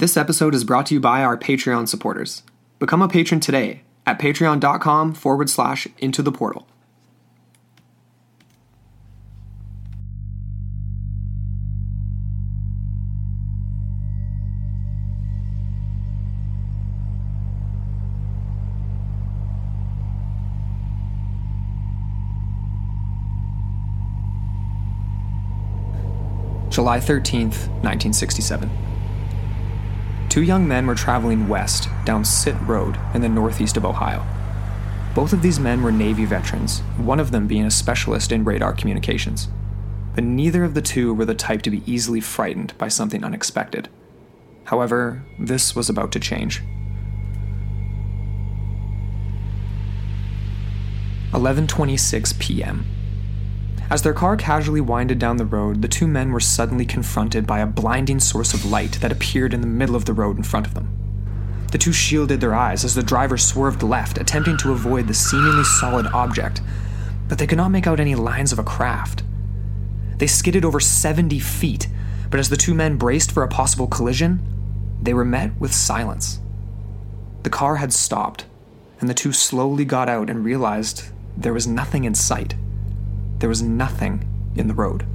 This episode is brought to you by our Patreon supporters. Become a patron today at patreon.com forward slash into the portal. July 13th, 1967. Two young men were traveling west down Sit Road in the northeast of Ohio. Both of these men were Navy veterans, one of them being a specialist in radar communications. But neither of the two were the type to be easily frightened by something unexpected. However, this was about to change. 11:26 p.m. As their car casually winded down the road, the two men were suddenly confronted by a blinding source of light that appeared in the middle of the road in front of them. The two shielded their eyes as the driver swerved left, attempting to avoid the seemingly solid object, but they could not make out any lines of a craft. They skidded over 70 feet, but as the two men braced for a possible collision, they were met with silence. The car had stopped, and the two slowly got out and realized there was nothing in sight. There was nothing in the road.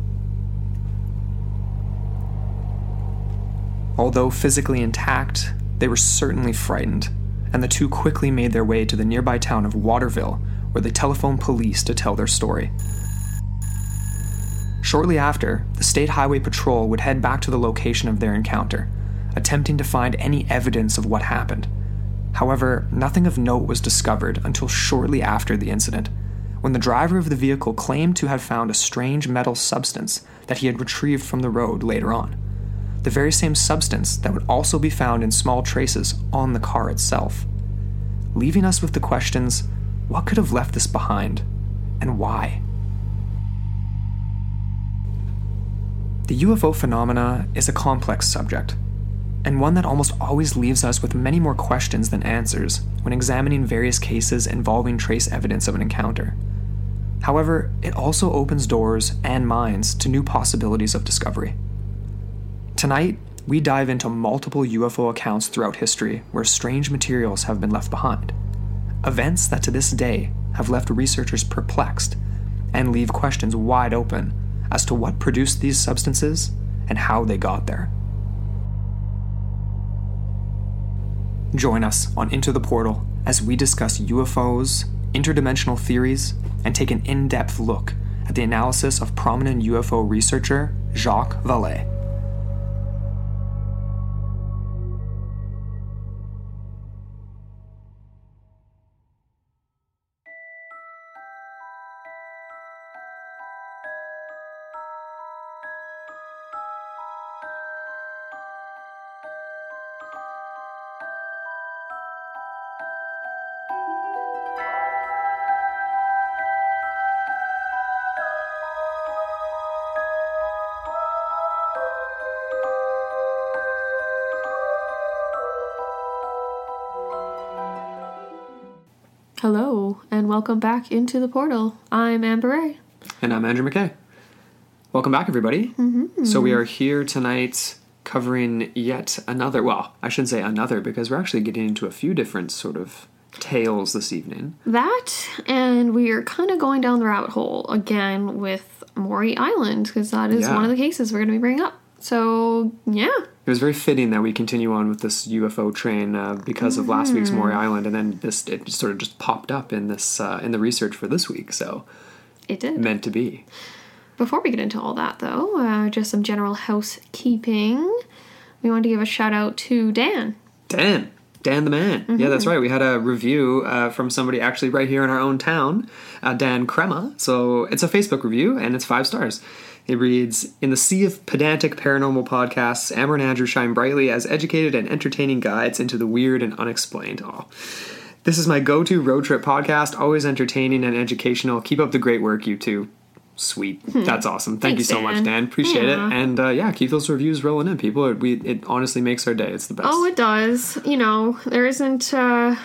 Although physically intact, they were certainly frightened, and the two quickly made their way to the nearby town of Waterville, where they telephoned police to tell their story. Shortly after, the State Highway Patrol would head back to the location of their encounter, attempting to find any evidence of what happened. However, nothing of note was discovered until shortly after the incident when the driver of the vehicle claimed to have found a strange metal substance that he had retrieved from the road later on. The very same substance that would also be found in small traces on the car itself. Leaving us with the questions what could have left this behind, and why? The UFO phenomena is a complex subject, and one that almost always leaves us with many more questions than answers when examining various cases involving trace evidence of an encounter. However, it also opens doors and minds to new possibilities of discovery. Tonight, we dive into multiple UFO accounts throughout history where strange materials have been left behind. Events that to this day have left researchers perplexed and leave questions wide open as to what produced these substances and how they got there. Join us on Into the Portal as we discuss UFOs, interdimensional theories, and take an in depth look at the analysis of prominent UFO researcher Jacques Vallée. Welcome back into the portal. I'm Amber Ray. And I'm Andrew McKay. Welcome back, everybody. Mm-hmm. So, we are here tonight covering yet another, well, I shouldn't say another because we're actually getting into a few different sort of tales this evening. That, and we are kind of going down the rabbit hole again with Maury Island because that is Yeah. one of the cases we're going to be bringing up. So, yeah. It was very fitting that we continue on with this UFO train uh, because of last week's Maury Island, and then this it just sort of just popped up in this uh, in the research for this week. So It did. meant to be. Before we get into all that, though, uh, just some general housekeeping. We want to give a shout out to Dan. Dan, Dan the man. Yeah, that's right. We had a review uh, from somebody actually right here in our own town, uh, Dan Crema. So it's a Facebook review and it's five stars. It reads In the sea of pedantic paranormal podcasts, Amber and Andrew shine brightly as educated and entertaining guides into the weird and unexplained. Aw. This is my go to road trip podcast, always entertaining and educational. Keep up the great work, you two. Sweet. That's awesome. Thank Thanks, you so much, Dan. Dan. Appreciate Yeah. it. And uh, yeah, keep those reviews rolling in, people. It, we, it honestly makes our day. It's the best. Oh, it does. You know, there isn't uh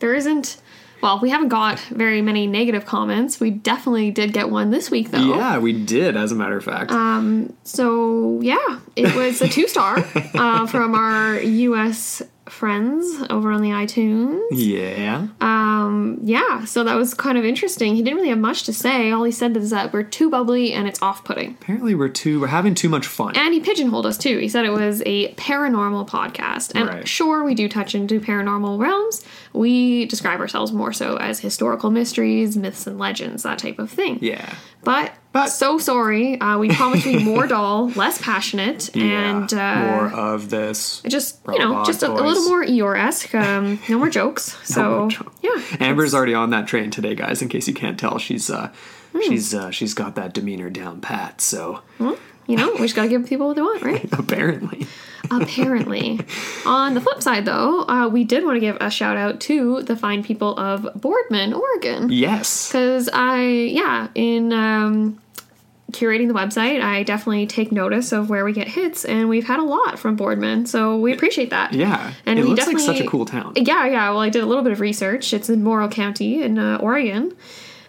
there isn't Well, we haven't got very many negative comments. We definitely did get one this week, though. Yeah, we did, as a matter of fact. Um, So, yeah, it was a two star uh, from our US friends over on the iTunes. yeah. Um, yeah, so that was kind of interesting. He didn't really have much to say. All he said is that we're too bubbly and it's off putting. Apparently, we're too. We're having too much fun. And he pigeonholed us too. He said it was a paranormal podcast. And Right. sure, we do touch into paranormal realms. We describe ourselves more so as historical mysteries, myths, and legends, that type of thing. yeah. But, But- so sorry. Uh, we promise to be more dull, less passionate, and uh, more of this. just you know, just a, a little more Eeyore esque. Um, no more jokes. So more jokes. yeah, Amber's already on that train today, guys. In case you can't tell, she's uh, Hmm. she's uh, she's got that demeanor down pat. So you know, we just gotta give people what they want, right? apparently, Apparently. On the flip side, though, uh, we did want to give a shout out to the fine people of Boardman, Oregon. yes, Because I, yeah, in um, curating the website, I definitely take notice of where we get hits, and we've had a lot from Boardman, so we appreciate that. yeah. And it looks like such a cool town. Yeah, yeah. Well, I did a little bit of research. It's in Morrow County in uh, Oregon,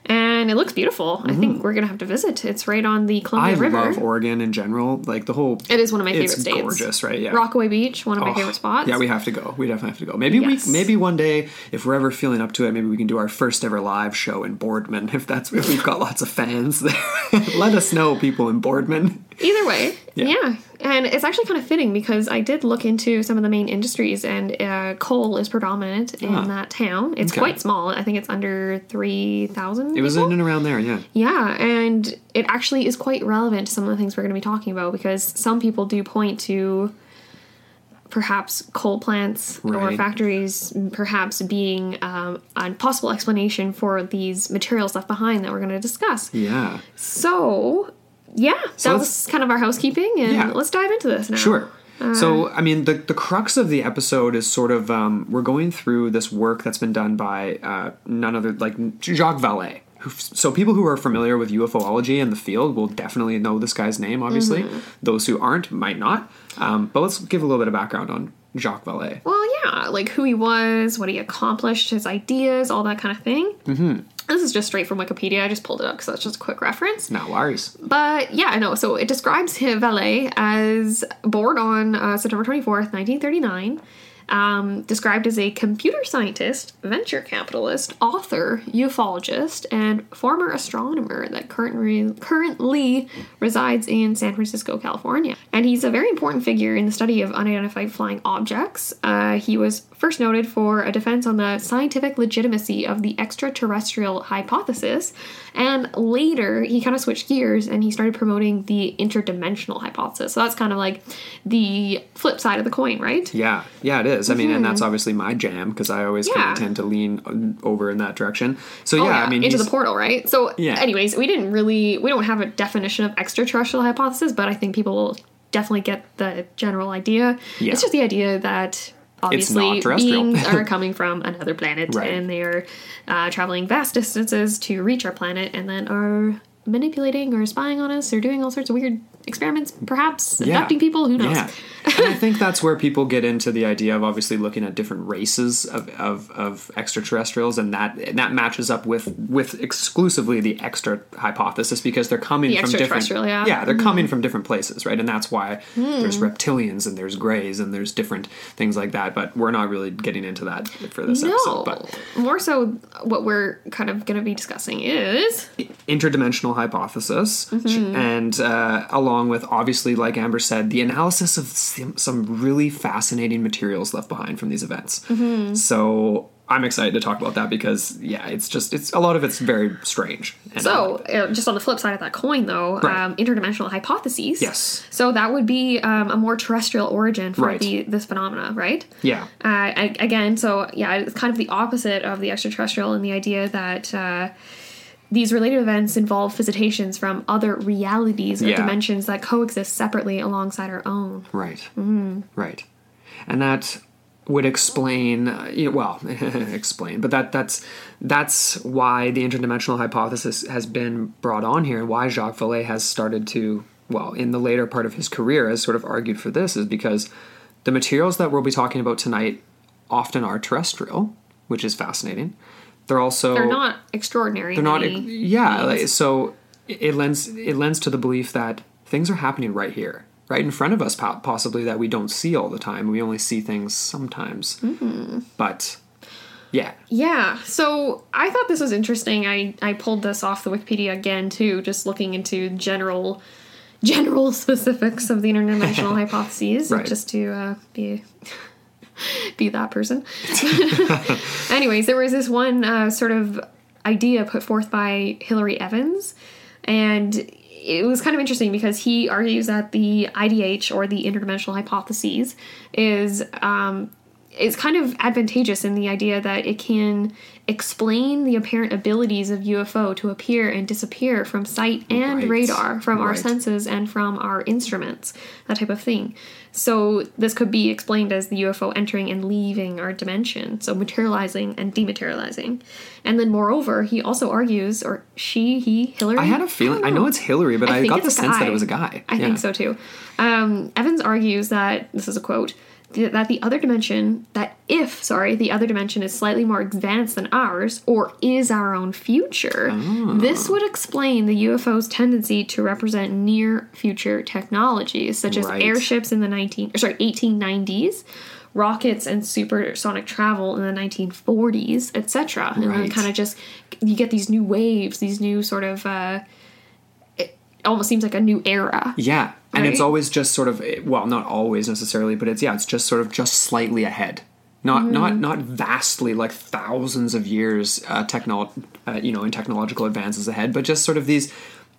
and it looks beautiful. I think mm-hmm. we're gonna have to visit. It's right on the I Columbia River. I love Oregon in general. Like the whole. It is one of my favorite states. gorgeous, right? Yeah. Rockaway Beach, one of my Oh, favorite spots. Yeah, we have to go. We definitely have to go. Maybe Yes. we maybe one day, if we're ever feeling up to it, maybe we can do our first ever live show in Boardman. If that's if we've got lots of fans there, let us know, people in Boardman. Either way, Yeah. yeah. And it's actually kind of fitting because I did look into some of the main industries, and uh, coal is predominant in Ah. that town. It's Okay. quite small. I think it's under 3,000. It was people. in and around there, yeah. Yeah, and it actually is quite relevant to some of the things we're going to be talking about because some people do point to perhaps coal plants or factories perhaps being um, a possible explanation for these materials left behind that we're going to discuss. Yeah. So, yeah, that was kind of our housekeeping, and Yeah. let's dive into this now. Sure. Uh, so, I mean, the, the crux of the episode is sort of um, we're going through this work that's been done by uh, none other like Jacques Vallée. who- So, people who are familiar with UFOlogy and the field will definitely know this guy's name. Obviously, Mm-hmm. those who aren't might not. Um, but let's give a little bit of background on Jacques Vallée. Well, yeah, like who he was, what he accomplished, his ideas, all that kind of thing. Mm-hmm. This is just straight from Wikipedia. I just pulled it up because that's just a quick reference. Now, worries. But yeah, I know. So it describes him, Vallée as born on uh, September twenty fourth, nineteen thirty nine. Um, described as a computer scientist, venture capitalist, author, ufologist, and former astronomer that currently currently resides in San Francisco, California. And he's a very important figure in the study of unidentified flying objects. Uh, he was first noted for a defense on the scientific legitimacy of the extraterrestrial hypothesis, and later he kind of switched gears and he started promoting the interdimensional hypothesis. So that's kind of like the flip side of the coin, right? Yeah, yeah, it is. I mean, and that's obviously my jam because I always kind Mm-hmm. Of tend to lean uh, over in that direction. So yeah, Oh, I mean, into the portal, right? So, Yeah. anyways, we didn't really, we don't have a definition of extraterrestrial hypothesis, but I think people will definitely get the general idea. Yeah. It's just the idea that obviously beings are coming from another planet Right. and they are uh, traveling vast distances to reach our planet and then are manipulating or spying on us or doing all sorts of weird experiments, perhaps Yeah. abducting people. Who knows? Yeah. And I think that's where people get into the idea of obviously looking at different races of, of, of extraterrestrials, and that and that matches up with with exclusively the extra hypothesis because they're coming The from different yeah. Mm-hmm. they're coming from different places, right? And that's why there's Hmm. reptilians and there's greys and there's different things like that. But we're not really getting into that for this No, episode. But more so, what we're kind of going to be discussing is interdimensional hypothesis, Mm-hmm. and uh, along with obviously, like Amber said, the analysis of some, some really fascinating materials left behind from these events. Mm-hmm. So I'm excited to talk about that because yeah, it's just it's a lot of it's very strange. So, uh, just on the flip side of that coin, though, Right. um, interdimensional hypotheses. Yes. So that would be um, a more terrestrial origin for Right. the this phenomena, right? yeah, Uh, I, again, so yeah, it's kind of the opposite of the extraterrestrial in the idea that uh, these related events involve visitations from other realities or Yeah. dimensions that coexist separately alongside our own. right, Mm-hmm. right, and that would explain uh, you know, well explain but that that's that's why the interdimensional hypothesis has been brought on here and why Jacques Vallée has started to well in the later part of his career has sort of argued for this is because the materials that we'll be talking about tonight often are terrestrial which is fascinating they're also They're not extraordinary. they're not yeah like, so it lends it lends to the belief that things are happening right here right in front of us possibly that we don't see all the time we only see things sometimes Mm-hmm. but yeah Yeah, so I thought this was interesting. I, I pulled this off the Wikipedia again too, just looking into general general specifics of the interdimensional hypotheses, Right. just to uh, be be that person. Anyways, there was this one uh, sort of idea put forth by Hilary Evans, and it was kind of interesting because he argues that the IDH or the interdimensional hypotheses is um, is kind of advantageous in the idea that it can explain the apparent abilities of UFO to appear and disappear from sight and Right. radar, from our senses and from our instruments, that type of thing. So this could be explained as the UFO entering and leaving our dimension, so materializing and dematerializing. And then moreover, he also argues, or she, he, Hilary. i had a feeling i know it's hilary but i, think got the sense that it was a guy I Yeah. think so too. Um, Evans argues that this is a quote that the other dimension that if sorry the other dimension is slightly more advanced than ours or is our own future Ah. this would explain the ufo's tendency to represent near future technologies such as Right. airships in the 19 sorry 1890s rockets and supersonic travel in the 1940s etc and then kind of just you get these new waves these new sort of uh almost seems like a new era Yeah, and it's always just sort of well, not always necessarily, but it's yeah, it's just sort of just slightly ahead. Not Mm-hmm. not not vastly like thousands of years uh, technol uh, you know in technological advances ahead, but just sort of these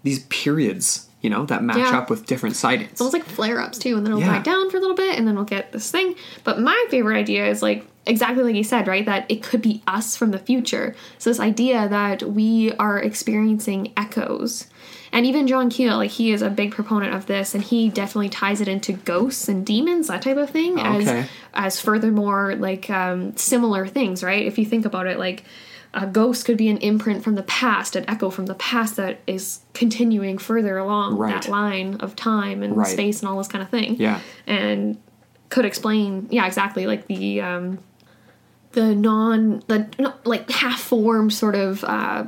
these periods you know that match Yeah. up with different sightings. It's almost like flare ups too, and then it'll Yeah. die down for a little bit, and then we'll get this thing. But my favorite idea is like exactly like you said, right? That it could be us from the future. So this idea that we are experiencing echoes. And even John Keel, like he is a big proponent of this, and he definitely ties it into ghosts and demons, that type of thing, Okay. as as furthermore like um, similar things, right? If you think about it, like a ghost could be an imprint from the past, an echo from the past that is continuing further along Right. that line of time and Right. space and all this kind of thing. Yeah. And could explain, yeah, exactly, like the um the non the like half formed sort of uh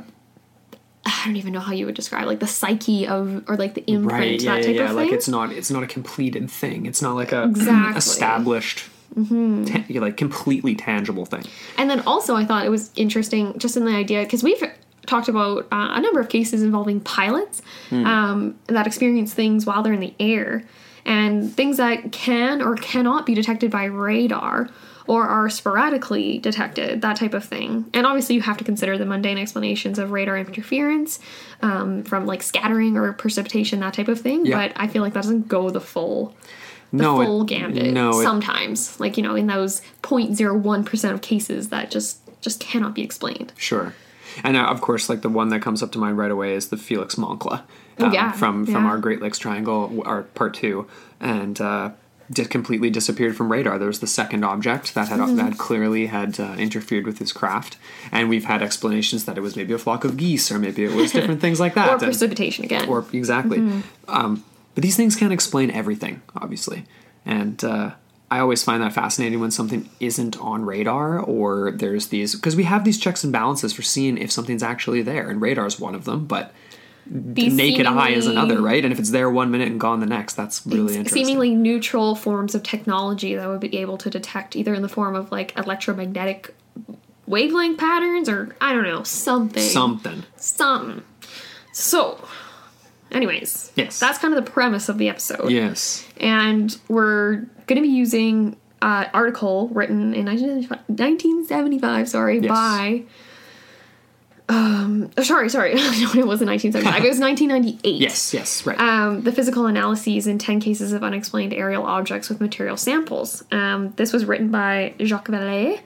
I don't even know how you would describe like the psyche of or like the imprint right? Yeah, that yeah, type yeah. of Like it's not it's not a completed thing. It's not like a Exactly. Mm-hmm. established. ta- like completely tangible thing. And then also, I thought it was interesting just in the idea because we've talked about uh, a number of cases involving pilots um, that experience things while they're in the air and things that can or cannot be detected by radar or are sporadically detected, that type of thing. And obviously, you have to consider the mundane explanations of radar interference um, from like scattering or precipitation, that type of thing. Yeah. But I feel like that doesn't go the full the No, it- full gambit no, it- sometimes like you know in those 0.01% of cases that just just cannot be explained Sure. And uh, of course, like the one that comes up to mind right away is the Felix Moncla Oh, yeah, from from yeah. our Great Lakes Triangle, our part two, and uh, just completely disappeared from radar. There was the second object that had Mm-hmm. that clearly had uh, interfered with his craft, and we've had explanations that it was maybe a flock of geese, or maybe it was different things like that. or and- precipitation again or exactly. Mm-hmm. Um, but these things can't explain everything, obviously, and uh, I always find that fascinating when something isn't on radar or there's these because we have these checks and balances for seeing if something's actually there, and radar is one of them, but These naked eye is another, right? And if it's there one minute and gone the next, that's really interesting. seemingly neutral forms of technology that would be able to detect either in the form of like electromagnetic wavelength patterns or I don't know something Something. something. So, anyways, Yes. that's kind of the premise of the episode. Yes. and we're going to be using an article written in 1975, 1975 sorry, Yes. by. Um, oh, sorry, sorry. no, it wasn't 1975. it was 1998. Yes. Yes. Right. Um, the physical analyses in 10 cases of unexplained aerial objects with material samples. Um, this was written by Jacques Vallée.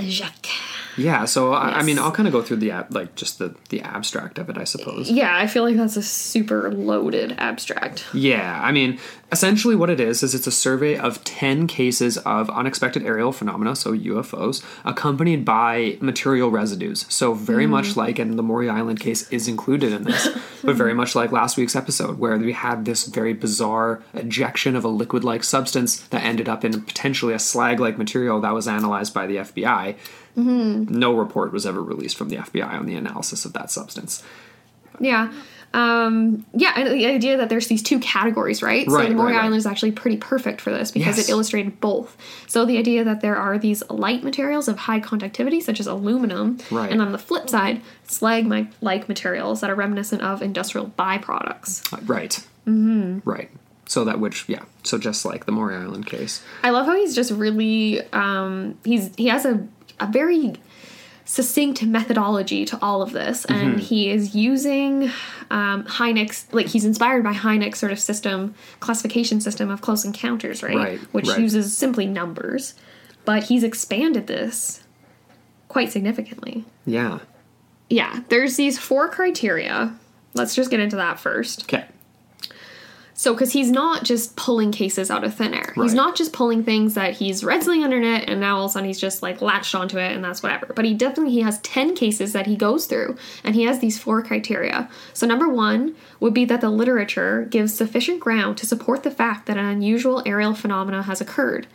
Jacques. Yeah. So I, I mean. I'll kind of go through the ab- like just the the abstract of it, I suppose. Yeah, I feel like that's a super loaded abstract. Yeah, I mean, essentially what it is is it's a survey of 10 cases of unexpected aerial phenomena, so UFOs, accompanied by material residues. So very mm. much like and the Maury Island case is included in this, but very much like last week's episode where we had this very bizarre ejection of a liquid-like substance that ended up in potentially a slag-like material that was analyzed by the FBI. Mm-hmm. No report was ever released from the FBI on the analysis of that substance. Yeah. Um, yeah, and the idea that there's these two categories, right? right so the Maury right, right. Island is actually pretty perfect for this because Yes. it illustrated both. So the idea that there are these light materials of high conductivity, such as aluminum, Right. and on the flip side, slag-like materials that are reminiscent of industrial byproducts. Uh, Right. Mm-hmm. Right. So that which, yeah. So just like the Maury Island case. I love how he's just really um, he's he has a a very succinct methodology to all of this, Mm-hmm. and he is using um, Hynek's like he's inspired by Hynek's sort of system classification system of close encounters, right? Right, Which right. uses simply numbers, but he's expanded this quite significantly. Yeah. Yeah, there's these four criteria. Let's just get into that first. Okay. So, because he's not just pulling cases out of thin air. He's not just pulling things that he's read something on the internet and now all of a sudden he's just like latched onto it and that's whatever. But he definitely he has ten cases that he goes through and he has these four criteria. So number one would be that the literature gives sufficient ground to support the fact that an unusual aerial phenomena has occurred.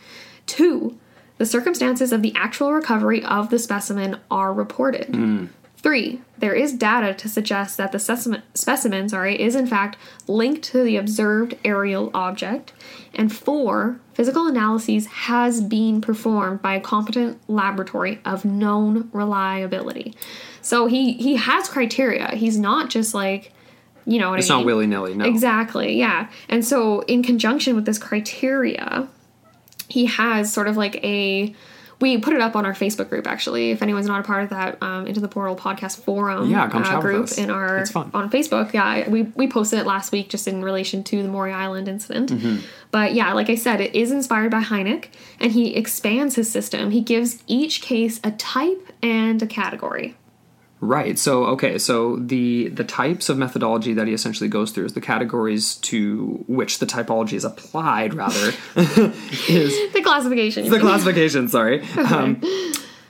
Two, the circumstances of the actual recovery of the specimen are reported. Hmm. Three, there is data to suggest that the specimen, specimen sorry, is in fact linked to the observed aerial object. And four, physical analyses has been performed by a competent laboratory of known reliability. So he he has criteria. He's not just like, you know what It's I mean? not willy nilly, no. Exactly, yeah. And so, in conjunction with this criteria, he has sort of like a. We put it up on our Facebook group actually. If anyone's not a part of that um, Into the Portal podcast forum Yeah, come uh, group in our It's fun. on Facebook, yeah, we we posted it last week just in relation to the Maury Island incident. Mm-hmm. But yeah, like I said, it is inspired by Hynek, and he expands his system. He gives each case a type and a category. Right. So okay. So the the types of methodology that he essentially goes through is the categories to which the typology is applied. Rather, is The classification. the classification. Sorry, um,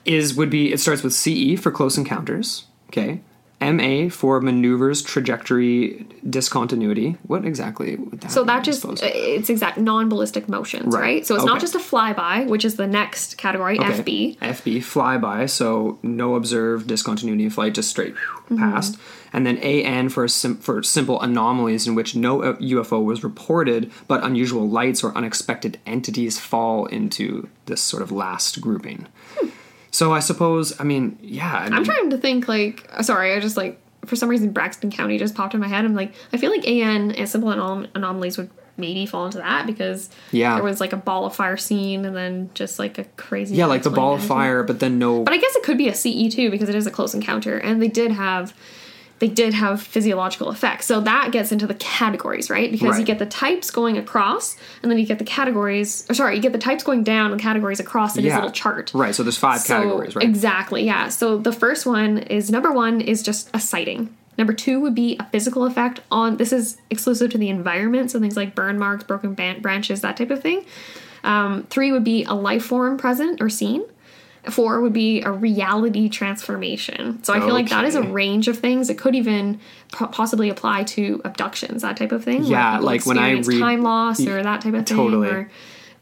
is would be it starts with CE for close encounters. Okay. MA for maneuvers, trajectory, discontinuity. What exactly would that So that just suppose? it's exact non-ballistic motions, Right. right? So it's not just a flyby, which is the next category, Okay. FB. FB flyby, so no observed discontinuity of flight, just straight Mm-hmm. past. And then AN for sim- for simple anomalies in which no uh, UFO was reported, but unusual lights or unexpected entities fall into this sort of last grouping. So I suppose, I mean, yeah, I mean, I'm trying to think like uh, sorry, I just like for some reason Braxton County just popped in my head. I'm like I feel like AN and simple anom- anomalies would maybe fall into that because Yeah. there was like a ball of fire scene and then just like a crazy yeah, like the ball of fire, but then no. But I guess it could be a CE too because it is a close encounter, and they did have they did have physiological effects. So that gets into the categories, right? Because you get the types going across, and then you get the categories. Or sorry, you get the types going down and categories across in yeah, little chart. Right, so there's five So, categories, right? Exactly, yeah. So the first one is number one is just a sighting. Number two would be a physical effect on. This is exclusive to the environment, so things like burn marks, broken branches, that type of thing. Um, three would be a life form present or seen. Four would be a reality transformation. So I feel like that is a range of things. It could even po- possibly apply to abductions, that type of thing. Yeah, like when I read- time loss or that type of thing. Totally.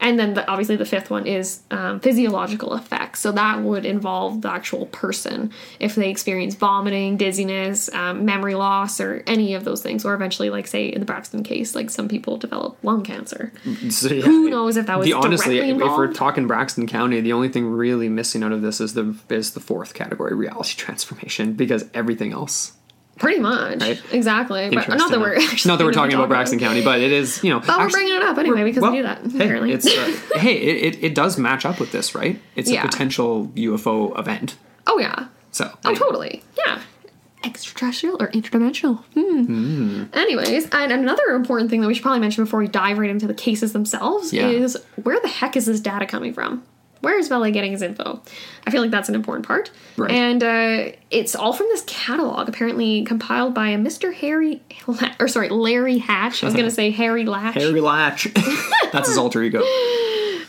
And then the, obviously the fifth one is um, physiological effects. So that would involve the actual person if they experience vomiting, dizziness, um, memory loss, or any of those things. Or eventually, like say in the Braxton case, like some people develop lung cancer. So, yeah, Who knows if that was the honestly, directly if we're talking Braxton County, the only thing really missing out of this is the is the fourth category, reality transformation, because everything else. Pretty much, Right. exactly. But not that we're actually not that we're gonna talking about Braxton County, but it is you know. But we're bringing it up anyway because well, we do that. Hey, Apparently, it's uh, hey, it, it, it does match up with this, right? It's Yeah. a potential UFO event. oh yeah, So Oh, totally. Yeah. Extraterrestrial or interdimensional. Hmm. Anyways, and another important thing that we should probably mention before we dive right into the cases themselves Yeah. is where the heck is this data coming from? Where is Vallée getting his info? I feel like that's an important part. Right. And uh, it's all from this catalog, apparently compiled by a Mr. Harry, La- or sorry, Larry Hatch. I was going to say Harry Latch. Harry Latch, that's his alter ego.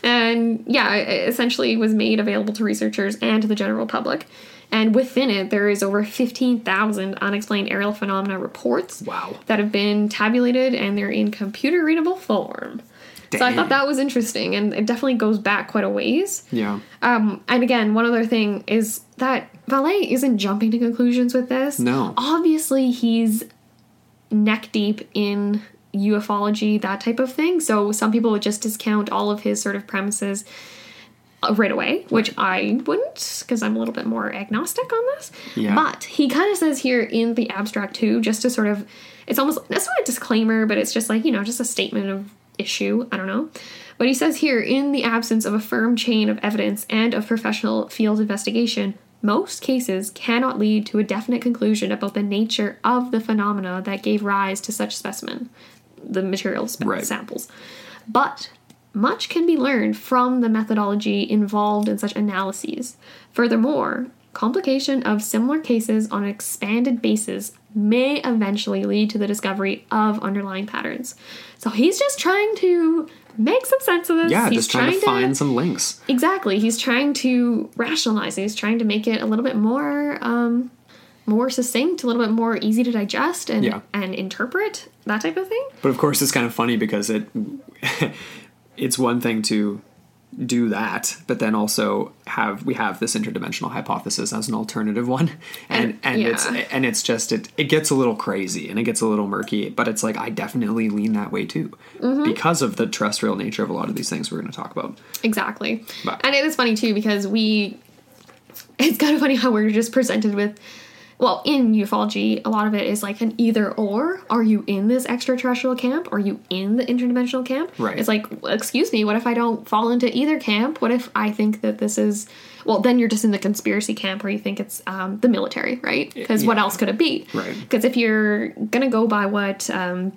and yeah, it essentially was made available to researchers and to the general public. And within it, there is over 15,000 unexplained aerial phenomena reports Wow. that have been tabulated and they're in computer readable form. So I thought that was interesting, and it definitely goes back quite a ways. Yeah. Um, and again, one other thing is that Vallée isn't jumping to conclusions with this. No. Obviously, he's neck deep in ufology, that type of thing. So some people would just discount all of his sort of premises right away, which I wouldn't, because I'm a little bit more agnostic on this. Yeah. But he kind of says here in the abstract too, just to sort of, it's almost, that's not a disclaimer, but it's just like, you know, just a statement of issue. I don't know. But he says here, in the absence of a firm chain of evidence and of professional field investigation, most cases cannot lead to a definite conclusion about the nature of the phenomena that gave rise to such specimen, the material Right. samples. But much can be learned from the methodology involved in such analyses. Furthermore, complication of similar cases on an expanded basis may eventually lead to the discovery of underlying patterns. So he's just trying to make some sense of this. Yeah, he's just trying, to find some links. Exactly. He's trying to rationalize. He's trying to make it a little bit more um more succinct, a little bit more easy to digest and Yeah. and interpret, that type of thing. But of course, it's kind of funny because it it's one thing to do that, but then also have we have this interdimensional hypothesis as an alternative one, and And- and it's and it's just it it gets a little crazy and it gets a little murky. But it's like I definitely lean that way too Mm-hmm. because of the terrestrial nature of a lot of these things we're going to talk about. Exactly. But- And it is funny too because we it's kind of funny how we're just presented with well, in ufology, a lot of it is like an either or. Are you in this extraterrestrial camp? Are you in the interdimensional camp? Right. It's like, excuse me, what if I don't fall into either camp? What if I think that this is, well, then you're just in the conspiracy camp where you think it's um, the military, right? Because what else could it be? Right. Because if you're gonna go by what um,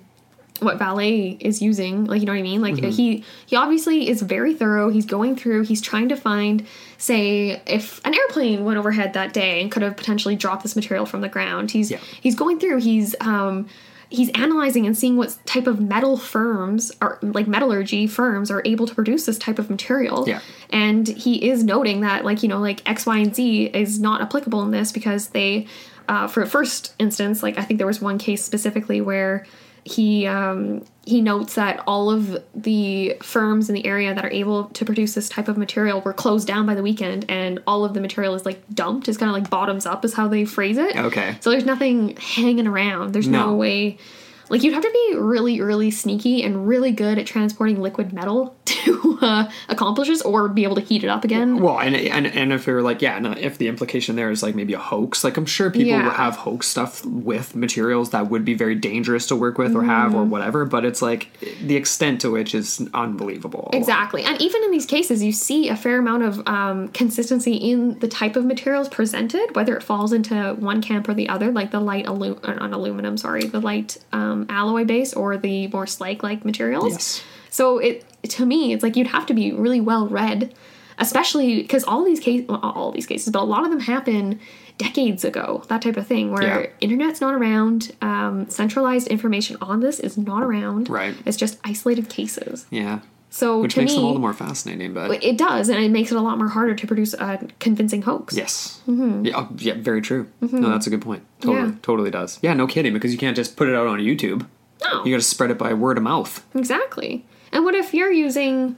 what Vallée is using like you know what i mean like he he obviously is very thorough he's going through he's trying to find say if an airplane went overhead that day and could have potentially dropped this material from the ground he's Yeah. he's going through he's um he's analyzing and seeing what type of metal firms are like metallurgy firms are able to produce this type of material Yeah. and he is noting that like you know like x y and z is not applicable in this because they uh, for first instance like i think there was one case specifically where he um, he notes that all of the firms in the area that are able to produce this type of material were closed down by the weekend and all of the material is like dumped it's kind of like bottoms up is how they phrase it Okay. so there's nothing hanging around there's no, No. way like you'd have to be really really sneaky and really good at transporting liquid metal to uh, accomplish this or be able to heat it up again Well, and and and if you're like, yeah, no, if the implication there is like maybe a hoax, like I'm sure people Yeah. have hoax stuff with materials that would be very dangerous to work with or have Mm-hmm. or whatever, but it's like the extent to which is unbelievable. Exactly. And even in these cases, you see a fair amount of um, consistency in the type of materials presented, whether it falls into one camp or the other, like the light alu- uh, on aluminum, sorry, the light um, alloy base or the more slag-like materials. Yes. So it to me, it's like you'd have to be really well read, especially because all these cases, well, all these cases, but a lot of them happen decades ago. That type of thing, where Yeah. internet's not around, um, centralized information on this is not around. Right. It's just isolated cases. Yeah. So Which makes me, them all the more fascinating, but it does, and it makes it a lot more harder to produce a convincing hoax. yes. Yeah, oh, yeah, very true. No, that's a good point. Totally, Mm-hmm. Yeah. totally does. Yeah, no kidding, because you can't just put it out on YouTube. No, You got to spread it by word of mouth. exactly. And what if you're using?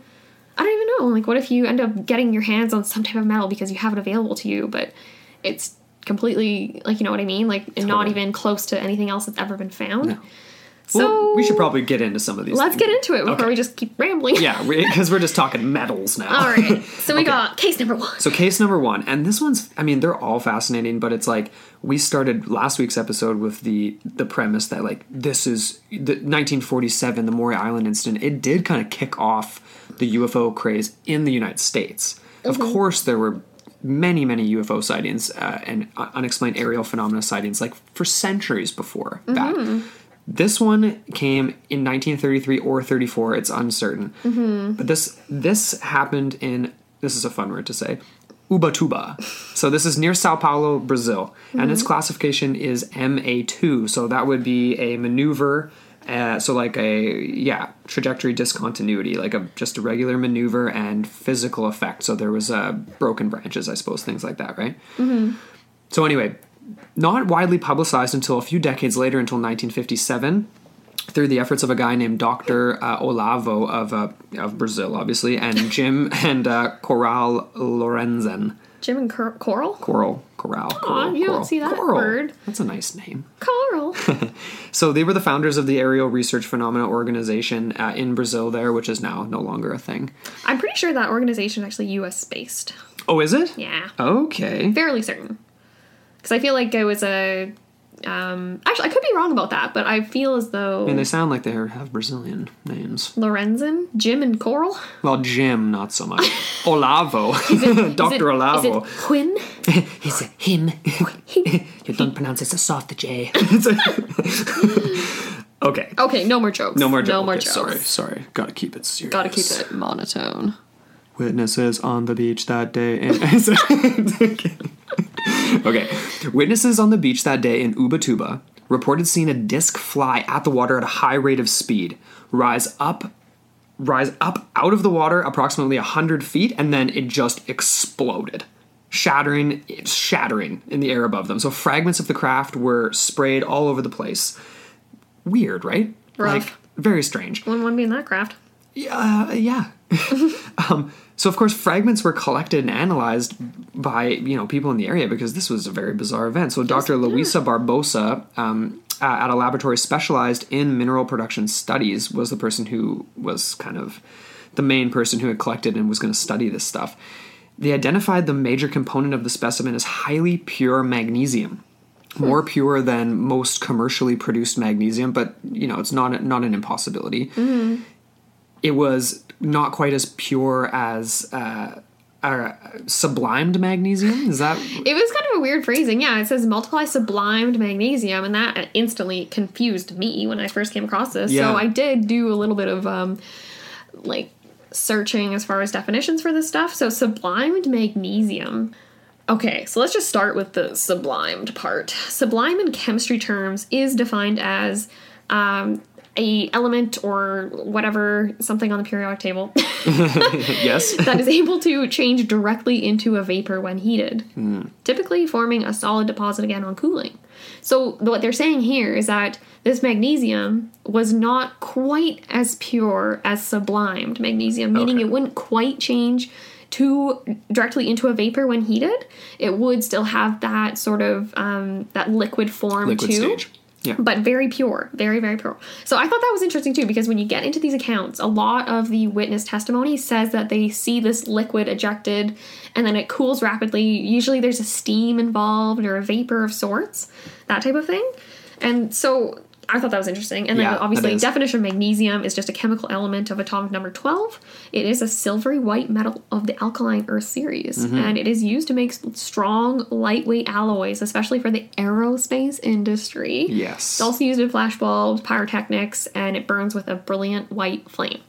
I don't even know. Like, what if you end up getting your hands on some type of metal because you have it available to you, but it's completely like you know what I mean, like not even close to anything else that's ever been found. No. So well, we should probably get into some of these. let's things. get into it before Okay. we just keep rambling. Yeah, because we're just talking metals now. All right. So we Okay. got case number one. So case number one, and this one's I mean, they're all fascinating, but it's like we started last week's episode with the the premise that like this is the 1947, the Maury Island incident. It did kind of kick off the UFO craze in the United States. Of course, there were many, many UFO sightings uh, and unexplained aerial phenomena sightings like for centuries before that. This one came in 1933 or 34. It's uncertain. But this this happened in this is a fun word to say. Ubatuba. So this is near Sao Paulo, Brazil, and its classification is MA2. So that would be a maneuver. Uh, so like a yeah trajectory discontinuity, like a just a regular maneuver and physical effect. So there was uh, broken branches, I suppose, things like that, right? So anyway, not widely publicized until a few decades later, until 1957, through the efforts of a guy named Dr. Uh, Olavo of, uh, of Brazil, obviously, and Jim and uh, Coral Lorenzen. Jim and Cor- Coral? Coral. Coral. Coral. you don't see that Coral. word. That's a nice name. Coral. So they were the founders of the Aerial Research Phenomena Organization uh, in Brazil, there, which is now no longer a thing. I'm pretty sure that organization is actually US based. Oh, is it? Yeah. Okay. Fairly certain. Because I feel like it was a. Um, actually, I could be wrong about that, but I feel as though. And they sound like they have Brazilian names. Lorenzen, Jim, and Coral. Well, Jim, not so much. Olavo. It- Olavo. Is it Quinn? It's him. you don't pronounce it a soft J. okay. Okay, no more jokes. No more jokes. No more Okay, jokes. Sorry, sorry. Gotta keep it serious. Gotta keep it monotone. Witnesses on the beach that day in. okay. Witnesses on the beach that day in Ubatuba reported seeing a disc fly at the water at a high rate of speed, rise up rise up out of the water approximately 100 feet and then it just exploded shattering shattering in the air above them so fragments of the craft were sprayed all over the place weird right Rough. like very strange Wouldn't want to be in that craft. Uh, yeah. um, so of course, fragments were collected and analyzed by you know people in the area because this was a very bizarre event. So Dr. Luisa Barbosa, um, uh, at a laboratory specialized in mineral production studies, was the person who was kind of the main person who had collected and was going to study this stuff. They identified the major component of the specimen as highly pure magnesium more pure than most commercially produced magnesium, but you know it's not not an impossibility. It was not quite as pure as uh, uh, sublimed magnesium. Is that It was kind of a weird phrasing. Yeah, it says multiply sublimed magnesium, and that instantly confused me when I first came across this. Yeah. So I did do a little bit of um, like searching as far as definitions for this stuff. So sublimed magnesium. Okay, so let's just start with the sublimed part. Sublime in chemistry terms is defined as um, a element or whatever something on the periodic table yes? that is able to change directly into a vapor when heated, typically forming a solid deposit again on cooling. So, what they're saying here is that this magnesium was not quite as pure as sublimed magnesium, meaning Okay. it wouldn't quite change to directly into a vapor when heated. It would still have that sort of um, that liquid form Liquid too stage. Yeah. but very pure, very, very pure. So I thought that was interesting too because when you get into these accounts, a lot of the witness testimony says that they see this liquid ejected and then it cools rapidly. Usually there's a steam involved or a vapor of sorts, that type of thing. And so I thought that was interesting. And then Yeah, that obviously, definition of magnesium is just a chemical element of atomic number 12. It is a silvery white metal of the alkaline earth series, Mm-hmm. and it is used to make strong, lightweight alloys, especially for the aerospace industry. Yes. It's also used in flashbulbs, pyrotechnics, and it burns with a brilliant white flame.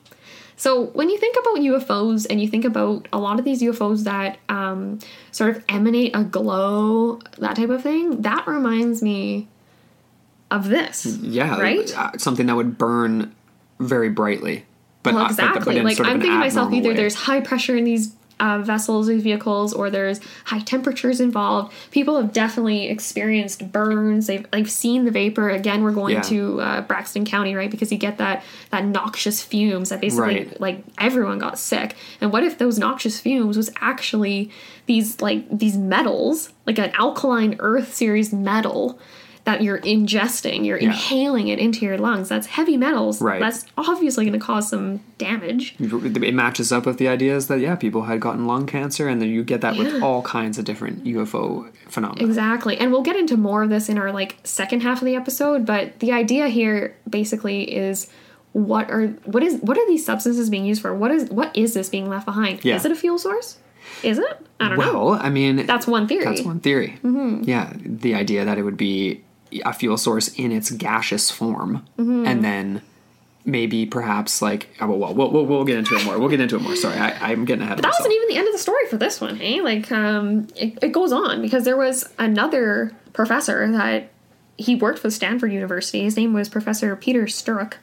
So when you think about UFOs and you think about a lot of these UFOs that um, sort of emanate a glow, that type of thing, that reminds me of this. yeah. Right? uh, something that would burn very brightly. But Well, not- but- exactly. like sort of I'm thinking myself, either way. there's high pressure in these uh, vessels, these vehicles, or there's high temperatures involved. People have definitely experienced burns. They've they've seen the vapor. Again, we're going Yeah. to uh, Braxton County, right? Because you get that that noxious fumes that basically Right. like everyone got sick. And what if those noxious fumes was actually these like these metals, like an alkaline earth series metal? That you're ingesting, you're Yeah. inhaling it into your lungs. That's heavy metals. Right. That's obviously going to cause some damage. it matches up with the ideas that yeah people had gotten lung cancer and then you get that with all kinds of different ufo phenomena Exactly. And we'll get into more of this in our like second half of the episode, but the idea here basically is what are what is what are these substances being used for? What is what is this being left behind? Yeah. Is it a fuel source? Is it? I don't know. well i mean That's one theory. that's one theory Mm-hmm. yeah the idea that it would be a fuel source in its gaseous form Mm-hmm. and then maybe perhaps like oh, well, we'll, we'll we'll get into it more we'll get into it more sorry I, i'm getting ahead of That myself wasn't even the end of the story for this one, hey? Like, um, it, it goes on because there was another professor that he worked with Stanford University. His name was Professor Peter Sturrock.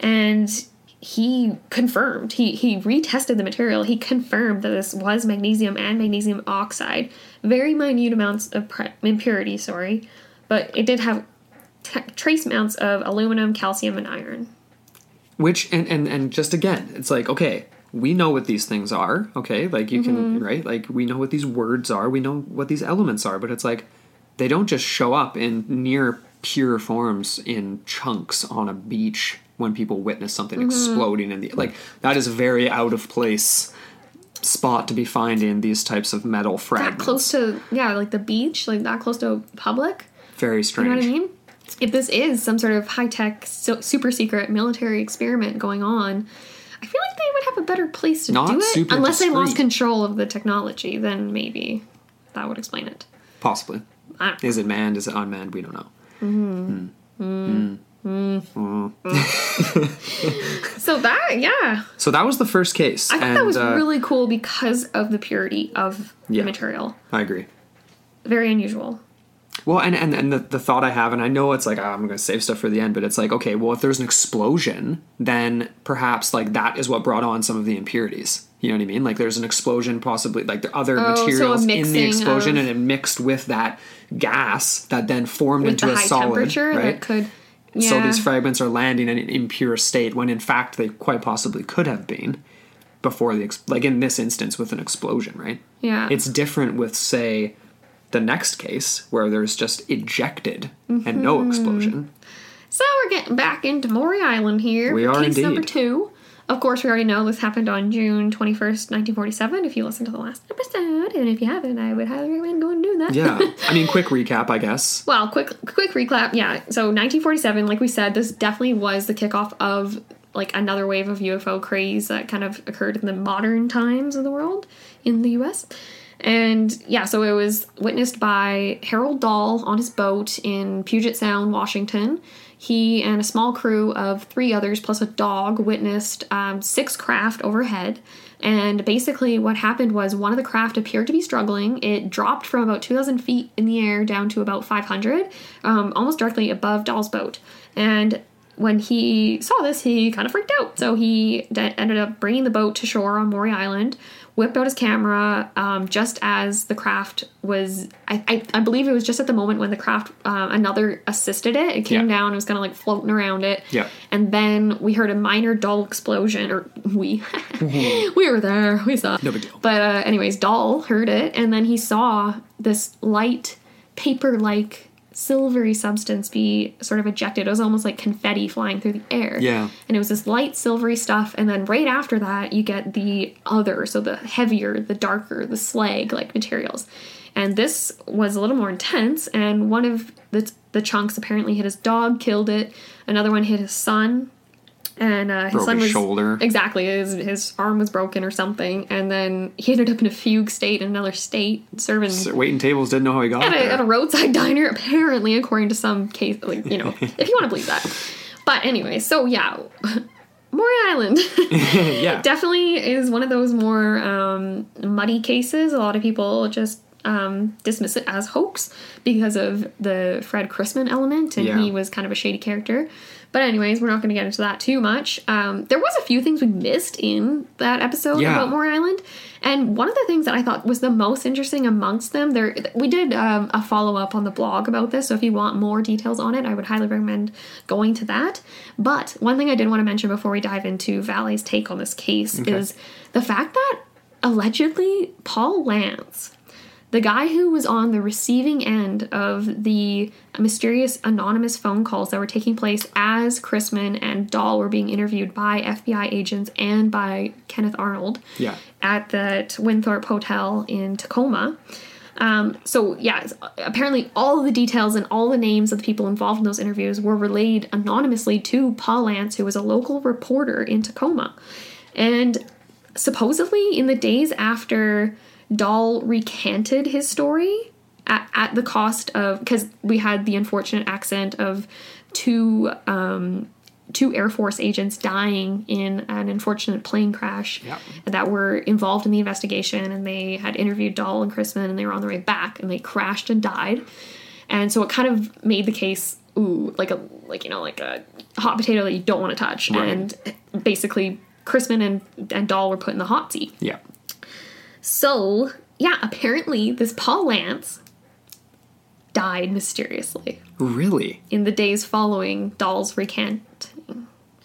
And he confirmed, he, he retested the material. He confirmed that this was magnesium and magnesium oxide. Very minute amounts of pre- impurity, sorry. But it did have t- trace amounts of aluminum, calcium, and iron. Which and and and just again, it's like okay, we know what these things are. Okay, like you Mm-hmm. can right, like we know what these words are. We know what these elements are. But it's like they don't just show up in near pure forms in chunks on a beach when people witness something Mm-hmm. exploding in the like that is a very out of place spot to be finding these types of metal That fragments. close to yeah, like the beach, like that close to public. Very strange. You know what I mean? If this is some sort of high tech, so, super secret military experiment going on, I feel like they would have a better place to Not do it. Unless they lost control of the technology, then maybe that would explain it. Possibly. Is it manned? Is it unmanned? We don't know. Mm-hmm. Mm-hmm. Mm. Mm. So that, yeah, So that was the first case. I thought and, that was uh, really cool because of the purity of Yeah. the material. I agree. Very unusual. Well, and and, and the, the thought I have, and I know it's like ah, I'm going to save stuff for the end, but it's like okay, well, if there's an explosion, then perhaps like that is what brought on some of the impurities. You know what I mean? Like there's an explosion, possibly like are other Oh, so materials in the explosion, and it mixed with that gas that then formed into the a solid. temperature right? that could. Yeah. So these fragments are landing in an impure state when in fact they quite possibly could have been before the ex- like in this instance with an explosion, right? Yeah. It's different with say the next case where there's just ejected and Mm-hmm. no explosion. So we're getting back into Maury Island here. We are Case number indeed. two. Of course, we already know this happened on June 21st, 1947, if you listened to the last episode. And if you haven't, I would highly recommend going and doing that. Yeah. I mean quick recap, I guess. well, quick quick recap. Yeah. So 1947, like we said, this definitely was the kickoff of like another wave of UFO craze that kind of occurred in the modern times of the world in the US. And yeah, so it was witnessed by Harold Dahl on his boat in Puget Sound, Washington. He and a small crew of three others, plus a dog, witnessed um, six craft overhead. And basically, what happened was one of the craft appeared to be struggling. It dropped from about 2,000 feet in the air down to about 500, um, almost directly above Dahl's boat. And when he saw this, he kind of freaked out. So he de- ended up bringing the boat to shore on Maury Island, whipped out his camera um, just as the craft was. I, I, I believe it was just at the moment when the craft, um, another assisted it. It came Yeah. down, it was kind of like floating around it. Yeah. And then we heard a minor dull explosion, or we. we were there, we saw. No big deal. But, uh, anyways, Dahl heard it, and then he saw this light, paper like, silvery substance be sort of ejected. It was almost like confetti flying through the air. Yeah. And it was this light, silvery stuff, and then right after that, you get the other, so the heavier, the darker, the slag like materials. And this was a little more intense, and one of the, the chunks apparently hit his dog, killed it. Another one hit his son, and uh, his Broke son his was shoulder. exactly his his arm was broken or something, and then he ended up in a fugue state in another state, serving So waiting tables didn't know how he got at a, there. at a roadside diner. Apparently, according to some case, like you know, if you want to believe that. But anyway, so yeah, Maury Island yeah. definitely is one of those more um, muddy cases. A lot of people just um, dismiss it as hoax because of the Fred Chrisman element, and Yeah. he was kind of a shady character. But anyways, we're not going to get into that too much. Um, there was a few things we missed in that episode Yeah. about Maury Island, and one of the things that I thought was the most interesting amongst them, there we did um, a follow up on the blog about this. So if you want more details on it, I would highly recommend going to that. But one thing I did want to mention before we dive into Vallée's take on this case is the fact that allegedly Paul Lantz the guy who was on the receiving end of the mysterious anonymous phone calls that were taking place as Chrisman and Dahl were being interviewed by FBI agents and by Kenneth Arnold Yeah. at that Winthrop Hotel in Tacoma. Um, so yeah, apparently all the details and all the names of the people involved in those interviews were relayed anonymously to Paul Lantz, who was a local reporter in Tacoma. And supposedly in the days after Dahl recanted his story at, at the cost of because we had the unfortunate accident of two um, two Air Force agents dying in an unfortunate plane crash Yep. that were involved in the investigation, and they had interviewed Dahl and Chrisman, and they were on their way back, and they crashed and died. And so it kind of made the case ooh like a like you know like a hot potato that you don't want to touch, Right. and basically Chrisman and and Dahl were put in the hot seat. Yeah. So, yeah, apparently this Paul Lantz died mysteriously. Really? in the days following Dahl's recant.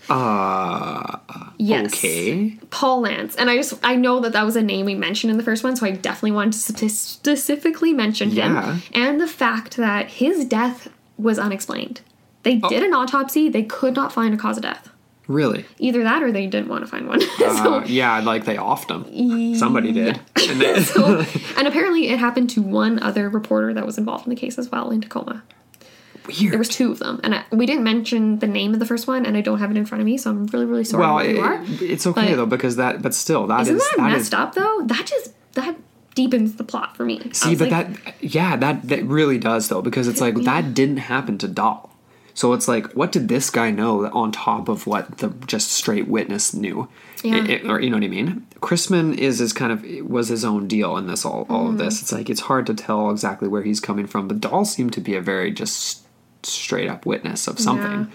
Uh, Yes. okay. Paul Lantz. And I just, I know that that was a name we mentioned in the first one, so I definitely wanted to specifically mention Yeah. him. And the fact that his death was unexplained. They Oh. did an autopsy, they could not find a cause of death. Really? Either that or they didn't want to find one. so, Uh, yeah, like they offed them. Somebody did. And they- so- and apparently it happened to one other reporter that was involved in the case as well in Tacoma. There was two of them, and I, we didn't mention the name of the first one, and I don't have it in front of me, so I'm really, really sorry. Well, where you are. it, it's okay But- though because that, but still, that Isn't is that, that messed is- up though? That just that deepens the plot for me. See, but like, that, yeah, that that really does though because it's like that didn't happen to Dahl. So it's like, what did this guy know on top of what the just straight witness knew? Yeah. It- it- or you know what I mean? Chrisman is his kind of was his own deal in this all all of this. Mm-hmm. It's like it's hard to tell exactly where he's coming from, but Dahl seemed to be a very just straight up witness of something. Yeah.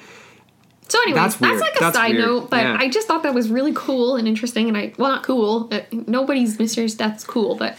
So anyways, That's that's, like a That's side weird. note, but Yeah. I just thought that was really cool and interesting. And I, well, not cool. Uh, nobody's mysterious death's cool, but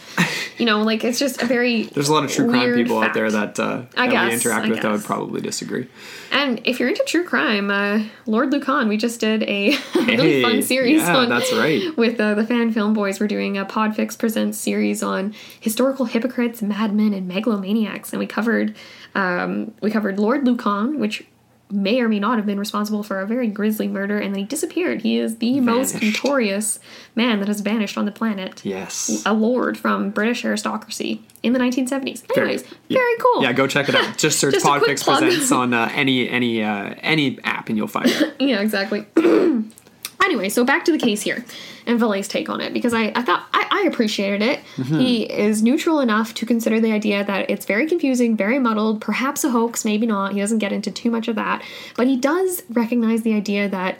you know, like it's just a very. There's a lot of true crime people out there that uh, I that guess, we interact I with that would probably disagree. And if you're into true crime, uh, Lord Lucan, we just did a really Hey, fun series yeah, on. that's right. With uh, the Fan Film Boys, we're doing a Podfix Presents series on historical hypocrites, madmen, and megalomaniacs, and we covered um, we covered Lord Lucan, which may or may not have been responsible for a very grisly murder, and then he disappeared. He is the most notorious man that has vanished on the planet. Yes. A lord from British aristocracy in the 1970s. Anyways, very, yeah. cool. Yeah, go check it out. Just search Just Podfix. Presents on uh, any any uh, any app, and you'll find it. Yeah, exactly. anyway, so back to the case here and Vallée's take on it because I, I thought I, I appreciated it. Mm-hmm. He is neutral enough to consider the idea that it's very confusing, very muddled, perhaps a hoax, maybe not. He doesn't get into too much of that, but he does recognize the idea that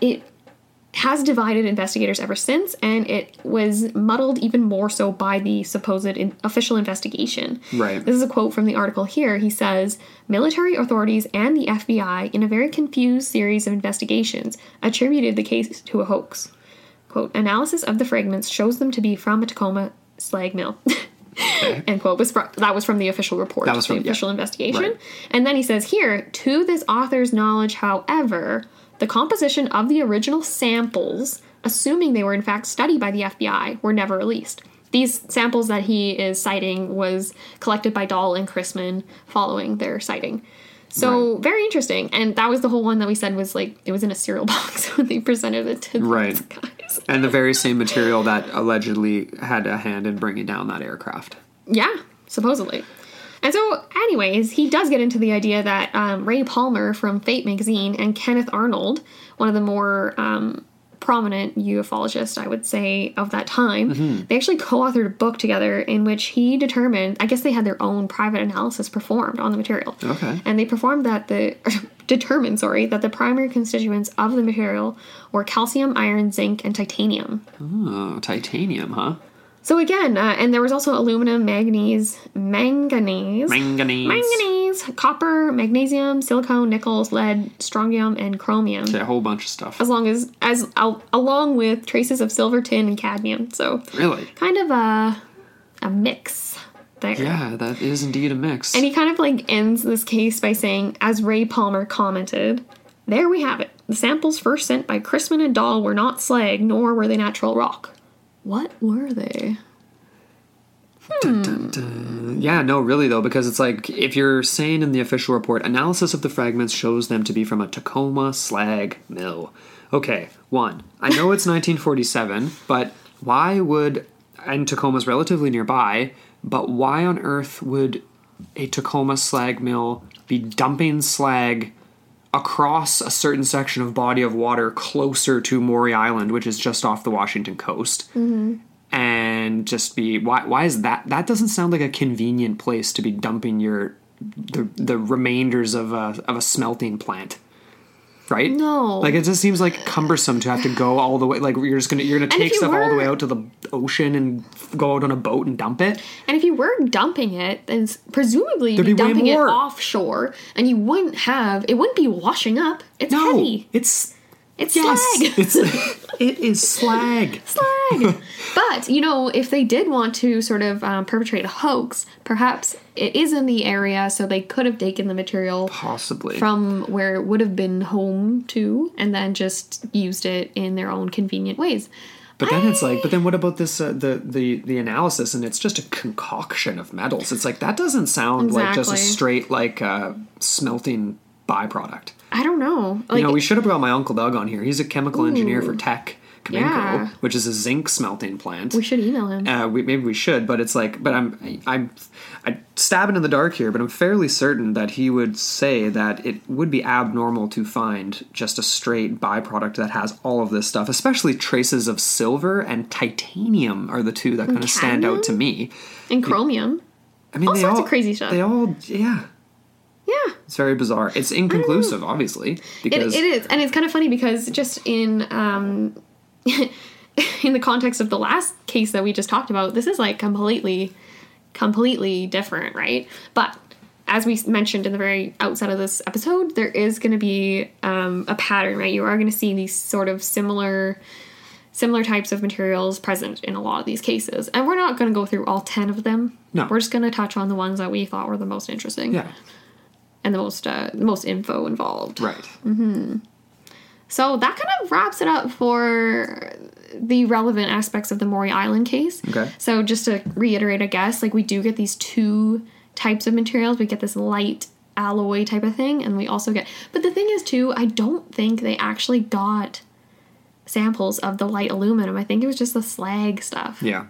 it has divided investigators ever since, and it was muddled even more so by the supposed in- official investigation. Right. This is a quote from the article here. He says Military authorities and the FBI, in a very confused series of investigations, attributed the case to a hoax. Quote Analysis of the fragments shows them to be from a Tacoma slag mill. End quote. Was fro- that was from the official report, That was from- the yeah. official investigation. Right. And then he says here, to this author's knowledge, however, the composition of the original samples, assuming they were in fact studied by the FBI, were never released. These samples that he is citing was collected by Dahl and Chrisman following their sighting. So very interesting, and that was the whole one that we said was like it was in a cereal box when they presented it to Right. guys. And the very same material that allegedly had a hand in bringing down that aircraft. Yeah, supposedly. And so, anyways, he does get into the idea that um, Ray Palmer from Fate magazine and Kenneth Arnold, one of the more um, prominent ufologists, I would say, of that time, they actually co authored a book together in which he determined, I guess they had their own private analysis performed on the material. Okay. And they performed that the, determined, sorry, that the primary constituents of the material were calcium, iron, zinc, and titanium. Oh, titanium, huh? So again, uh, and there was also aluminum, manganese, manganese, Manganese. manganese, copper, magnesium, silicone, nickel, lead, strontium, and chromium. Yeah, a whole bunch of stuff. As long as as al- along with traces of silver, tin, and cadmium. So Really? kind of a a mix there. Yeah, that is indeed a mix. And he kind of like ends this case by saying, as Ray Palmer commented, there we have it. The samples first sent by Chrisman and Dahl were not slag, nor were they natural rock. What were they? Hmm. Yeah, no, really though, because it's like if you're saying in the official report, analysis of the fragments shows them to be from a Tacoma slag mill. Okay, one, I know it's 1947, but why would and Tacoma's relatively nearby, but why on earth would a Tacoma slag mill be dumping slag across a certain section of body of water closer to Maury Island, which is just off the Washington coast? and just be why why is that that doesn't sound like a convenient place to be dumping your the the remainders of a of a smelting plant right No. like it just seems like cumbersome to have to go all the way like you're just gonna you're gonna take you stuff all the way out to the ocean and go out on a boat and dump it And if you were dumping it, then presumably you'd be, be dumping it offshore, and you wouldn't have it wouldn't be washing up. It's no heavy. it's It's Yes, slag. it's it is slag. slag. but you know, if they did want to sort of um, perpetrate a hoax, perhaps it is in the area, so they could have taken the material Possibly. from where it would have been home to, and then just used it in their own convenient ways. But then it's like, but then what about this? Uh, the the the analysis, and it's just a concoction of metals. It's like that doesn't sound like just a straight like uh, smelting byproduct. I don't know. Like, you know, we should have brought my uncle Doug on here. He's a chemical engineer for Teck Cominco, Yeah. which is a zinc smelting plant. we should email him. uh, we, maybe we should, but it's like, but I'm, I'm, I stabbing in the dark here, but I'm fairly certain that he would say that it would be abnormal to find just a straight byproduct that has all of this stuff, especially traces of silver and titanium are the two that kind of stand out to me. and chromium. I mean, All they sorts all of crazy stuff. They all, yeah, Yeah. it's very bizarre. It's inconclusive, obviously, It, because it is, and it's kind of funny because just in um, in the context of the last case that we just talked about, this is like completely, completely different, right? But as we mentioned in the very outset of this episode, there is going to be um, a pattern, right? You are going to see these sort of similar similar types of materials present in a lot of these cases. And we're not going to go through all 10 of them. No. We're just going to touch on the ones that we thought were the most interesting yeah, and the most uh, the most info involved. right. Mm-hmm. So that kind of wraps it up for the relevant aspects of the Maury Island case. Okay. So just to reiterate, I guess, like we do get these two types of materials. We get this light alloy type of thing, and we also get. But the thing is, too, I don't think they actually got samples of the light aluminum. I think it was just the slag stuff. Yeah,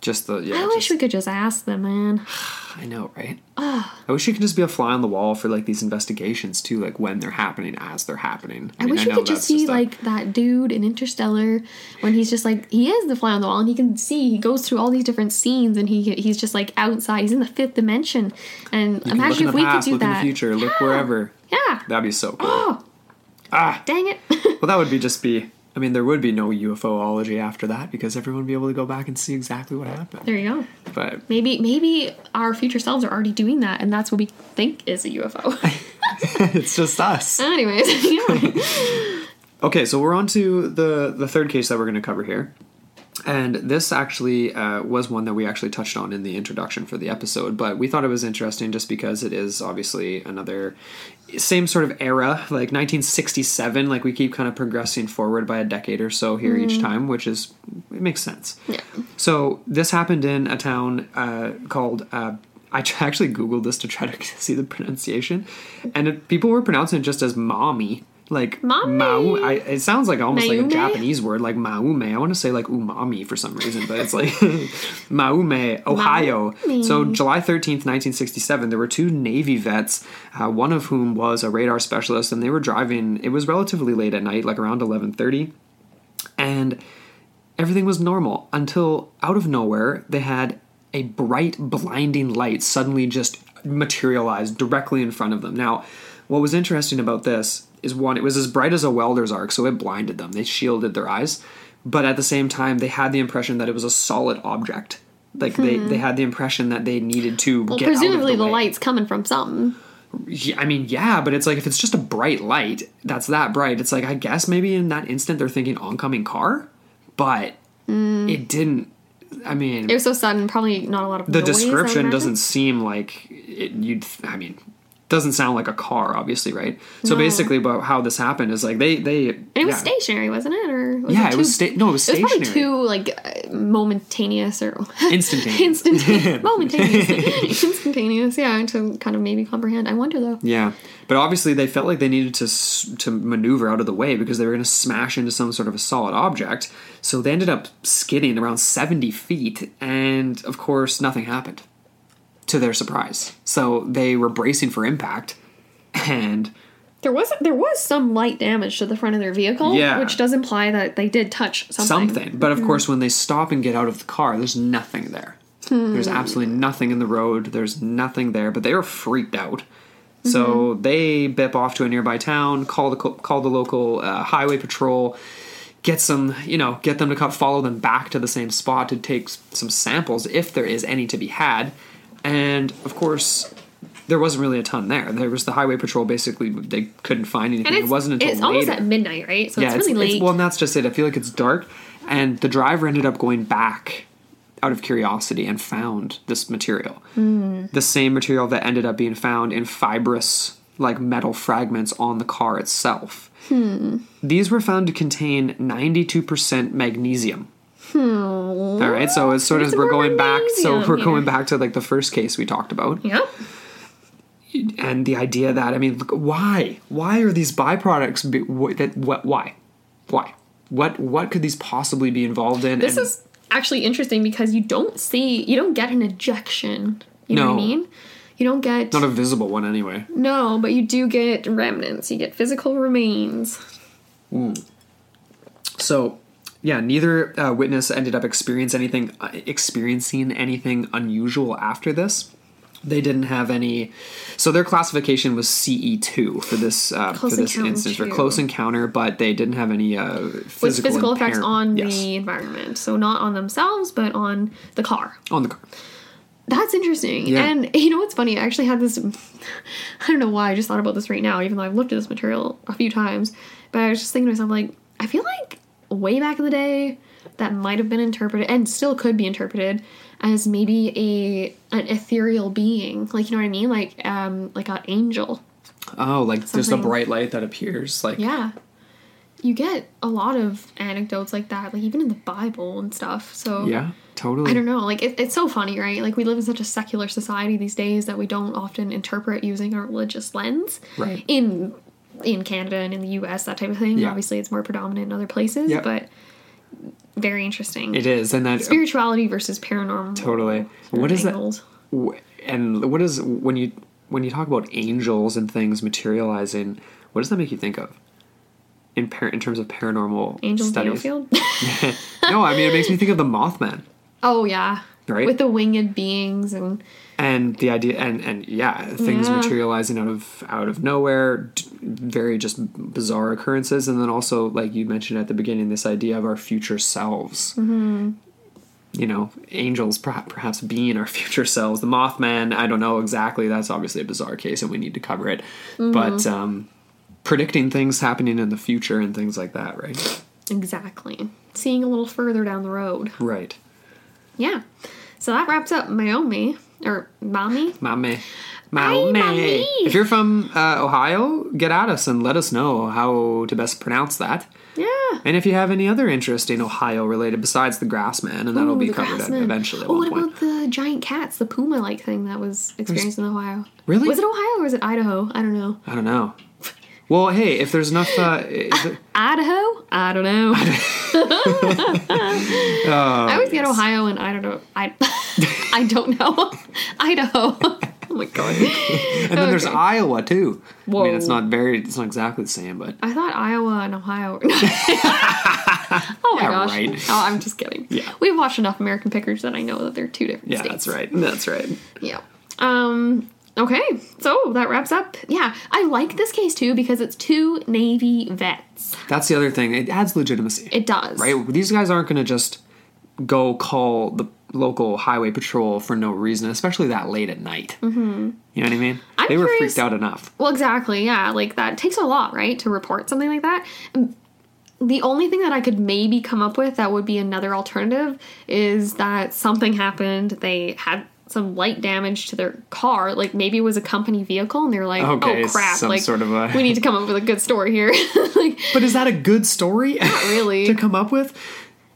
just the yeah. I just- wish we could just ask them, man. I know, right? I wish you could just be a fly on the wall for like these investigations too, like when they're happening, as they're happening. I, wish we could just see a- like that dude in Interstellar when he's just like he is the fly on the wall and he can see he goes through all these different scenes and he he's just like outside he's in the fifth dimension and You imagine in if we past, could do look in the future, look wherever. yeah That'd be so cool. oh Ah, dang it well, that would be just be. I mean, there would be no UFOology after that because everyone would be able to go back and see exactly what happened. there you go But maybe maybe our future selves are already doing that and that's what we think is a UFO it's just us. anyways yeah Okay, so we're on to the the third case that we're going to cover here. And this actually uh, was one that we actually touched on in the introduction for the episode, but we thought it was interesting just because it is obviously another same sort of era, like 1967. Like we keep kind of progressing forward by a decade or so here each time, which is it makes sense. yeah So this happened in a town uh, called. Uh, I actually googled this to try to see the pronunciation, and it, people were pronouncing it just as "mommy," like Mommy. Mau. I, it sounds like almost like a Japanese word, like "maume." I want to say like "umami" for some reason, but it's like "maume," Ohio. Maumee. So July thirteenth, nineteen sixty-seven, there were two Navy vets, uh, one of whom was a radar specialist, and they were driving. It was relatively late at night, like around eleven thirty, and everything was normal until out of nowhere they had a bright blinding light suddenly just materialized directly in front of them now what was interesting about this is one it was as bright as a welder's arc so it blinded them. They shielded their eyes. But at the same time they had the impression that it was a solid object. Like they, hmm. they had the impression that they needed to well get out of presumably the, the, light's coming from something. I mean, yeah, but it's like if it's just a bright light that's that bright, it's like I guess maybe in that instant they're thinking oncoming car, but hmm. it didn't. I mean, it was so sudden probably not a lot of the noise, description doesn't seem like it, you'd. I mean, doesn't sound like a car, obviously, right? So No. basically, about how this happened is like they they. And it was yeah. stationary, wasn't it? Or was Yeah, it, it was too- sta- no, it was stationary. It was probably too like uh, momentaneous or Instantaneous. instantaneous, momentaneous, instantaneous. Yeah, to kind of maybe comprehend. I wonder though. Yeah, but obviously they felt like they needed to to maneuver out of the way because they were going to smash into some sort of a solid object. So they ended up skidding around seventy feet, and of course nothing happened. To their surprise, so they were bracing for impact, and There was there was some light damage to the front of their vehicle, Yeah. which does imply that they did touch something. something. But of mm-hmm. course, when they stop and get out of the car, there's nothing there. Hmm. There's absolutely nothing in the road. There's nothing there. But they were freaked out. So mm-hmm. they bip off to a nearby town, call the call the local uh, highway patrol, get some you know get them to come follow them back to the same spot to take some samples if there is any to be had, and of course there wasn't really a ton there. There was the highway patrol. Basically, they couldn't find anything. It wasn't until it's almost at midnight, right? So yeah, it's really late. well, and that's just it. I feel like it's dark, and the driver ended up going back out of curiosity and found this material, Hmm. the same material that ended up being found in fibrous like metal fragments on the car itself. Hmm. These were found to contain ninety-two percent magnesium. All right, so it's sort There's of we're Hmm. going back. So we're here. going back to like the first case we talked about yep. and the idea that I mean, look, why? Why are these byproducts? Be, wh- that what? Why? Why? What? What could these possibly be involved in? This And- is actually interesting because you don't see, you don't get an ejection. You know what I mean? You don't get not a visible one anyway. no, but you do get remnants. You get physical remains. So, yeah, neither uh, witness ended up experience anything, uh, experiencing anything unusual after this. They didn't have any. So their classification was CE two for this uh, for this instance for two. close encounter, but they didn't have any uh, With physical, physical effects on yes, the environment. So not on themselves, but on the car. on the car. That's interesting. Yeah. And you know what's funny? I actually had this. I don't know why. I just thought about this right now, even though I've looked at this material a few times. But I was just thinking to myself, like, I feel like way back in the day, that might have been interpreted and still could be interpreted as maybe a an ethereal being, like you know what I mean, like um like an angel. Oh, like there's a bright light that appears. Like Yeah. You get a lot of anecdotes like that, like even in the Bible and stuff. So yeah, totally. I don't know. Like it, it's so funny, right? Like we live in such a secular society these days that we don't often interpret using a religious lens. Right. In in Canada and in the U.S., that type of thing. Yeah. Obviously, it's more predominant in other places, Yep. but very interesting. It is, and that Spirituality versus paranormal. totally. What is that? angles. wh- And what is when you when you talk about angels and things materializing? What does that make you think of? In par- in terms of paranormal Angel studies. No, I mean it makes me think of the Mothman, oh yeah. Right? With the winged beings and and the idea, and and yeah, things Yeah. materializing out of out of nowhere, very just bizarre occurrences, and then also like you mentioned at the beginning, this idea of our future selves. Mm-hmm. You know, angels perha- perhaps being our future selves. The Mothman, I don't know exactly. That's obviously a bizarre case, and we need to cover it. Mm-hmm. But um, predicting things happening in the future and things like that, right? exactly seeing a little further down the road. Right. Yeah. So that wraps up Naomi or mommy. mommy, Hi, mommy. If you're from uh, Ohio, get at us and let us know how to best pronounce that. Yeah. And if you have any other interesting Ohio related besides the Grassman, and that'll Ooh, be covered Grassman. eventually Oh, what point. about the giant cats, the puma like thing that was experienced in Ohio? Really? Was it Ohio or was it Idaho? I don't know. I don't know. Well, hey, if there's enough, uh, it- Idaho? I don't know. I always get Ohio and I don't know. I I don't know. Idaho. oh my god. and then there's Iowa too. Whoa. I mean, it's not very, it's not exactly the same, but I thought Iowa and Ohio. were- oh my Yeah, gosh! right. Oh, I'm just kidding. Yeah. we've watched enough American Pickers that I know that they're two different yeah, states. that's right. That's right. Yeah. Um. Okay, so that wraps up. Yeah, I like this case too because it's two Navy vets. That's the other thing. It adds legitimacy. It does. right? These guys aren't going to just go call the local highway patrol for no reason, especially that late at night. Mm-hmm. You know what I mean? I'm they were curious- freaked out enough. Well, exactly. Yeah, like that takes a lot, right, to report something like that. Um, The only thing that I could maybe come up with that would be another alternative is that something happened. They had some light damage to their car. Like maybe it was a company vehicle, and they're like, oh, Okay, "Oh crap! like sort of a- we need to come up with a good story here." like, But is that a good story? Not really. to come up with?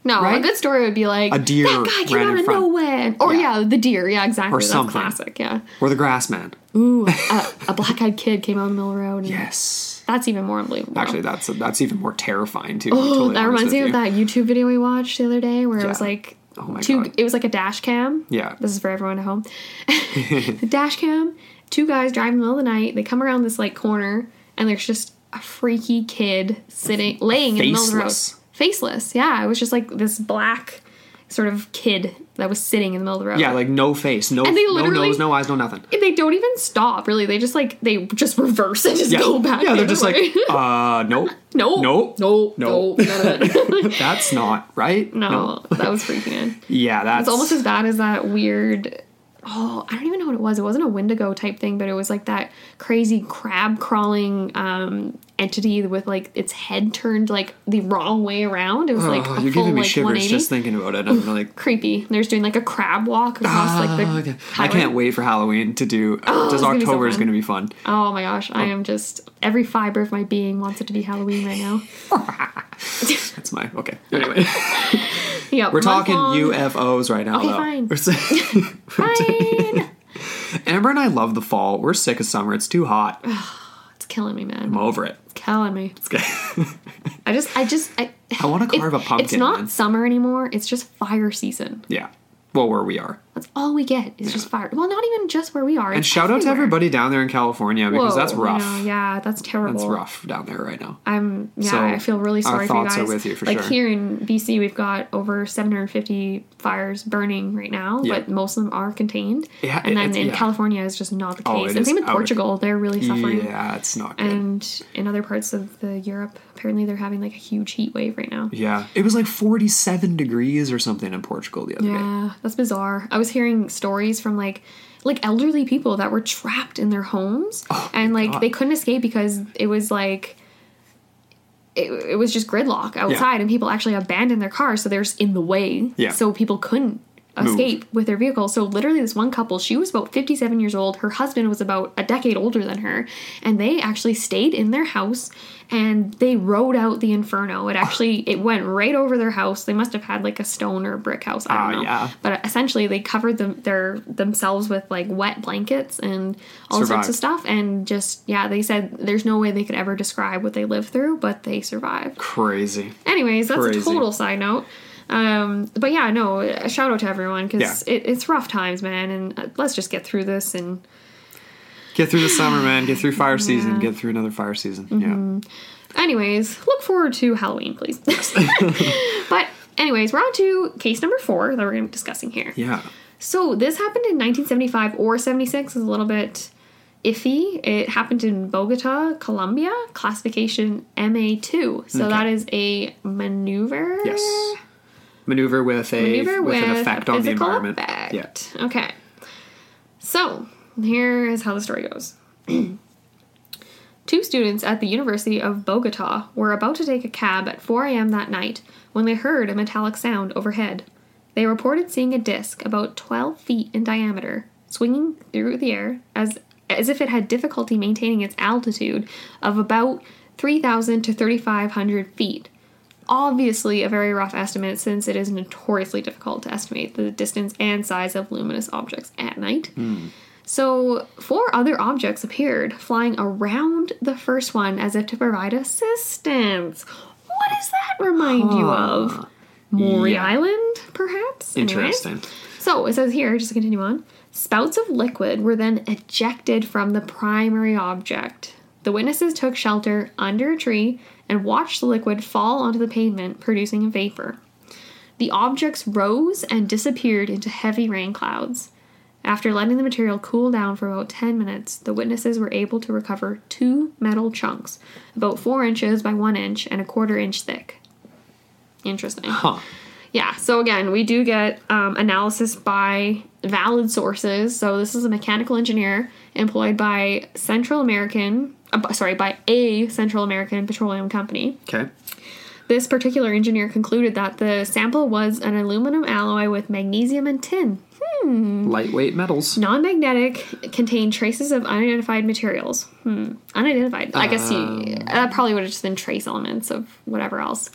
no, a good story would be like A deer that guy came ran out of front." nowhere, or Yeah. yeah. the deer. Yeah, exactly. Or That's something. classic. Yeah. Or the grass man? Ooh, a, a black-eyed kid came out in the middle of the road. And Yes. That's even more unbelievable. Actually, that's that's even more terrifying too. Oh, totally that reminds me of you. that YouTube video we watched the other day where it was like Oh my two God. it was like a dash cam. Yeah. This is for everyone at home. the dash cam, two guys driving in the middle of the night, they come around this like corner and there's just a freaky kid sitting laying in the middle of the road. Faceless. Faceless. Yeah, it was just like this black sort of kid that was sitting in the middle of the road. Yeah, like no face, no, And they no nose, no eyes, no nothing. And they don't even stop, really. They just like they just reverse and just Yeah, go back. yeah, they're just like, way. uh, nope, no, nope, no, no. no, none that's not right. no, that was freaking in. Yeah, that's It's almost as bad as that weird oh, I don't even know what it was. It wasn't a Wendigo type thing, but it was like that crazy crab crawling um, entity with like its head turned like the wrong way around. It was like oh, a you're full giving me like shivers just thinking about it. I'm like, Creepy. There's doing like a crab walk across like the. "Ah, okay." I can't wait for Halloween to do. Oh, just October is going to be fun. Oh my gosh, I am just every fiber of my being wants it to be Halloween right now. That's my okay. Anyway, Yeah, we're talking UFOs right now. Okay, though. fine. Fine. Amber and I love the fall. We're sick of summer. It's too hot. It's killing me, man. I'm over it. It's killing me. It's good. I just, I just, I. I wanna carve a pumpkin. It's not man. summer anymore. It's just fire season. yeah. Well, where we are. That's all we get. Is just fire. Well, not even just where we are. And shout out to everybody down there in California because Whoa, that's rough. know, yeah, that's terrible. That's rough down there right now. I'm yeah, So, I feel really sorry for you thoughts guys. are with you for like sure. here in BC, we've got over 750 fires burning right now, Yeah. but most of them are contained. Yeah, and then in yeah. California is just not the Oh, case. it and same out. Portugal, they're really suffering. Yeah, it's not good. And in other parts of the Europe, apparently they're having like a huge heat wave right now. yeah, it was like 47 degrees or something in Portugal the other day. Yeah, that's bizarre. I was hearing stories from like like elderly people that were trapped in their homes oh and like Oh God. they couldn't escape because it was like it, it was just gridlock outside and people actually abandoned their cars so they're in the way Yeah. so people couldn't escape with their vehicle. So literally this one couple she was about 57 years old. Her husband was about a decade older than her. And they actually stayed in their house and they rode out the inferno. It actually it went right over their house. They must have had like a stone or brick house. I don't Ah, know. yeah. but essentially they covered them their themselves with like wet blankets and all sorts of stuff. And just yeah they said there's no way they could ever describe what they lived through but they survived. Crazy. anyways that's Crazy. a total side note um but yeah no a shout out to everyone because Yeah. it, it's rough times man and uh, let's just get through this and Get through the summer, man. Get through fire season. Get through another fire season. Mm-hmm. anyways look forward to halloween please but anyways we're on to case number four that we're going to be discussing here Yeah. Yeah. So this happened in 1975 or 76 is a little bit iffy. It happened in Bogota, Colombia, classification MA2. So Okay. that is a maneuver. Yes. Maneuver with a Maneuver with, with, an effect on the environment. effect. Yeah. Okay. So here is how the story goes. Two students at the University of Bogota were about to take a cab at 4 a.m. that night when they heard a metallic sound overhead. They reported seeing a disc about 12 feet in diameter swinging through the air as, as if it had difficulty maintaining its altitude of about 3,000 to 3,500 feet. Obviously, a very rough estimate since it is notoriously difficult to estimate the distance and size of luminous objects at night. Hmm. So, four other objects appeared, flying around the first one as if to provide assistance. What does that remind you of? Maury Yeah. Island, perhaps? Interesting. So, it says here, just to continue on spouts of liquid were then ejected from the primary object. The witnesses took shelter under a tree and watched the liquid fall onto the pavement, producing a vapor. The objects rose and disappeared into heavy rain clouds. After letting the material cool down for about 10 minutes, the witnesses were able to recover two metal chunks, about 4 inches by 1 inch and a quarter inch thick. Interesting. Huh. Yeah, so again, we do get um, analysis by valid sources. So this is a mechanical engineer employed by Central American, uh, sorry, by a Central American petroleum company. Okay. This particular engineer concluded that the sample was an aluminum alloy with magnesium and tin. Lightweight metals. Non magnetic, contained traces of unidentified materials. Hmm. Unidentified. I guess he, that probably would have just been trace elements of whatever else.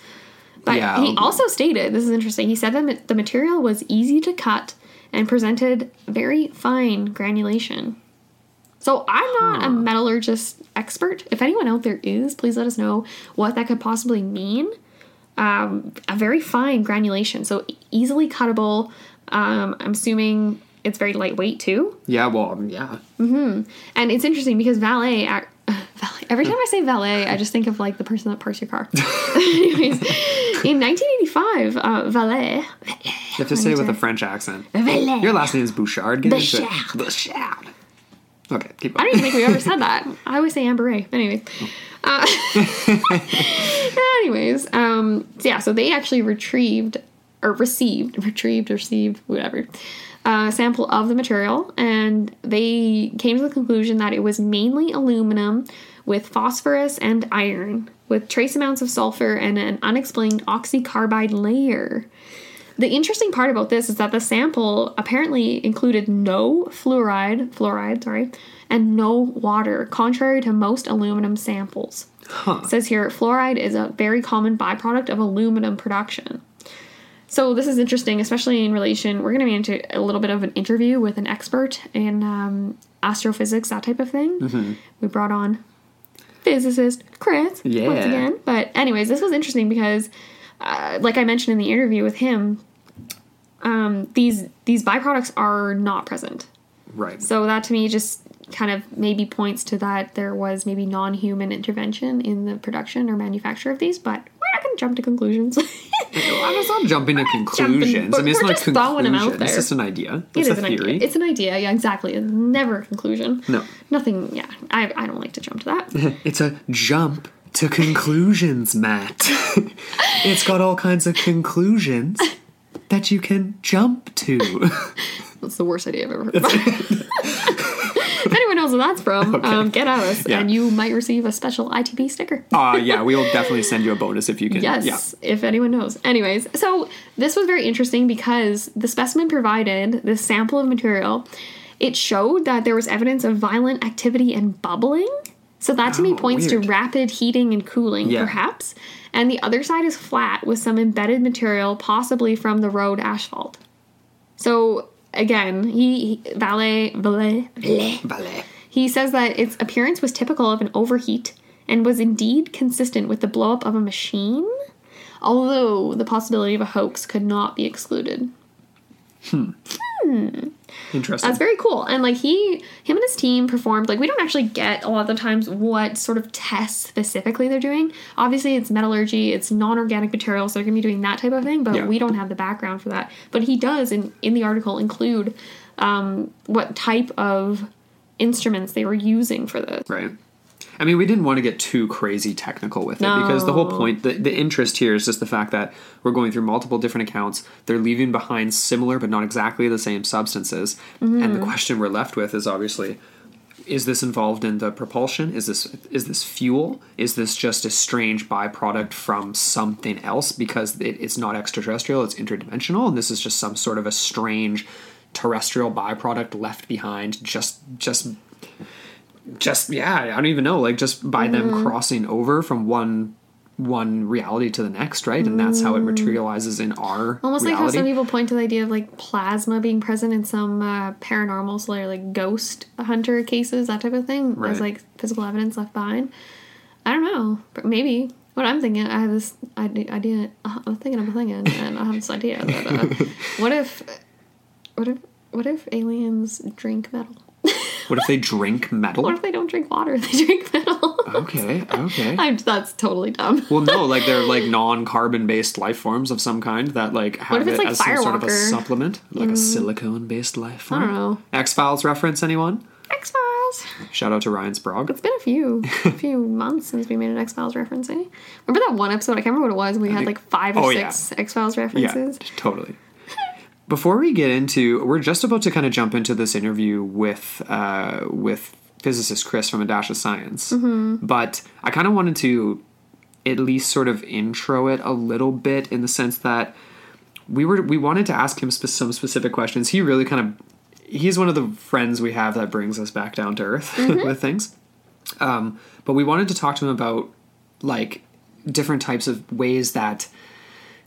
But Yeah. he also stated this is interesting. He said that the material was easy to cut and presented very fine granulation. So I'm not a metallurgist expert. If anyone out there is, please let us know what that could possibly mean. Um, a very fine granulation, so easily cuttable. Um, I'm assuming it's very lightweight too. Yeah, well, um, yeah. And it's interesting because valet, ac- valet. Every time I say valet, I just think of like the person that parks your car. Anyways, in 1985, uh, valet. You have to say it with a French accent. Valet. Your last name is Bouchard. Bouchard. Bouchard. Okay, keep I don't even think we ever said that. I always say Amber Ray. Anyways. Uh, anyways, um, so yeah, so they actually retrieved or received, retrieved, received, whatever, a sample of the material, and they came to the conclusion that it was mainly aluminum with phosphorus and iron, with trace amounts of sulfur and an unexplained oxycarbide layer. The interesting part about this is that the sample apparently included no fluoride, fluoride, sorry, and no water, contrary to most aluminum samples. Huh. It says here fluoride is a very common byproduct of aluminum production. So this is interesting, especially in relation. We're going to be into a little bit of an interview with an expert in um, astrophysics, that type of thing. Mm-hmm. We brought on physicist Chris Yeah. once again. But anyways, this was interesting because, uh, like I mentioned in the interview with him, um, these these byproducts are not present. Right. So that to me just kind of maybe points to that there was maybe non-human intervention in the production or manufacture of these, but we're not going to jump to conclusions. I was not jumping to conclusions. I mean, it's not just a 'em out conclusion. It's just an idea. It It's is a an idea. It's an idea. Yeah, exactly. It's never a conclusion. No. Nothing. Yeah, I, I don't like to jump to that. It's a jump to conclusions, Matt. it's got all kinds of conclusions that you can jump to. That's the worst idea I've ever heard. if anyone knows where that's from, um, get at us, Yeah. and you might receive a special ITB sticker. uh, yeah, we will definitely send you a bonus if you can. Yes, Yeah. if anyone knows. Anyways, so this was very interesting because the specimen provided, this sample of material, it showed that there was evidence of violent activity and bubbling. So that to me Oh, points weird. to rapid heating and cooling, Yeah. perhaps. And the other side is flat with some embedded material, possibly from the road asphalt. So again, he, he Valet, Valet, Valet, Ballet. he says that its appearance was typical of an overheat and was indeed consistent with the blowup of a machine, although the possibility of a hoax could not be excluded. Hmm. Hmm. Interesting. That's very cool. And like he, him and his team performed, like we don't actually get a lot of the times what sort of tests specifically they're doing. Obviously, it's metallurgy, it's non organic materials, so they're going to be doing that type of thing, but Yeah. we don't have the background for that. But he does, in, in the article, include um, what type of instruments they were using for this. Right. I mean, we didn't want to get too crazy technical with it because the whole point, the, the interest here is just the fact that we're going through multiple different accounts. They're leaving behind similar but not exactly the same substances. And the mm-hmm. question we're left with is obviously is this involved in the propulsion? Is this is this fuel? Is this just a strange byproduct from something else because it, it's not extraterrestrial, it's interdimensional, and this is just some sort of a strange terrestrial byproduct left behind just just just yeah i don't even know like just by Mm-hmm. them crossing over from one one reality to the next right and that's how it materializes in our Mm. Almost like how some people point to the idea of like plasma being present in some uh, paranormal, so like ghost hunter cases, that type of thing, Right. as like physical evidence left behind. I don't know, but maybe. What I'm thinking, I have this idea. idea uh, I'm thinking, I'm thinking, and I have this idea that uh, what if, what if, what if aliens drink metal? What if they drink metal What if they don't drink water? They drink metal. okay okay I'm, that's totally dumb. well no like they're like non-carbon based life forms of some kind that like have it like as some sort of a supplement like a silicone based life form I don't know. x-files reference anyone X Files. shout out to ryan sprague It's been a few a few months since we made an X Files reference. Eh? Remember that one episode? I can't remember what it was. We had think- like five or Oh, yeah. six X Files references. Yeah, references. totally. Before we get into, we're just about to kind of jump into this interview with uh, with physicist Chris from A Dash of Science, but I kind of wanted to at least sort of intro it a little bit in the sense that we were we wanted to ask him spe- some specific questions. He really kind of he's one of the friends we have that brings us back down to earth with things. Um, but we wanted to talk to him about like different types of ways that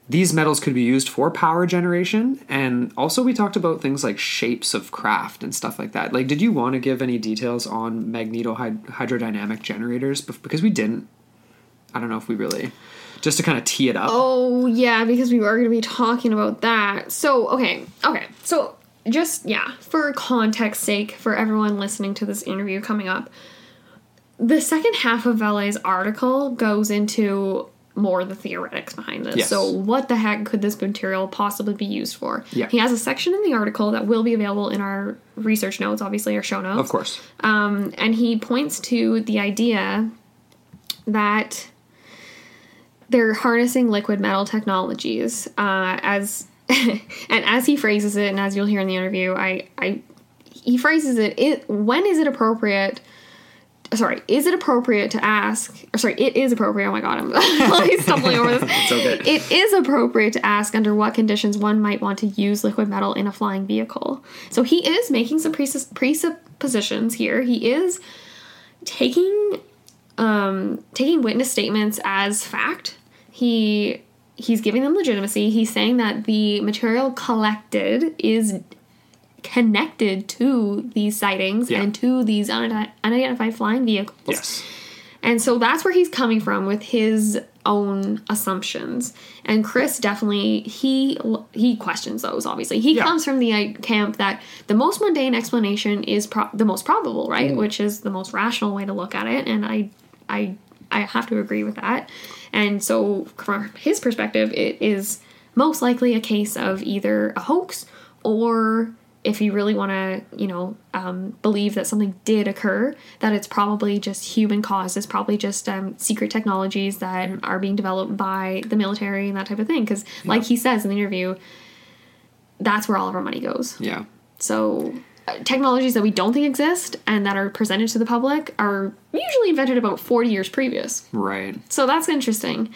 these metals could be used for power generation and also we talked about things like shapes of craft and stuff like that like did you want to give any details on magnetohydrodynamic generators Bef- because we didn't i don't know if we really just to kind of tee it up Oh yeah, because we were going to be talking about that. So okay, okay. So just yeah, for context sake, for everyone listening to this interview coming up, the second half of Vallée's article goes into more the theoretics behind this. Yes. So what the heck could this material possibly be used for? Yeah. He has a section in the article that will be available in our research notes, obviously our show notes. of course Um, and he points to the idea that they're harnessing liquid metal technologies uh, as and as he phrases it and as you'll hear in the interview i i he phrases it it when is it appropriate sorry is it appropriate to ask or sorry it is appropriate oh my god i'm like stumbling over this It's okay. it is appropriate to ask under what conditions one might want to use liquid metal in a flying vehicle so he is making some presuppositions here he is taking um, taking witness statements as fact. He he's giving them legitimacy. He's saying that the material collected is connected to these sightings Yeah. and to these unidentified flying vehicles. Yes. And so that's where he's coming from with his own assumptions. And Chris definitely he he questions those. Obviously, he Yeah. comes from the uh, camp that the most mundane explanation is pro- the most probable, right? Mm. Which is the most rational way to look at it. And I I I have to agree with that. And so from his perspective, it is most likely a case of either a hoax or if you really want to, you know, um, believe that something did occur, that it's probably just human caused. It's probably just um, secret technologies that are being developed by the military and that type of thing. Because, like he says in the interview, that's where all of our money goes. Yeah. So, uh, technologies that we don't think exist and that are presented to the public are usually invented about 40 years previous. Right. So, that's interesting.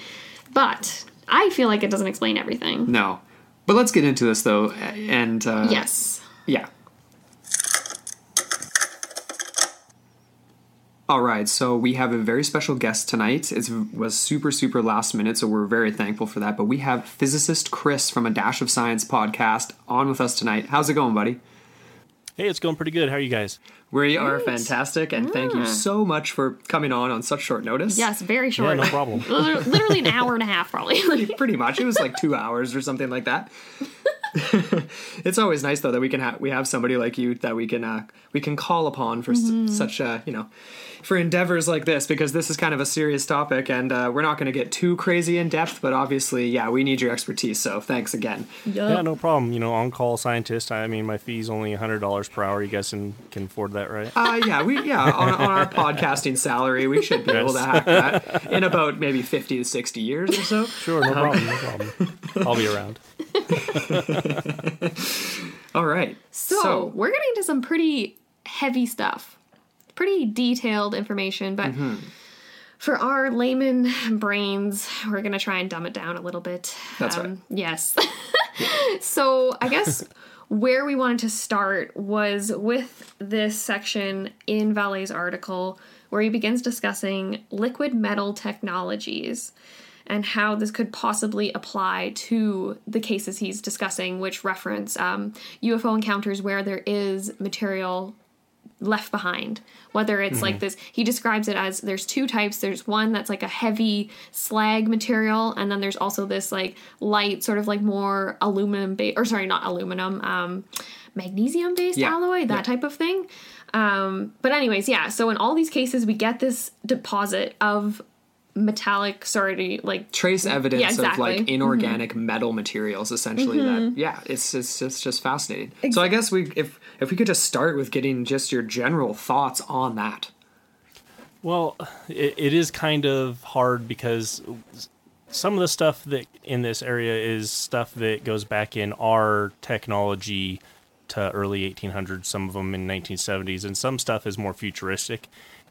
But I feel like it doesn't explain everything. No. But let's get into this though, and uh, Yes. Yeah. All right, so we have a very special guest tonight. It was super, super last minute, so we're very thankful for that. But we have physicist Chris from a Dash of Science podcast on with us tonight. How's it going, buddy? Hey, it's going pretty good. How are you guys? We are fantastic, and thank you mm. so much for coming on on such short notice. Yes, very Yeah, short. no problem. Literally an hour and a half, probably. pretty much. It was like two hours or something like that. It's always nice though that we can have we have somebody like you that we can uh, we can call upon for s- such uh, you know for endeavors like this because this is kind of a serious topic and uh, we're not going to get too crazy in depth but obviously yeah we need your expertise so thanks again Yeah, no problem. You know, on-call scientist. I mean, my fee's only hundred dollars per hour. You guys can, can afford that, right? uh, yeah we yeah on, on our podcasting salary we should be able to hack that in about maybe 50 to 60 years or so Sure, no problem. No problem. I'll be around. all right So, we're getting into some pretty heavy stuff, pretty detailed information, but Mm-hmm. for our layman brains, we're going to try and dumb it down a little bit. Um, That's right. Yes. so, I guess where we wanted to start was with this section in Vallée's article where he begins discussing liquid metal technologies and how this could possibly apply to the cases he's discussing, which reference um, UFO encounters where there is material left behind. Whether it's like this, he describes it as there's two types. There's one that's like a heavy slag material, and then there's also this like light, sort of like more aluminum based, or sorry, not aluminum, um, magnesium based Yeah. alloy, that Yeah. type of thing. Um, but anyways, yeah. So in all these cases, we get this deposit of metallic, sorry, like trace evidence Yeah, exactly. of like mm-hmm. inorganic metal materials essentially that mm-hmm. yeah it's it's just, just fascinating so i guess we if if we could just start with getting just your general thoughts on that Well, it, it is kind of hard because some of the stuff that in this area is stuff that goes back in our technology to early 1800s, some of them in 1970s, and some stuff is more futuristic.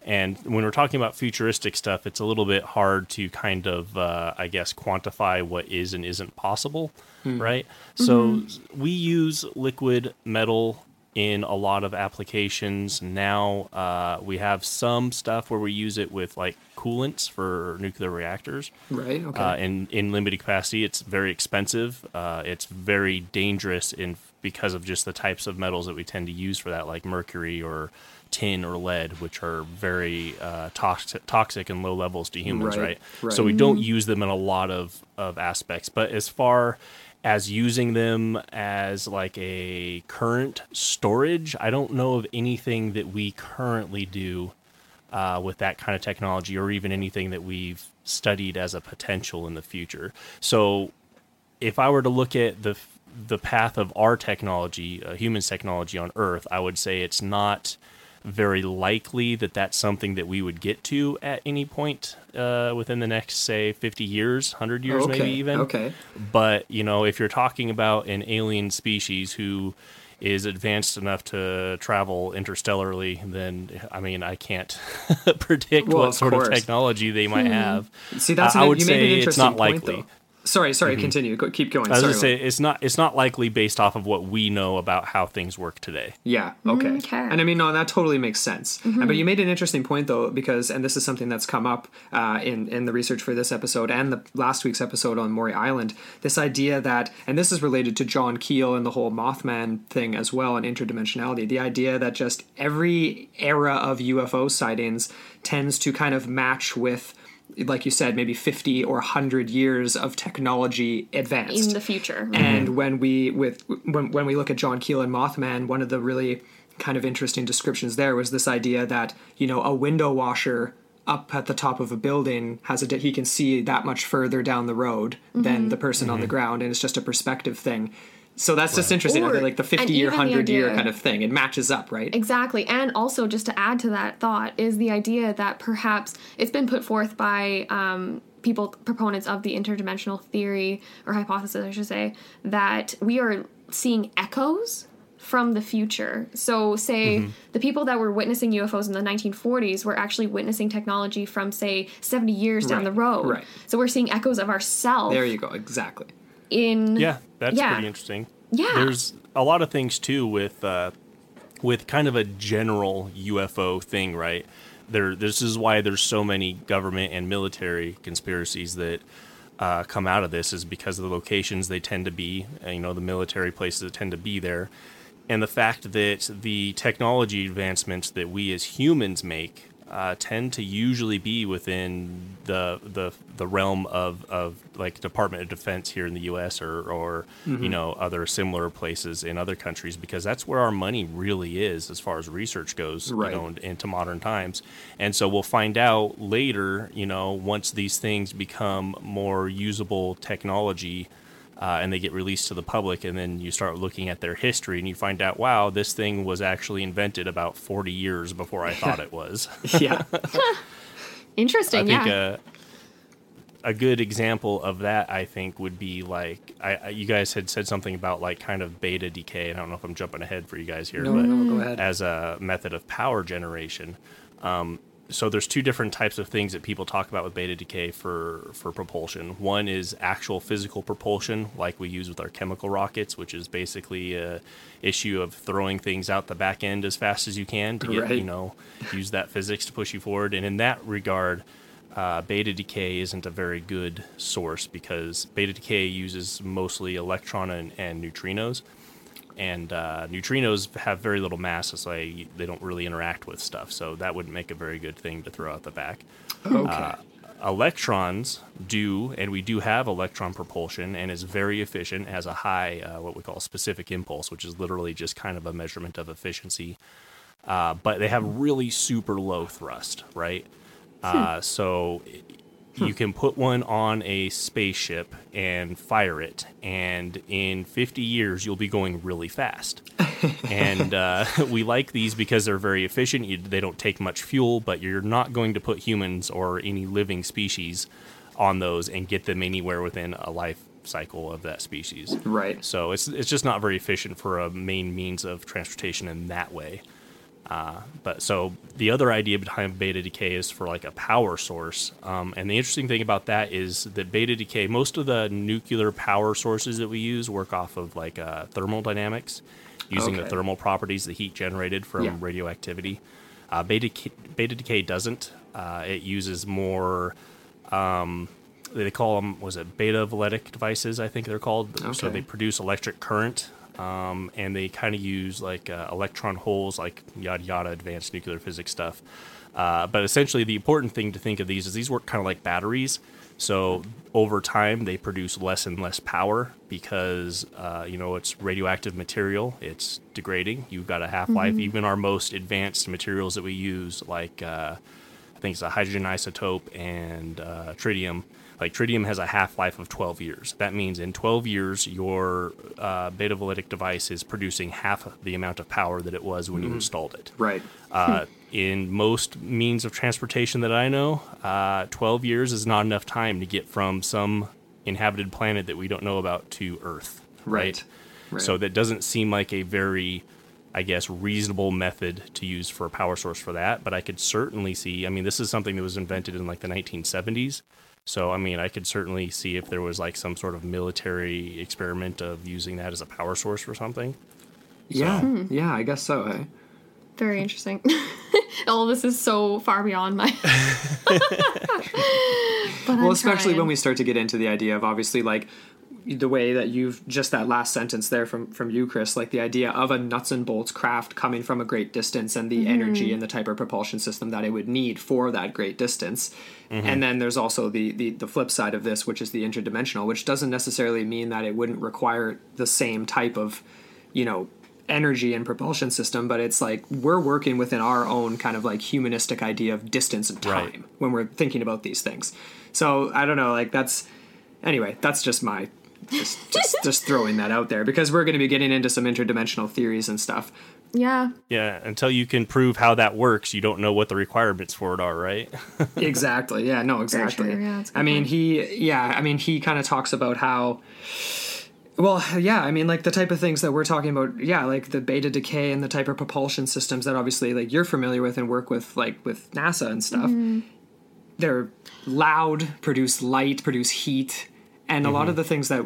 And when we're talking about futuristic stuff, it's a little bit hard to kind of, uh, I guess, quantify what is and isn't possible, right? So we use liquid metal in a lot of applications now. Uh, we have some stuff where we use it with like coolants for nuclear reactors. right okay Uh, in in limited capacity, it's very expensive. Uh, it's very dangerous in because of just the types of metals that we tend to use for that, like mercury or tin or lead, which are very uh, toxic, toxic in low levels to humans, Right, right? So we don't use them in a lot of of aspects. But as far as using them as like a current storage, I don't know of anything that we currently do uh, with that kind of technology, or even anything that we've studied as a potential in the future. So, if I were to look at the the path of our technology, uh, humans' technology on Earth, I would say it's not very likely that that's something that we would get to at any point uh, within the next, say, 50 years, 100 years, Okay, maybe even. okay. But, you know, if you're talking about an alien species who is advanced enough to travel interstellarly, then, I mean, I can't predict Well, what of sort course. of technology they might have. See, that's Uh, an, I would you made an say it's not point, likely. though. Sorry, sorry. Continue. Go, keep going. I was sorry. gonna say it's not it's not likely based off of what we know about how things work today. Yeah. Okay. Okay. And I mean, no, that totally makes sense. Uh, But you made an interesting point, though, because and this is something that's come up uh, in in the research for this episode and the last week's episode on Maury Island. This idea that, and this is related to John Keel and the whole Mothman thing as well, and interdimensionality. The idea that just every era of UFO sightings tends to kind of match with. Like you said, maybe fifty or hundred years of technology advanced in the future. and mm-hmm. when we with when, when we look at John Keel and Mothman, one of the really kind of interesting descriptions there was this idea that you know a window washer up at the top of a building has a he can see that much further down the road than mm-hmm. the person on the mm-hmm. ground, and it's just a perspective thing. So that's just interesting. Or- like the fifty year, hundred year kind of thing. It matches up, right? Exactly. And also, just to add to that thought, is the idea that perhaps it's been put forth by um, people, proponents of the interdimensional theory or hypothesis, I should say, that we are seeing echoes from the future. So, say Mm-hmm. the people that were witnessing UFOs in the 1940s were actually witnessing technology from, say, 70 years down the road. right. So, we're seeing echoes of ourselves There you go. Exactly. In. Yeah, that's Yeah. pretty interesting. Yeah. There's a lot of things too with uh, with kind of a general UFO thing, right? There, this is why there's so many government and military conspiracies that uh, come out of this, is because of the locations they tend to be, uh, you know, the military places that tend to be there, and the fact that the technology advancements that we as humans make uh, tend to usually be within the the the realm of, of like Department of Defense here in the U.S. or or you know other similar places in other countries because that's where our money really is as far as research goes, Right. you know, into modern times. And so we'll find out later, you know, once these things become more usable technology uh, and they get released to the public, and then you start looking at their history, and you find out, wow, this thing was actually invented about 40 years before I thought it was. Yeah. Interesting, I think yeah. a, a good example of that, I think, would be like I, I, you guys had said something about like kind of beta decay. and I don't know if I'm jumping ahead for you guys here, no, but no, go ahead. as a method of power generation. Um, so there's two different types of things that people talk about with beta decay for for propulsion. One is actual physical propulsion, like we use with our chemical rockets, which is basically a issue of throwing things out the back end as fast as you can to get Right. you know use that physics to push you forward. And in that regard, uh, beta decay isn't a very good source because beta decay uses mostly electron and, and neutrinos and uh, neutrinos have very little mass, so they, they don't really interact with stuff. So that wouldn't make a very good thing to throw out the back. Okay. Uh, electrons do, and we do have electron propulsion, and is very efficient. Has a high, uh, what we call specific impulse, which is literally just kind of a measurement of efficiency. Uh, but they have really super low thrust, right? Uh, so you can put one on a spaceship and fire it, and in 50 years, you'll be going really fast. and uh, we like these because they're very efficient. You, they don't take much fuel, but you're not going to put humans or any living species on those and get them anywhere within a life cycle of that species. right. So it's it's just not very efficient for a main means of transportation in that way. Uh, but so the other idea behind beta decay is for like a power source. Um, and the interesting thing about that is that beta decay, most of the nuclear power sources that we use work off of like uh, thermal dynamics, using the thermal properties, the heat generated from Yeah. radioactivity. Uh, beta, beta decay doesn't. Uh, it uses more they call them was it betavoltaic devices i think they're called so they produce electric current um, and they kind of use like uh, electron holes like yada yada advanced nuclear physics stuff. Uh, but essentially the important thing to think of these is these work kind of like batteries. So over time they produce less and less power because uh, you know it's radioactive material. It's degrading. You've got a half-life even our most advanced materials that we use like uh, I think it's a hydrogen isotope and uh, tritium. Like tritium has a half life of 12 years. That means in 12 years, your uh, betavoltaic device is producing half the amount of power that it was when you installed it. Right. Uh, in most means of transportation that I know, uh, 12 years is not enough time to get from some inhabited planet that we don't know about to Earth. Right. Right. So that doesn't seem like a very, I guess, reasonable method to use for a power source for that. But I could certainly see, I mean, this is something that was invented in like the 1970s. So, I mean, I could certainly see if there was like some sort of military experiment of using that as a power source for something. Yeah. Yeah, I guess so. Eh? Very interesting. All this is so far beyond my. but Well, especially when we start to get into the idea of obviously like the way that you've just that last sentence there from from you chris like the idea of a nuts and bolts craft coming from a great distance and the energy mm-hmm. and the type of propulsion system that it would need for that great distance. Mm-hmm. And then there's also the, the the flip side of this which is the interdimensional which doesn't necessarily mean that it wouldn't require the same type of you know energy and propulsion system but it's like we're working within our own kind of like humanistic idea of distance and time Right. when we're thinking about these things. So i don't know like that's anyway that's just my just just, just throwing that out there because we're going to be getting into some interdimensional theories and stuff yeah. Yeah, until you can prove how that works, you don't know what the requirements for it are, right? exactly yeah no exactly true, yeah, that's i mean point. he yeah i mean he kind of talks about how well yeah i mean like the type of things that we're talking about yeah like the beta decay and the type of propulsion systems that obviously like you're familiar with and work with like with nasa and stuff Mm-hmm. they're loud produce light produce heat and a lot of mm-hmm. the things that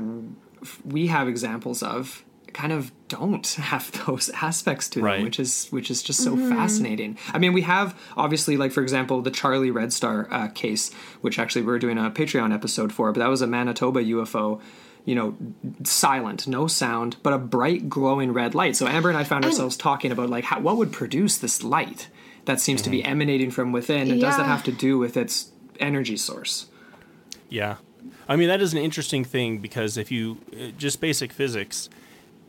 we have examples of kind of don't have those aspects to them Right. which is which is just so mm-hmm. fascinating. I mean we have obviously like for example the charlie red star uh, case which actually we're doing a patreon episode for but that was a manitoba ufo you know silent no sound but a bright glowing red light. So amber and i found ourselves talking about like how, what would produce this light that seems to be mm-hmm. emanating from within and does that have to do with its energy source? Yeah. I mean, that is an interesting thing because if you uh, just basic physics,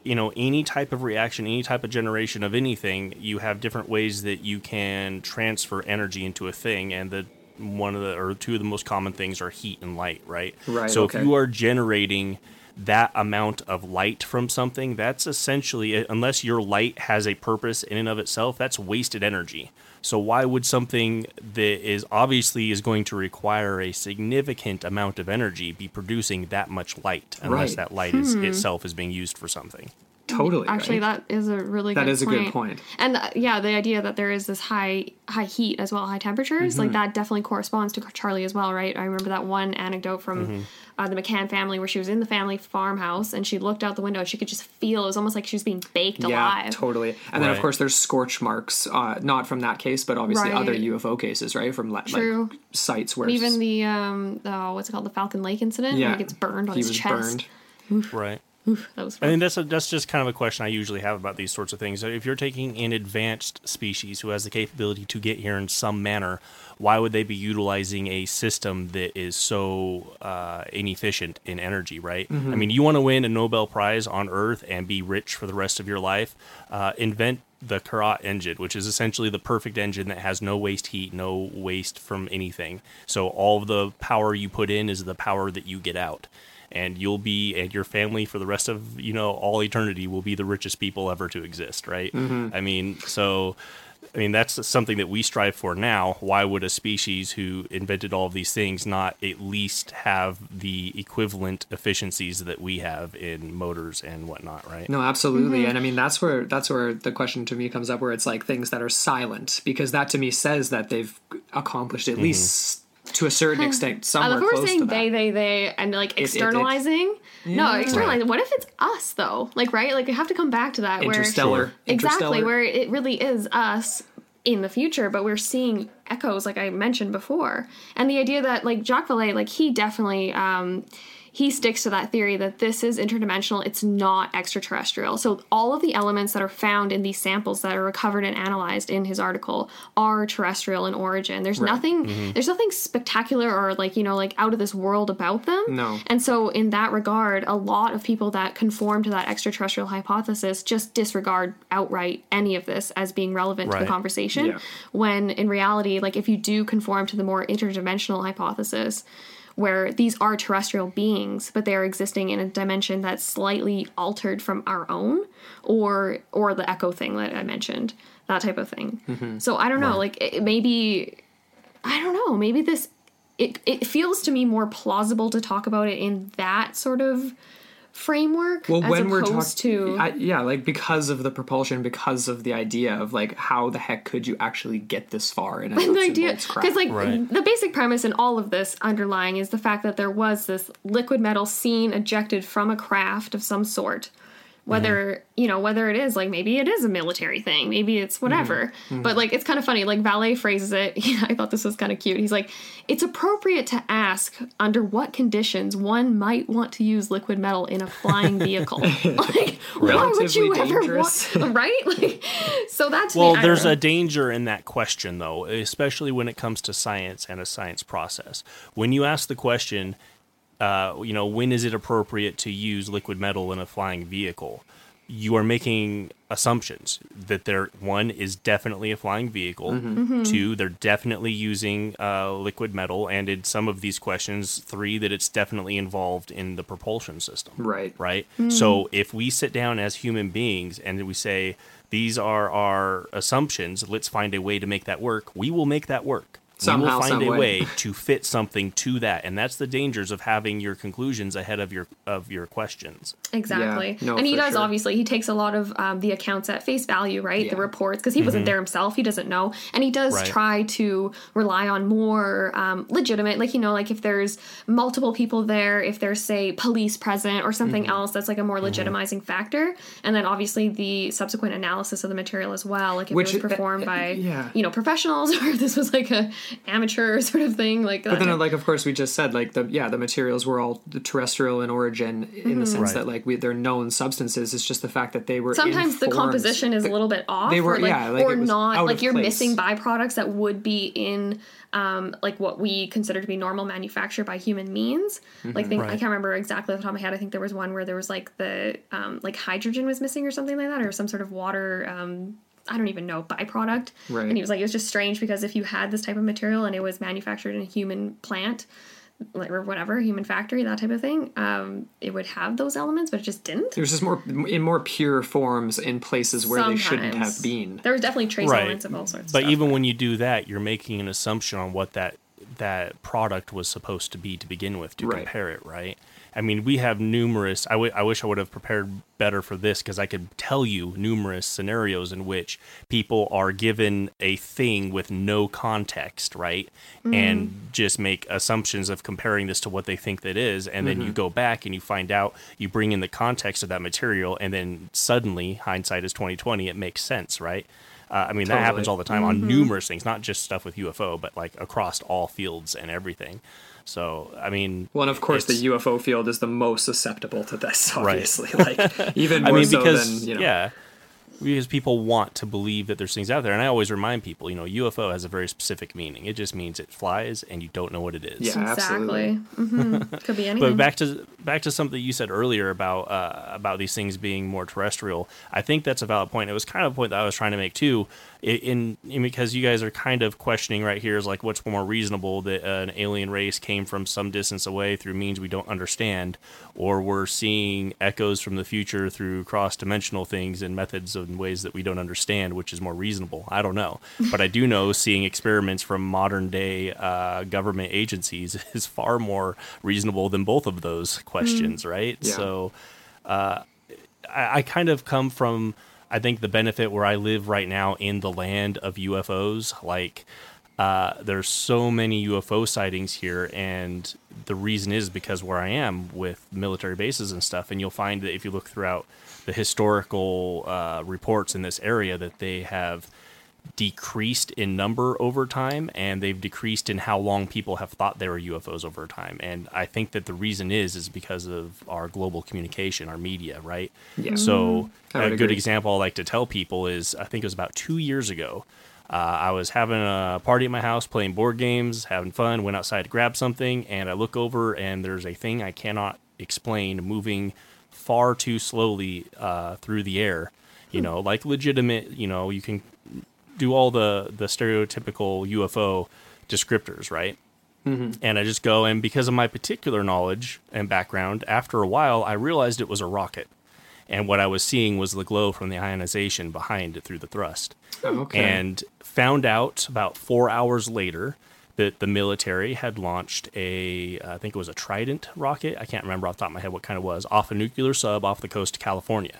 you know, any type of reaction, any type of generation of anything, you have different ways that you can transfer energy into a thing. And the one of the or two of the most common things are heat and light, right? Right, So okay. if you are generating that amount of light from something, that's essentially, unless your light has a purpose in and of itself, that's wasted energy. So why would something that is obviously is going to require a significant amount of energy be producing that much light unless Right. that light is hmm. itself is being used for something? Totally Actually, right? that is a really That good is a good point. And uh, yeah, the idea that there is this high high heat as well, high temperatures, Mm-hmm. like that definitely corresponds to Charlie as well, right? I remember that one anecdote from Mm-hmm. uh, the McCann family where she was in the family farmhouse and she looked out the window and she could just feel it was almost like she was being baked Yeah, alive. totally. And then of course there's scorch marks, uh, not from that case, but obviously Right. other UFO cases, right? From le- True. like sites where Even the um, oh, what's it called, the Falcon Lake incident, yeah where he gets burned on he his was chest. burned. Right. That was I mean, that's a, that's just kind of a question I usually have about these sorts of things. If you're taking an advanced species who has the capability to get here in some manner, why would they be utilizing a system that is so uh, inefficient in energy? Right? I mean, you want to win a Nobel Prize on Earth and be rich for the rest of your life. Uh, invent the Carnot engine, which is essentially the perfect engine that has no waste heat, no waste from anything. So all of the power you put in is the power that you get out and you'll be and your family for the rest of you know all eternity will be the richest people ever to exist right? Mm-hmm. I mean so i mean that's something that we strive for now. Why would a species who invented all of these things not at least have the equivalent efficiencies that we have in motors and whatnot right? No, absolutely. Mm-hmm. And I mean that's where that's where the question to me comes up where it's like things that are silent because that to me says that they've accomplished at mm-hmm. least to a certain extent I somewhere love how we're saying to they, that. they, they, and like it- it- externalizing. no, externalizing. What if it's us though? Like, right? Like, we have to come back to that. Interstellar. Where, exactly, Interstellar. where it really is us in the future, but we're seeing echoes, like I mentioned before. And the idea that, like, Jacques Vallée, like, he definitely, um, he sticks to that theory that this is interdimensional, it's not extraterrestrial. So all of the elements that are found in these samples that are recovered and analyzed in his article are terrestrial in origin. There's nothing mm-hmm. there's nothing spectacular or like, you know, like out of this world about them. No. And so in that regard, a lot of people that conform to that extraterrestrial hypothesis just disregard outright any of this as being relevant to the conversation. Yeah. When in reality, like if you do conform to the more interdimensional hypothesis, where these are terrestrial beings, but they are existing in a dimension that's slightly altered from our own, or or the echo thing that I mentioned, that type of thing. Mm-hmm. So I don't know, like it, maybe I don't know, maybe this it it feels to me more plausible to talk about it in that sort of framework Well, as when we're opposed talking, to yeah, like because of the propulsion, because of the idea of like how the heck could you actually get this far in a the and idea because like Right. the basic premise in all of this underlying is the fact that there was this liquid metal seen ejected from a craft of some sort whether mm-hmm. you know whether it is like maybe it is a military thing maybe it's mm-hmm. whatever. Mm-hmm. But like it's kind of funny like Vallée phrases it. I thought this was kind of cute. He's like it's appropriate to ask under what conditions one might want to use liquid metal in a flying vehicle. Like why would you Relatively ever dangerous. want right? Like so that's Well, me, there's a danger in that question, though, especially when it comes to science and a science process. When you ask the question, uh, you know, when is it appropriate to use liquid metal in a flying vehicle? You are making assumptions that there one is definitely a flying vehicle. Mm-hmm. Two, they're definitely using uh, liquid metal, and in some of these questions, three, that it's definitely involved in the propulsion system right, right? So if we sit down as human beings and we say these are our assumptions, let's find a way to make that work. We will make that work. We will find some a way. way to fit something to that, and that's the dangers of having your conclusions ahead of your of your questions. Exactly. Yeah, no, and he does sure. obviously he takes a lot of um, the accounts at face value, right? The reports because he wasn't there himself, he doesn't know, and he does Right. try to rely on more um, legitimate, like you know, like if there's multiple people there, if there's say police present or something Mm-hmm. else that's like a more legitimizing factor, and then obviously the subsequent analysis of the material as well, like if Which- it was performed uh, by yeah. you know professionals or if this was like a amateur sort of thing, like But that then, type- like, of course, we just said like the yeah the materials were all terrestrial in origin in the sense Right. that like we, they're known substances. It's just the fact that they were sometimes the composition is a little bit off they were- or like, yeah, like or not like you're place. missing byproducts that would be in um, like what we consider to be normal manufacture by human means Mm-hmm. like think, i can't remember exactly off the top of my head i think there was one where there was like the um, like hydrogen was missing or something like that or some sort of water um, I don't even know byproduct, Right. and he was like, it was just strange because if you had this type of material and it was manufactured in a human plant, like or whatever, human factory, that type of thing, um, it would have those elements, but it just didn't. There's just more in more pure forms in places where they shouldn't have been. There was definitely trace Right. elements of all sorts. But of stuff. even when you do that, you're making an assumption on what that that product was supposed to be to begin with to Right. compare it, right? I mean, we have numerous. I wish I would have prepared better for this because I could tell you numerous scenarios in which people are given a thing with no context, right? Mm-hmm. And just make assumptions of comparing this to what they think that is. And then you mm-hmm. go back and you find out, you bring in the context of that material, and then suddenly, hindsight is 2020, it makes sense, right? Uh, I mean, that happens all the time on mm-hmm. numerous things, not just stuff with UFO, but like across all fields and everything. So, I mean, Well, and of course, the UFO field is the most susceptible to this. Right. Obviously, like even I more mean, so because than you know. yeah, because people want to believe that there's things out there, and I always remind people, you know, UFO has a very specific meaning. It just means it flies, and you don't know what it is. Yeah. exactly. hmm Could be anything. But back to back to something you said earlier about uh, about these things being more terrestrial. I think that's a valid point. It was kind of a point that I was trying to make too, i- in, in because you guys are kind of questioning right here is like what's more reasonable that uh, an alien race came from some distance away through means we don't understand, or we're seeing echoes from the future through cross dimensional things and methods and ways that we don't understand, which is more reasonable. I don't know, but I do know seeing experiments from modern day uh, government agencies is far more reasonable than both of those questions, right? Yeah. So uh, I, I kind of come from I think the benefit where I live right now in the land of UFOs, like uh, there's so many UFO sightings here, and the reason is because where I am with military bases and stuff, and you'll find that if you look throughout the historical uh, reports in this area, that they have decreased in number over time and they've decreased in how long people have thought they were UFOs over time. And I think that the reason is is because of our global communication, our media, right? Yeah. So a would good example I like to tell people is I think it was about two years ago. Uh, I was having a party at my house, playing board games, having fun. Went outside to grab something, and I look over, and there's a thing I cannot explain moving far too slowly uh, through the air. You know, like legitimate. You know, you can do all the the stereotypical UFO descriptors, right? Mm-hmm. And I just go, and because of my particular knowledge and background, after a while, I realized it was a rocket. And what I was seeing was the glow from the ionization behind it through the thrust. Oh, okay. And found out about four hours later that the military had launched a, I think it was a Trident rocket. I can't remember off the top of my head what kind it was, off a nuclear sub off the coast of California.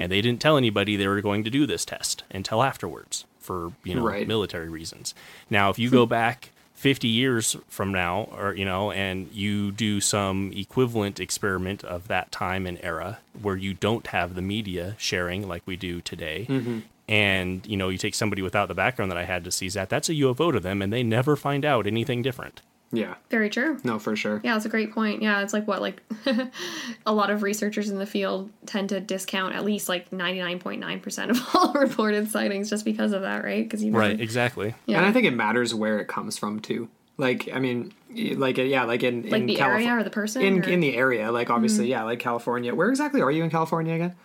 And they didn't tell anybody they were going to do this test until afterwards for, you know, Right. military reasons. Now, if you go back 50 years from now, or, you know, and you do some equivalent experiment of that time and era where you don't have the media sharing like we do today, mm-hmm. and, you know, you take somebody without the background that I had to see that, that's a UFO to them, and they never find out anything different. Yeah. Very true. No, for sure. Yeah, that's a great point. Yeah, it's like what like a lot of researchers in the field tend to discount at least like ninety nine point nine percent of all reported sightings just because of that, right? Because you never, Right, exactly. Yeah. And I think it matters where it comes from too. Like, I mean, like, yeah, like in like in the Calif- area or the person in or- Mm-hmm. in the area, like obviously, yeah, like California. Where exactly are you in California again?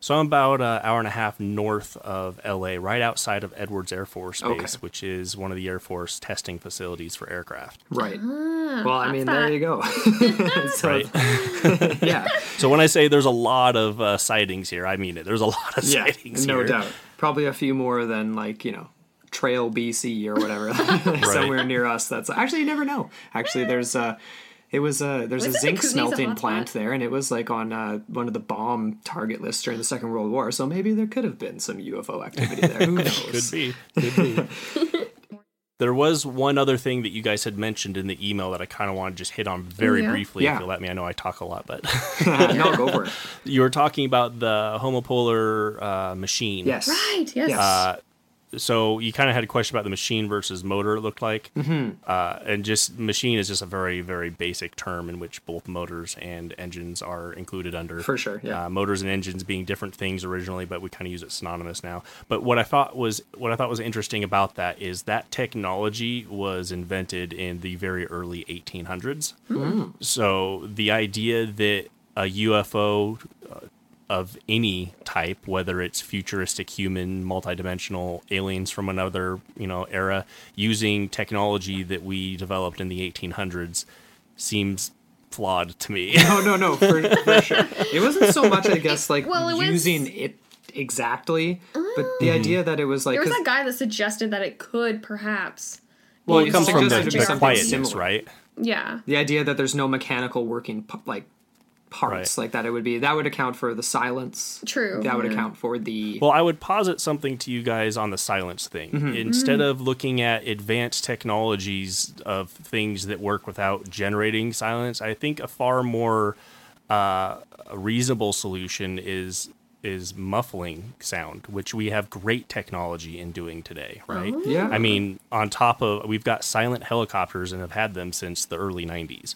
So I'm about an hour and a half north of LA, right outside of Edwards Air Force Base, Okay. which is one of the Air Force testing facilities for aircraft. Right. Ah, well, I mean, there you go. so, Right. yeah, so when I say there's a lot of uh, sightings here, I mean it. There's a lot of yeah, sightings no here. No doubt. Probably a few more than like you know. Trail BC or whatever, somewhere near us. That's actually you never know. Actually, there's uh it was a there's a Wasn't zinc a smelting plant there, and it was like on uh, one of the bomb target lists during the Second World War. So maybe there could have been some UFO activity there. Who knows? Could be. Could be. there was one other thing that you guys had mentioned in the email that I kind of want to just hit on very yeah? briefly. Yeah. If you'll let me, I know I talk a lot, but no, go for it. you were talking about the homopolar uh, machine. Yes. Right, yes. Yes. Uh, so you kind of had a question about the machine versus motor. It looked like, mm-hmm. uh, and just machine is just a very very basic term in which both motors and engines are included under. For sure, yeah. Uh, motors and engines being different things originally, but we kind of use it synonymous now. But what I thought was what I thought was interesting about that is that technology was invented in the very early 1800s. So the idea that a UFO of any type, whether it's futuristic, human, multidimensional aliens from another, you know, era, using technology that we developed in the 1800s, seems flawed to me. No, no, no, for, for sure. It wasn't so much, I guess, like well, it was- using it exactly, but the mm-hmm. idea that it was like there was that guy that suggested that it could perhaps. well, Well, it comes from the, suggested to the something quietness, similar. right? Yeah. the idea that there's no mechanical working like parts Right. like that. It would be that would account for the silence. True, That would yeah. account for the Well, I would posit something to you guys on the silence thing. Mm-hmm. Instead of looking at advanced technologies of things that work without generating silence, I think a far more uh, a reasonable solution is is muffling sound, which we have great technology in doing today, right? Yeah. I mean, on top of we've got silent helicopters and have had them since the early '90s.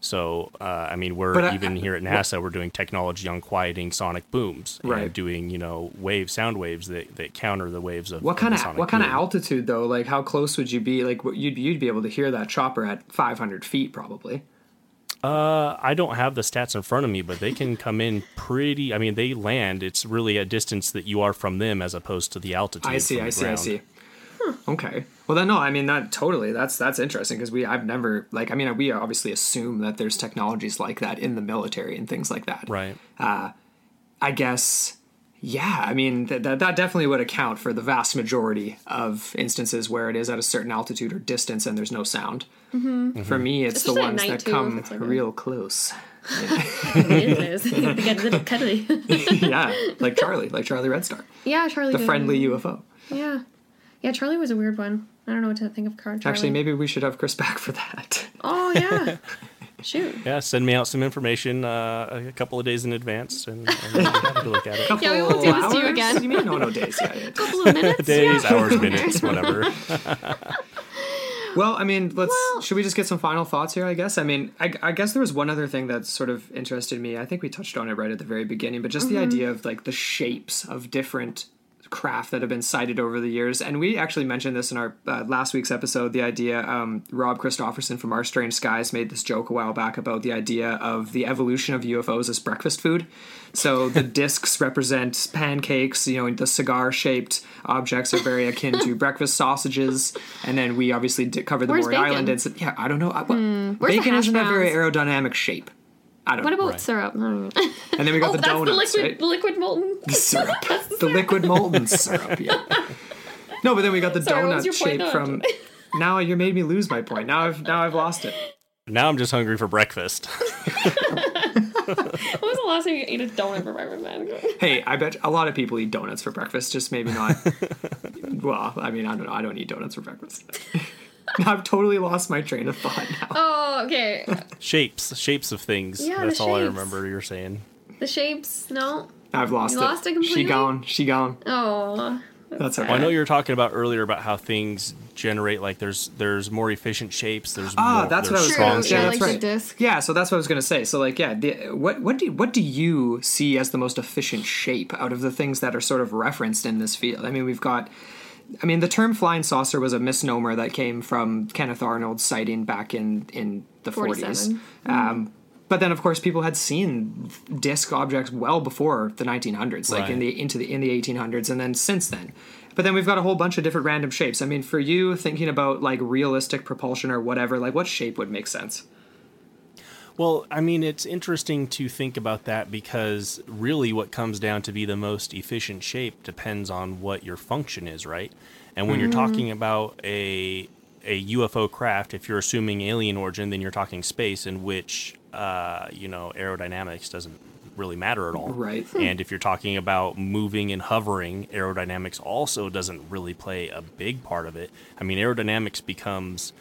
So, uh, I mean, we're But I- even here at NASA, we're doing technology on quieting sonic booms Right. and doing, you know, wave sound waves that, that counter the waves of what kind of what kind of altitude though? Like how close would you be? Like what you'd you'd be able to hear that chopper at 500 feet probably. Uh, I don't have the stats in front of me, but they can come in pretty. I mean, they land. It's really a distance that you are from them, as opposed to the altitude. I see, I see, I ground. See. Okay. Well then, no. I mean that totally. That's that's interesting because we I've never like I mean we obviously assume that there's technologies like that in the military and things like that. Right. I guess. Yeah, I mean th- that that definitely would account for the vast majority of instances where it is at a certain altitude or distance and there's no sound. Mm-hmm. For me, it's Especially the ones that too, come it's like a- real close. it is. It gets a little cuddly. yeah, like Charlie, like Charlie Red Star, yeah, Charlie. the did. friendly UFO. Yeah. Yeah, Charlie was a weird one. I don't know what to think of Car- Charlie. Actually, maybe we should have Chris back for that. Oh yeah. Shoot. Yeah. Send me out some information uh, a couple of days in advance, and, and we'll to look at it. Yeah, we won't do this to you again. You mean no, no days? Yeah, yeah. couple of minutes. Days, yeah. hours, minutes, whatever. Well, I mean, let's. Well- should we just get some final thoughts here? I guess. I mean, I, I guess there was one other thing that sort of interested me. I think we touched on it right at the very beginning, but just Mm-hmm. the idea of like the shapes of different craft that have been cited over the years. And we actually mentioned this in our uh, last week's episode. The idea, um, Rob Christofferson from Our Strange Skies made this joke a while back about the idea of the evolution of UFOs as breakfast food. So the discs represent pancakes. You know, the cigar-shaped objects are very akin to breakfast sausages. And then we obviously cover the Where's Maury bacon? Island. And yeah, I don't know. What- Where's bacon isn't a very aerodynamic shape. I don't What about Right. syrup? I don't know. and then we got oh, the that's donuts, the liquid, right? the liquid molten. syrup. The the syrup. liquid molten syrup. Yeah. No, but then we got the Sorry, what donut shape from. Now you made me lose my point. Now I've now I've lost it. Now I'm just hungry for breakfast. When was the last time you ate a donut for breakfast, man? Hey, I bet a lot of people eat donuts for breakfast. Just maybe not. well, I mean, I don't know. I don't eat donuts for breakfast. I've totally lost my train of thought now. Oh, okay. shapes, shapes of things. Yeah, the That's all I remember you're saying. The shapes, no. I've lost You it. lost it completely. She gone. She gone. Oh, That's okay. Well, I know you were talking about earlier about how things generate like there's there's more efficient shapes. There's Ah, more, that's what I was strong going yeah, shapes. Yeah, like that's right. disc. Yeah, so that's what I was going to say. So, like, yeah, the, what what do what do you see as the most efficient shape out of the things that are sort of referenced in this field? I mean, we've got. I mean, the term flying saucer was a misnomer that came from Kenneth Arnold's sighting back in in the 47. forties. Um, but then, of course, people had seen disc objects well before the 1900s, like in the into the in the 1800s, and then since then. But then we've got a whole bunch of different random shapes. I mean, for you thinking about like realistic propulsion or whatever, like what shape would make sense? Well, I mean, it's interesting to think about that because really what comes down to be the most efficient shape depends on what your function is, right? And when you're talking about a a UFO craft, if you're assuming alien origin, then you're talking space in which uh, you know aerodynamics doesn't really matter at all. Right. And if you're talking about moving and hovering, aerodynamics also doesn't really play a big part of it. I mean, aerodynamics becomes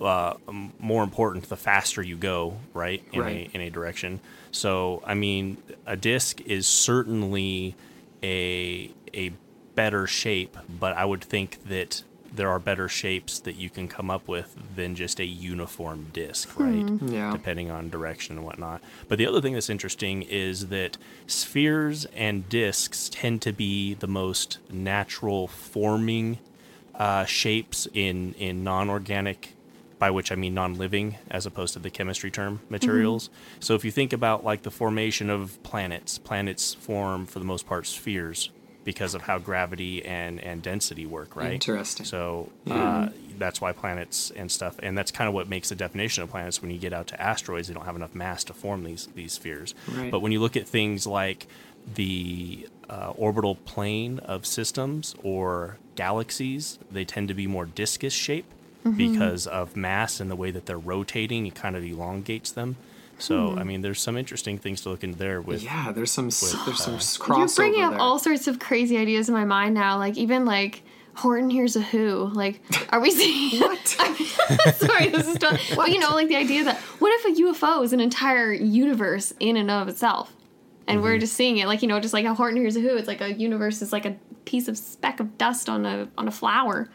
uh, more important the faster you go, right? In Right. a in a direction. So, I mean, a disc is certainly a a better shape, but I would think that there are better shapes that you can come up with than just a uniform disc, right? Yeah. Depending on direction and whatnot. But the other thing that's interesting is that spheres and discs tend to be the most natural forming uh, shapes in in non-organic by which I mean non-living as opposed to the chemistry term materials. So if you think about like the formation of planets, planets form for the most part spheres because of how gravity and and density work, right? Interesting. So uh, that's why planets and stuff, and that's kind of what makes the definition of planets. When you get out to asteroids, they don't have enough mass to form these these spheres. Right. But when you look at things like the uh, orbital plane of systems or galaxies, they tend to be more discus shape Mm-hmm. because of mass and the way that they're rotating. It kind of elongates them. So hmm. I mean, there's some interesting things to look into there with. Yeah, there's some s there's some uh, s- You're bringing up there. all sorts of crazy ideas in my mind now. Like even like Horton hears a who. Like, are we seeing What? Sorry, this is done. But you know, like the idea that what if a UFO is an entire universe in and of itself, and Mm-hmm. we're just seeing it, like you know, just like how Horton hears a who. It's like a universe is like a piece of speck of dust on a on a flower.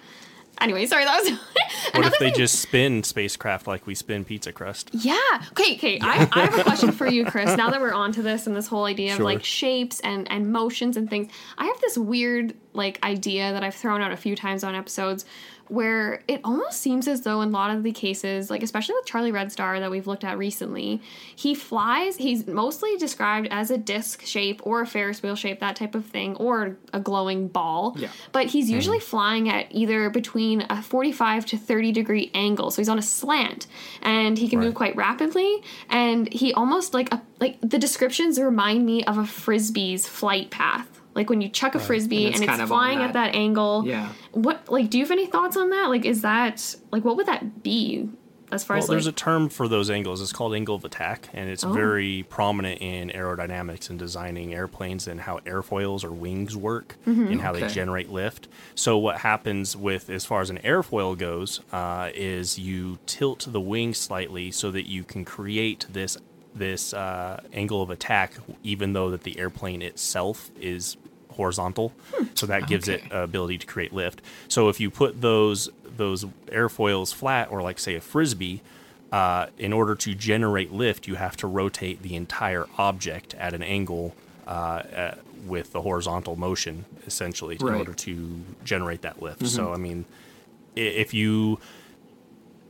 Anyway, sorry, that was. What if they thing- just spin spacecraft like we spin pizza crust? Yeah. Okay. Okay. I, I have a question for you, Chris. Now that we're onto this and this whole idea of like shapes and and motions and things, I have this weird like idea that I've thrown out a few times on episodes where it almost seems as though in a lot of the cases, like especially with Charlie Red Star that we've looked at recently, he flies. He's mostly described as a disc shape or a Ferris wheel shape, that type of thing, or a glowing ball. Yeah. But he's hmm. usually flying at either between a 45 to 30 degree angle. So he's on a slant and he can move quite rapidly. And he almost like a, like the descriptions remind me of a frisbee's flight path. Like when you chuck a frisbee And and it's it's, kind of on flying at that- that angle. Yeah. What like do you have any thoughts on that? Like is that like what would that be as far Well, as there's like a term for those angles. It's called angle of attack, and it's Oh. very prominent in aerodynamics and designing airplanes and how airfoils or wings work Mm-hmm. and how they generate lift. So what happens with as far as an airfoil goes uh, is you tilt the wing slightly so that you can create this this uh, angle of attack, even though that the airplane itself is horizontal. So that gives it uh, ability to create lift. So if you put those those airfoils flat, or like say a frisbee, uh, in order to generate lift, you have to rotate the entire object at an angle uh, uh, with the horizontal motion, essentially, in order to generate that lift. So, I mean, if you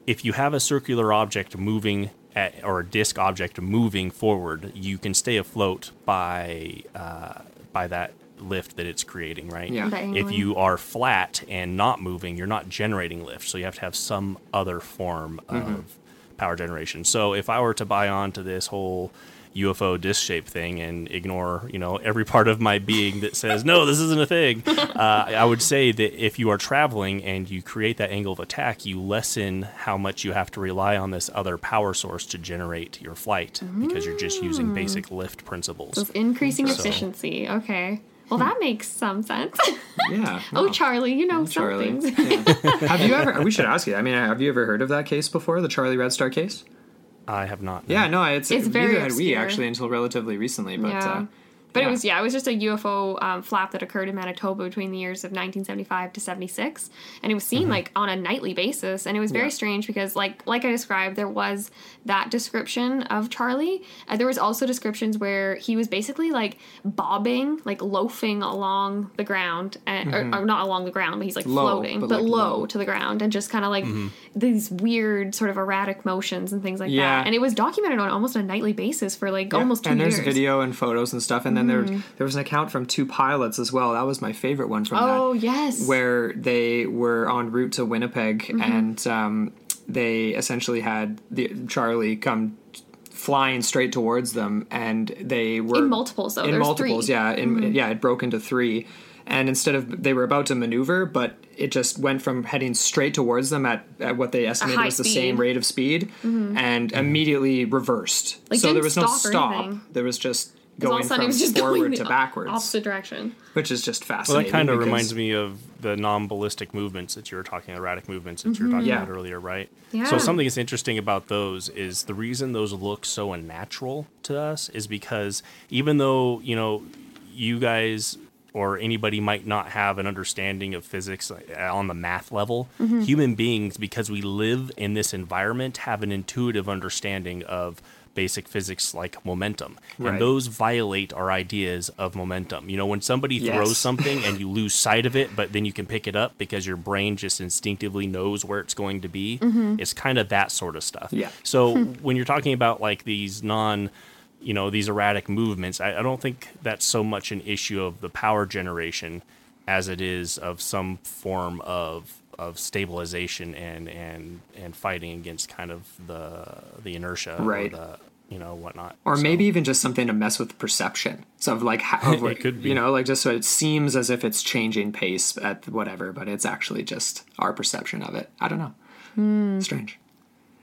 if you have a circular object moving at, or a disc object moving forward, you can stay afloat by uh, by that lift that it's creating, right? Yeah. If you are flat and not moving, you're not generating lift, so you have to have some other form of power generation. So if I were to buy onto this whole UFO disc shape thing and ignore, you know, every part of my being that says no, this isn't a thing, uh, I would say that if you are traveling and you create that angle of attack, you lessen how much you have to rely on this other power source to generate your flight because you're just using basic lift principles. So it's increasing So- efficiency. Okay. Well, that makes some sense. Yeah. oh. Charlie, you know some Charlie. things. Yeah. have you ever? We should ask you. I mean, have you ever heard of that case before, the Charlie Red Star case? I have not. Yeah, no, it's, It's very neither had we actually until relatively recently. But yeah. uh, But yeah. it was yeah, it was just a UFO um, flap that occurred in Manitoba between the years of 1975 to 76, and it was seen like on a nightly basis, and it was very Mm-hmm. Yeah. strange because like like I described, there was that description of Charlie. Uh, there was also descriptions where he was basically like bobbing, like loafing along the ground, and, or, or not along the ground, but he's like Mm-hmm. Low, floating, but, but, like, low, low. to the ground, and just kind of like these weird sort of erratic motions and things like Yeah. that. And it was documented on almost a nightly basis for like almost two and years. there's video and photos and stuff, and then there there was an account from two pilots as well. That was my favorite one from Oh that. yes. where they were en route to Winnipeg, Mm-hmm. and um, they essentially had the Charlie come flying straight towards them, and they were In multiples, though. In There's multiples, three. Mm-hmm. yeah, in, yeah, it broke into three, and instead of they were about to maneuver, but it just went from heading straight towards them at, at what they estimated high was the speed. same rate of speed, and immediately reversed. Like, so there didn't was no stop or stop. anything. There was just Because all of going a sudden from it was just forward going to the backwards, opposite direction. which is just Well, fascinating. that kind of reminds me of the non-ballistic movements that you were talking, erratic movements that you were talking Yeah. about earlier, right? Yeah. So something that's interesting about those is the reason those look so unnatural to us is because even though you know you guys or anybody might not have an understanding of physics uh, on the math level, human beings, because we live in this environment, have an intuitive understanding of basic physics like momentum. Right. And those violate our ideas of momentum. You know, when somebody Yes. throws something and you lose sight of it, but then you can pick it up because your brain just instinctively knows where it's going to be, mm-hmm. it's kind of that sort of stuff. Yeah. So when you're talking about like these non you know these erratic movements I, I don't think that's so much an issue of the power generation as it is of some form of of stabilization and and and fighting against kind of the the inertia Right. or the you know whatnot or So- maybe even just something to mess with perception. So of like how of It could be. you know like just so it seems as if it's changing pace at whatever, but it's actually just our perception of it. I don't know. Hmm. Strange.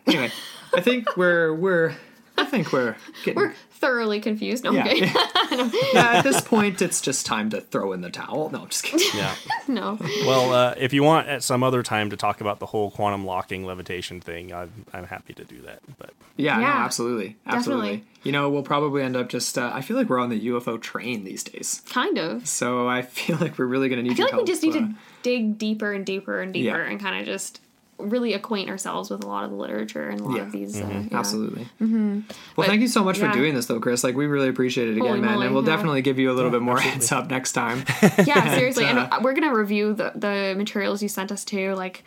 Anyway, I think we're we're I think we're getting We're thoroughly confused. No, yeah. I'm kidding. yeah. At this point, it's just time to throw in the towel. No, I'm just kidding. yeah no. well uh, if you want at some other time to talk about the whole quantum locking levitation thing I'm, I'm happy to do that but Yeah, no, Yeah, absolutely, absolutely. definitely. You know, we'll probably end up just. Uh, I feel like we're on the UFO train these days, Kind of. so I feel like we're really going to need. I feel your like we just need uh, to dig deeper and deeper and deeper Yeah. and kind of just really acquaint ourselves with a lot of the literature and a lot Yeah. of these. Uh, yeah. Absolutely. Mm-hmm. Well, thank you so much yeah. for doing this, though, Chris. Like, we really appreciate it again, Holy man. moly, and we'll yeah. definitely give you a little bit more heads up next time. Yeah, seriously. And uh, uh, we're going to review the, the materials you sent us too. Like,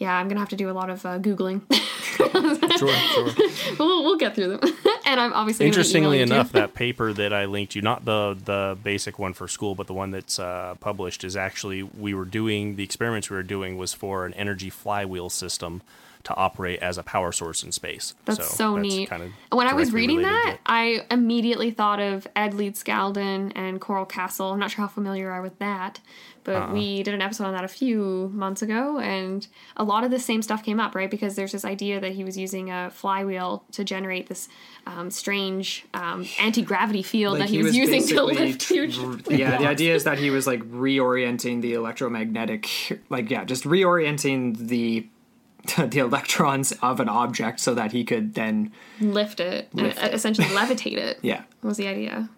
yeah, I'm going to have to do a lot of uh, Googling. sure sure we'll, we'll get through them. and I'm obviously Interestingly emailing enough, that paper that I linked you, not the the basic one for school, but the one that's uh, published, is actually we were doing the experiments we were doing was for an energy flywheel system to operate as a power source in space. That's so, neat. Kind of when I was reading related that, I immediately thought of Ed Leedskalnin and Coral Castle. I'm not sure how familiar you are with that, but Uh-uh. we did an episode on that a few months ago, and a lot of the same stuff came up, right? Because there's this idea that he was using a flywheel to generate this um, strange um, anti gravity field Like, that he, was, using to lift huge. tr- yeah, the idea is that he was like reorienting the electromagnetic, like yeah, just reorienting the the electrons of an object so that he could then lift it, uh, Lift and it. essentially levitate it. yeah. was the idea.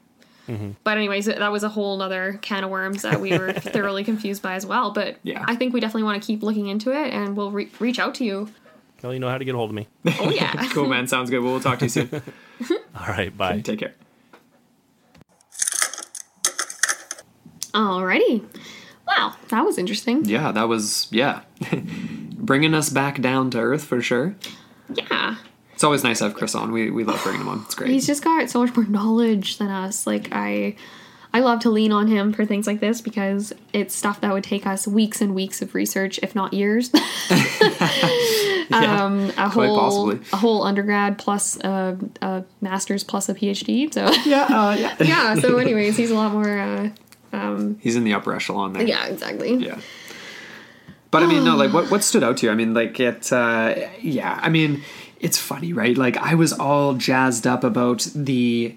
Mm-hmm. But anyways, that was a whole nother can of worms that we were thoroughly confused by as well. But Yeah. I think we definitely want to keep looking into it, and we'll re- reach out to you. Well, you know how to get a hold of me. Oh yeah. Cool, man. Sounds good. Well, we'll talk to you soon. All right, bye. Take care. Alrighty. Wow, that was interesting. Yeah, that was yeah, bringing us back down to earth for sure. Yeah. It's always nice to have Chris on. We we love bringing him on. It's great. He's just got so much more knowledge than us. Like I I love to lean on him for things like this because it's stuff that would take us weeks and weeks of research, if not years. Yeah, um, a whole possibly. a whole undergrad plus a, a master's plus a PhD. So Yeah, uh, yeah. yeah. So anyways, he's a lot more. Uh, He's in the upper echelon there. yeah, exactly. Yeah. But I mean, no, like what what stood out to you? I mean, like it. Uh, yeah, I mean, it's funny, right? Like I was all jazzed up about the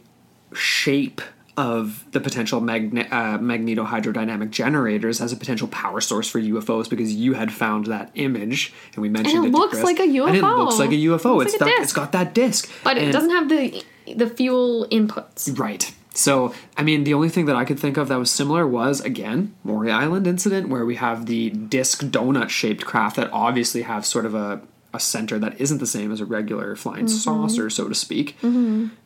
shape of the potential magne- uh, magnetohydrodynamic generators as a potential power source for UFOs because you had found that image and we mentioned it it. to looks like a And it looks like a UFO. Looks it's like that, it's got that disc, But it doesn't have the the fuel inputs. Right. So, I mean, the only thing that I could think of that was similar was, again, Maury Island incident, where we have the disc donut shaped craft that obviously have sort of a, a center that isn't the same as a regular flying Mm-hmm. saucer, so to speak,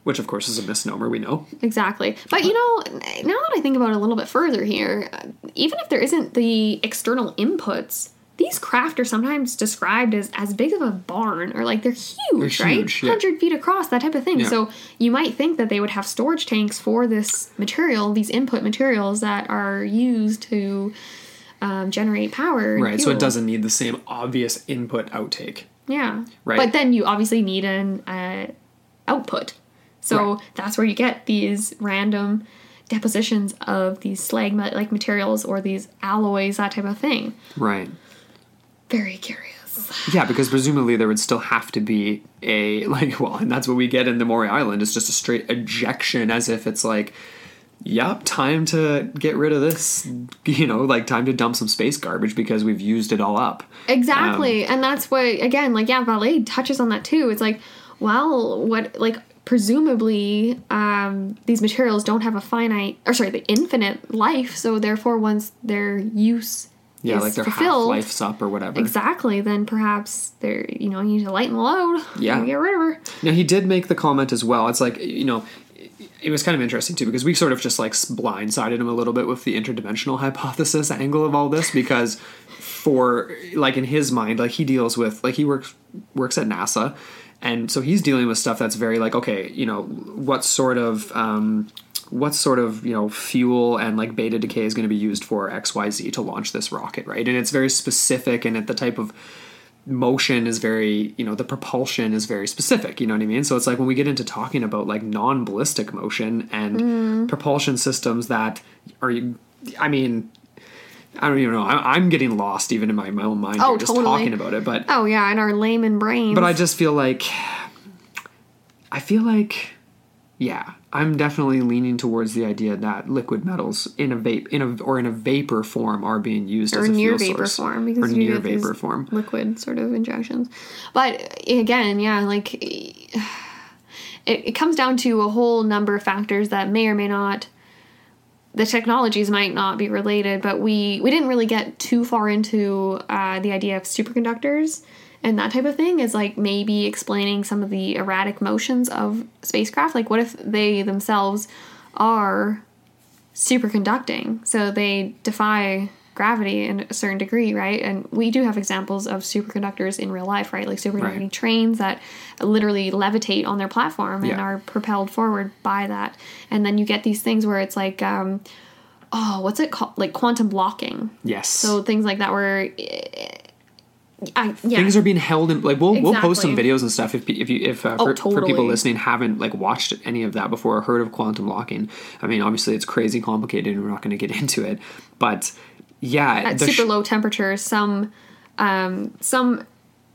which, of course, is a misnomer, we know. Exactly. But you know, now that I think about it a little bit further here, uh, even if there isn't the external inputs, these craft are sometimes described as as big of a barn or like they're huge, They're right? huge, yeah. 100 feet across, that type of thing. Yeah. So you might think that they would have storage tanks for this material, these input materials that are used to um, generate power. Right. So it doesn't need the same obvious input outtake. Yeah. Right. But then you obviously need an uh, output. So Right. that's where you get these random depositions of these slag like materials or these alloys, that type of thing. Right. Very curious. Yeah, because presumably there would still have to be a like well, and that's what we get in the Maury Island. It's just a straight ejection, as if it's like, yep, time to get rid of this. You know, like time to dump some space garbage because we've used it all up. Exactly. and that's what, again, like, yeah, Vallée touches on that too. It's like, well, what, like, presumably um, these materials don't have a finite, or sorry, the infinite life. So therefore, once their use Yeah, like their half life's up or whatever. Exactly. Then perhaps they're you know you need to lighten the load. Yeah. and get rid of her. Now he did make the comment as well. It's like you know, it was kind of interesting too because we sort of just like blindsided him a little bit with the interdimensional hypothesis angle of all this because for like in his mind, like he deals with like he works works at NASA, and so he's dealing with stuff that's very like okay, you know, what sort of um, what sort of you know fuel and like beta decay is going to be used for X Y Z to launch this rocket, right? And it's very specific, and it, the type of motion is very you know the propulsion is very specific you know what i mean so it's like when we get into talking about like non-ballistic motion and Mm. propulsion systems that are you i mean i don't even know I, i'm getting lost even in my, my own mind Oh, just totally. talking about it but Oh yeah, in our layman brains. but i just feel like i feel like yeah i'm definitely leaning towards the idea that liquid metals in a vape in a or in a vapor form are being used or as a near fuel vapor source. form because or near vapor form liquid sort of injections. But again, yeah, like it, it comes down to a whole number of factors that may or may not the technologies might not be related, but we we didn't really get too far into uh, the idea of superconductors and that type of thing. Is like maybe explaining some of the erratic motions of spacecraft. Like, what if they themselves are superconducting, so they defy gravity in a certain degree, right? And we do have examples of superconductors in real life, right? Like superconducting Right. trains that literally levitate on their platform and Yeah. are propelled forward by that. And then you get these things where it's like, um, oh, what's it called? Like quantum locking. yes So things like that where, I, yeah, things are being held in like we'll we'll post some videos and stuff if if you if uh, Oh, for, for people listening haven't like watched any of that before or heard of quantum locking. I mean, obviously it's crazy complicated and we're not going to get into it, but yeah, at the super sh- low temperatures, some um, some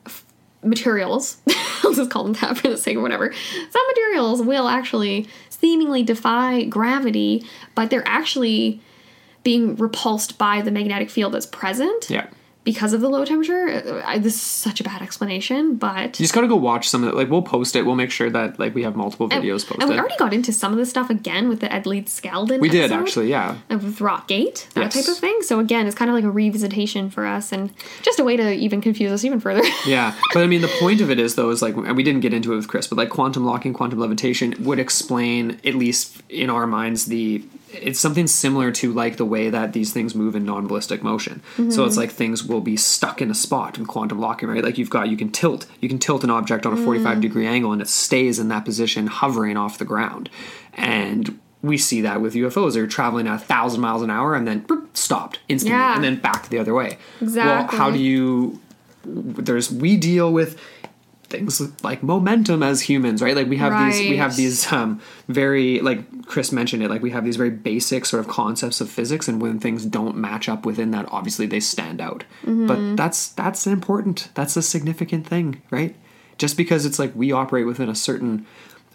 f- materials, I'll just call them that for the sake of whatever. Some materials will actually seemingly defy gravity, but they're actually being repulsed by the magnetic field that's present yeah. Because of the low temperature. Uh, I, this is such a bad explanation, but You just got to go watch some of it. Like we'll post it. We'll make sure that like we have multiple videos posted. and we already got into some of this stuff again with the Ed Leedskalnin. We did actually, yeah. of Rockgate, that Yes. type of thing. So again, it's kind of like a revisitation for us, and just a way to even confuse us even further. Yeah, but I mean, the point of it is though is like, and we didn't get into it with Chris, but like quantum locking, quantum levitation would explain, at least in our minds, the it's something similar to like the way that these things move in non-ballistic motion. So it's mm-hmm. like things will be stuck in a spot in quantum locking, right? Like you've got you can tilt you can tilt an object on a 45 mm-hmm. degree angle and it stays in that position hovering off the ground. And we see that with UFOs. They're traveling at a thousand miles an hour and then boop, stopped instantly Yeah. and then back the other way. Exactly. Well, how do you there's we deal with things like momentum as humans right? Like we have these we have these um very like chris mentioned it like we have these very basic sort of concepts of physics and when things don't match up within that obviously they stand out. Mm-hmm. but that's that's important. That's a significant thing right? Just because it's like we operate within a certain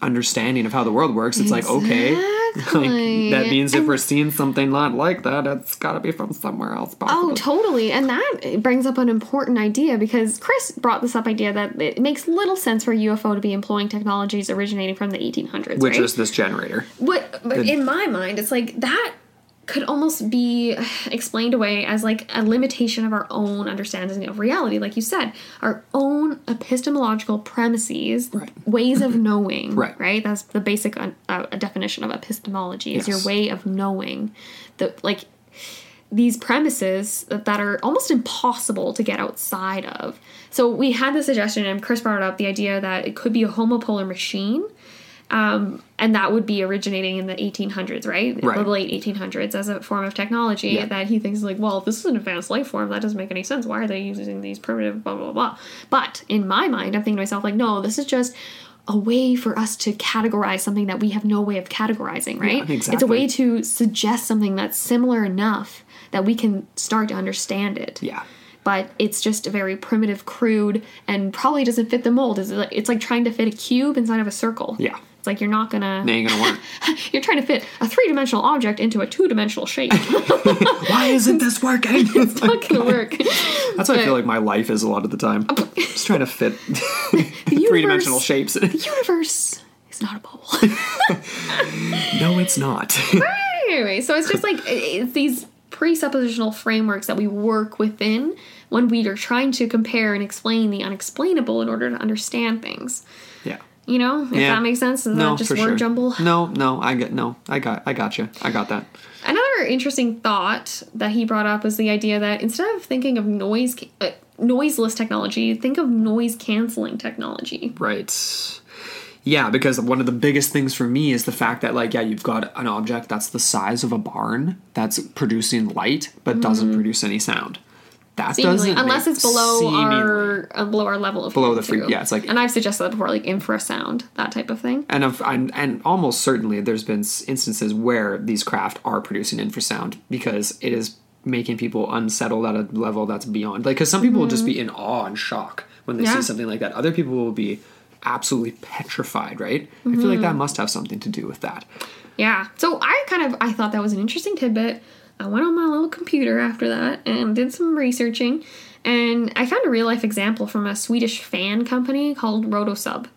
understanding of how the world works it's like okay like that means if we're seeing something not like that it's got to be from somewhere else oh, possibly. Oh, totally. And that brings up an important idea because Chris brought this up idea that it makes little sense for a UFO to be employing technologies originating from the 1800s, which right? is this generator What, but in my mind, it's like that could almost be explained away as like a limitation of our own understanding of reality. Like you said, our own epistemological premises, Right. ways of knowing. Right. Right. That's the basic uh, uh, definition of epistemology. Is Yes. your way of knowing the like these premises that that are almost impossible to get outside of. So we had the suggestion, and Chris brought up the idea that it could be a homopolar machine, um, and that would be originating in the 1800s, right? Right. The late 1800s as a form of technology Yeah. that he thinks like, well, this is an advanced life form, that doesn't make any sense. Why are they using these primitive blah blah blah? But in my mind, I'm thinking to myself like, no, this is just a way for us to categorize something that we have no way of categorizing, right? Exactly. It's a way to suggest something that's similar enough that we can start to understand it. yeah But it's just a very primitive, crude, and probably doesn't fit the mold. It's like, it's like trying to fit a cube inside of a circle. Yeah. Like you're not gonna. It ain't gonna work. You're trying to fit a three dimensional object into a two dimensional shape. Why isn't this working? it's not gonna work. That's what I feel like my life is a lot of the time. Just trying to fit three dimensional shapes. The universe is not a bubble. no, it's not. anyway, so it's just like it's these presuppositional frameworks that we work within when we are trying to compare and explain the unexplainable in order to understand things. You know, if Yeah. that makes sense, is No, that just word sure. jumble? No, no, I get no, I got, I got you, I got that. Another interesting thought that he brought up was the idea that instead of thinking of noise, uh, noiseless technology, think of noise canceling technology. Right. Yeah, because one of the biggest things for me is the fact that, like, yeah, you've got an object that's the size of a barn that's producing light but doesn't produce any sound. That Mm-hmm. Seemingly, doesn't unless it's below seemingly. our uh, below our level of Below the free yeah, it's like- and I've suggested that before, like infrasound, that type of thing. and of and, and almost certainly there's been instances where these craft are producing infrasound because it is making people unsettled at a level that's beyond like because some people will just be in awe and shock when they Mm-hmm. Yeah. see something like that other people will be absolutely petrified right i feel like that Mm-hmm. must have something to do with that Yeah. So I kind of I thought that was an interesting tidbit. I went on my little computer after that and did some researching, and I found a real life example from a Swedish fan company called Rotosub.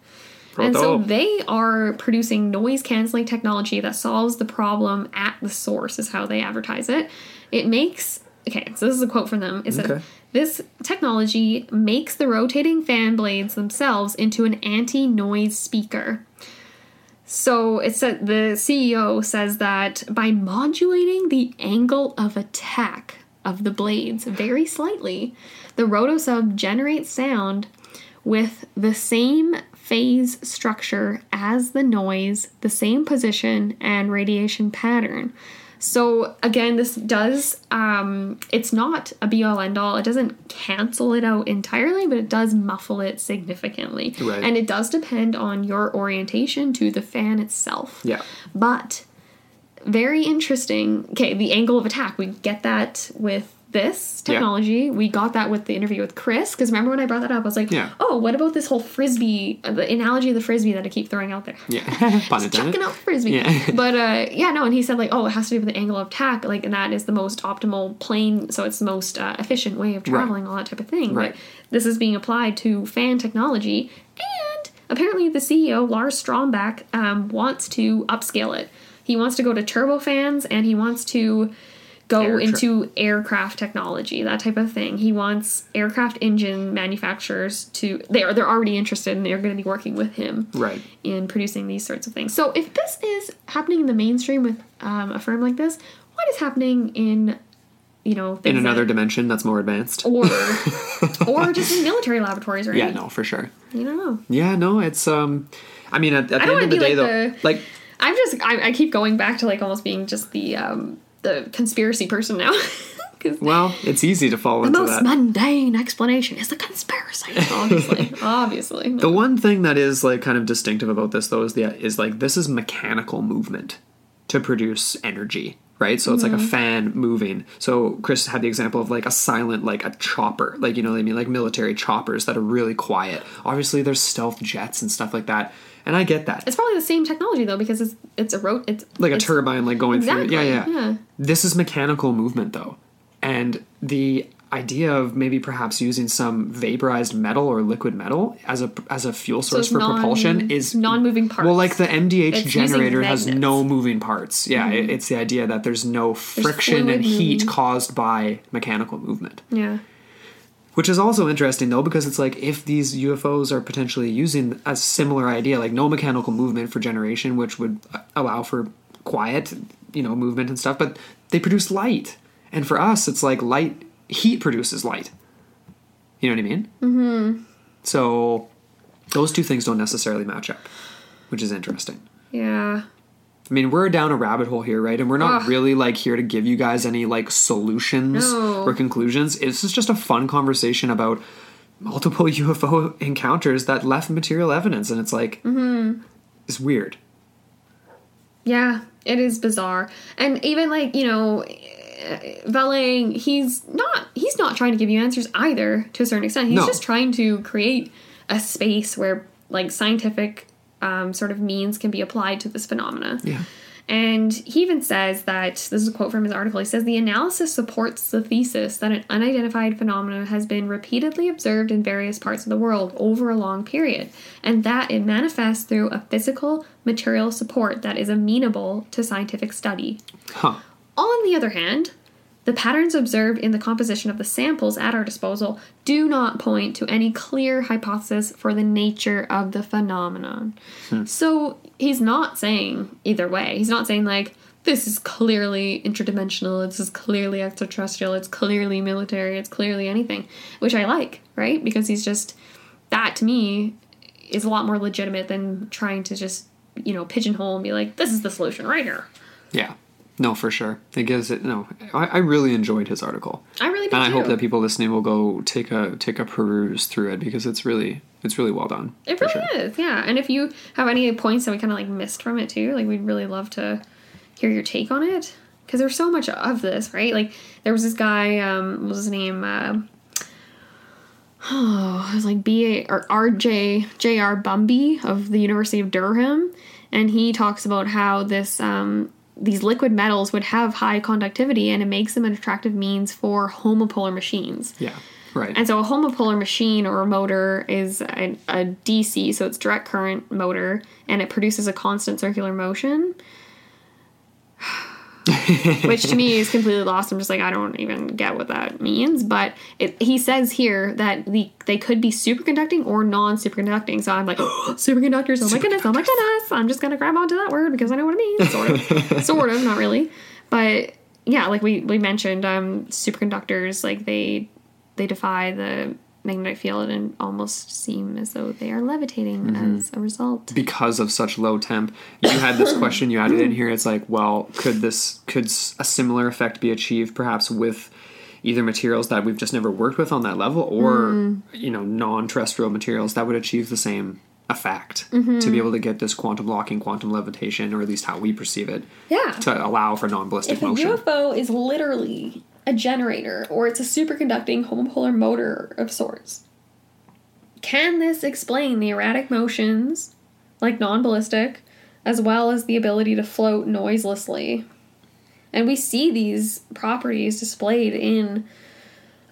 And so they are producing noise canceling technology that solves the problem at the source, is how they advertise it. It makes, okay, so this is a quote from them. It Okay. This technology makes the rotating fan blades themselves into an anti noise speaker. So it said the CEO says that by modulating the angle of attack of the blades very slightly, the rotosub generates sound with the same phase structure as the noise, the same position and radiation pattern. So again, this does um, it's not a be all end all. It doesn't cancel it out entirely, but it does muffle it significantly. Right. And it does depend on your orientation to the fan itself. yeah But very interesting. Okay, the angle of attack. We get that with this Yeah. technology. We got that with the interview with Chris. Because remember when I brought that up, I was like, Yeah. oh, what about this whole frisbee, the analogy of the frisbee that I keep throwing out there? yeah pun Chucking out frisbee. Yeah. but uh, yeah, no, and he said like, oh, it has to do with the angle of attack, like, and that is the most optimal plane, so it's the most uh, efficient way of traveling, all that type of thing. Right. But this is being applied to fan technology, and apparently the CEO Lars Stromback um, wants to upscale it. He wants to go to turbofans, and he wants to go Air tra- into aircraft technology, that type of thing. He wants aircraft engine manufacturers to they are they're already interested and they're going to be working with him Right. in producing these sorts of things. So if this is happening in the mainstream with um, a firm like this, what is happening in you know In another that- dimension that's more advanced. or or just in military laboratories, right? Yeah, no, for sure. You don't know. Yeah, no, it's um I mean at, at the end of the day be though like the- like I'm just I, I keep going back to like almost being just the um the conspiracy person now. Well, it's easy to fall into the into most that. mundane explanation is the conspiracy. Obviously, obviously. The one thing that is like kind of distinctive about this though is the is like this is mechanical movement to produce energy, right? So it's like a mm-hmm. fan moving. So Chris had the example of like a silent like a chopper, like you know what I mean, like military choppers that are really quiet. Obviously there's stealth jets and stuff like that. And I get that. It's probably the same technology though because it's it's a road it's like a it's- turbine like going Exactly, through. Yeah, yeah, yeah. This is mechanical movement though. And the idea of maybe perhaps using some vaporized metal or liquid metal as a as a fuel source it's for non- propulsion is non-moving parts. Well, like the MDH It's generator has. Mm-hmm. no moving parts. Yeah, it- it's the idea that there's no friction fluid and heat caused by mechanical movement. Yeah. Which is also interesting though, because it's like if these UFOs are potentially using a similar idea, like no mechanical movement for generation, which would allow for quiet, you know, movement and stuff, but they produce light. And for us, it's like light, heat produces light. You know what I mean? Mm-hmm. So those two things don't necessarily match up, which is interesting. Yeah. I mean, we're down a rabbit hole here, right? And we're not Ugh. really like here to give you guys any like solutions No. or conclusions. This is just a fun conversation about multiple UFO encounters that left material evidence, and it's like Mm-hmm. it's weird. Yeah, it is bizarre. And even like, you know, Vallée, he's not he's not trying to give you answers either to a certain extent. He's No. just trying to create a space where like scientific um, sort of means can be applied to this phenomena. Yeah. And he even says that this is a quote from his article. He says the analysis supports the thesis that an unidentified phenomenon has been repeatedly observed in various parts of the world over a long period, and that it manifests through a physical material support that is amenable to scientific study. Huh. On the other hand, the patterns observed in the composition of the samples at our disposal do not point to any clear hypothesis for the nature of the phenomenon. Hmm. So he's not saying either way. He's not saying, like, this is clearly interdimensional, this is clearly extraterrestrial, it's clearly military, it's clearly anything, which I like, right? Because he's just, that to me is a lot more legitimate than trying to just, you know, pigeonhole and be like, this is the solution right here. Yeah. No, for sure. It gives it. No, I, I really enjoyed his article, I really and I too. hope that people listening will go take a take a peruse through it because it's really it's really well done. It really sure. is, yeah. And if you have any points that we kind of like missed from it too, like we'd really love to hear your take on it because there's so much of this, right? Like there was this guy, um, what was his name? Uh, oh, it was like B A or R J J R Bumby of the University of Durham, and he talks about how this um, these liquid metals would have high conductivity, and it makes them an attractive means for homopolar machines. Yeah. Right. And so a homopolar machine or a motor is a, a DC, so it's direct current motor, and it produces a constant circular motion. Which to me is completely lost. I'm just like I don't even get what that means. But it, he says here that the they could be superconducting or non-superconducting. So I'm like superconductors. Oh my goodness! Oh my goodness! I'm just gonna grab onto that word because I know what it means. Sort of, sort of, not really. But yeah, like we we mentioned, um, superconductors like they they defy the magnetic field and almost seem as though they are levitating mm-hmm. as a result. because of such low temp. You had this question you added in here. It's like, well, could this could a similar effect be achieved perhaps with either materials that we've just never worked with on that level, or mm-hmm. you know, non-terrestrial materials that would achieve the same effect mm-hmm. to be able to get this quantum locking, quantum levitation, or at least how we perceive it, Yeah. to allow for non-ballistic If a motion. UFO is literally a generator or it's a superconducting homopolar motor of sorts, can this explain the erratic motions, like non ballistic, as well as the ability to float noiselessly? And we see these properties displayed in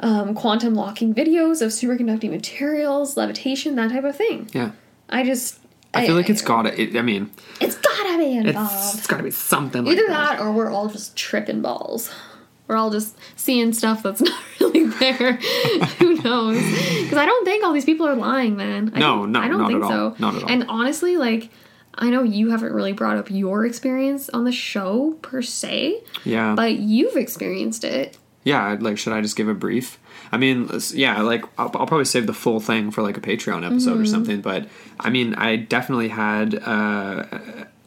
um, quantum locking videos of superconducting materials, levitation, that type of thing. yeah, I just. I feel like it's got to. It, I mean, It's gotta be it's, involved. it's got to be something like Either that. that or we're all just tripping balls. We're all just seeing stuff that's not really there. Who knows? Because I don't think all these people are lying, man. I No, don't- no, I don't think so. Not at all. And honestly, like. I know you haven't really brought up your experience on the show per se, Yeah. but you've experienced it. yeah, like should I just give a brief? I mean, yeah, like I'll, I'll probably save the full thing for like a Patreon episode Mm-hmm. or something. But I mean, I definitely had uh,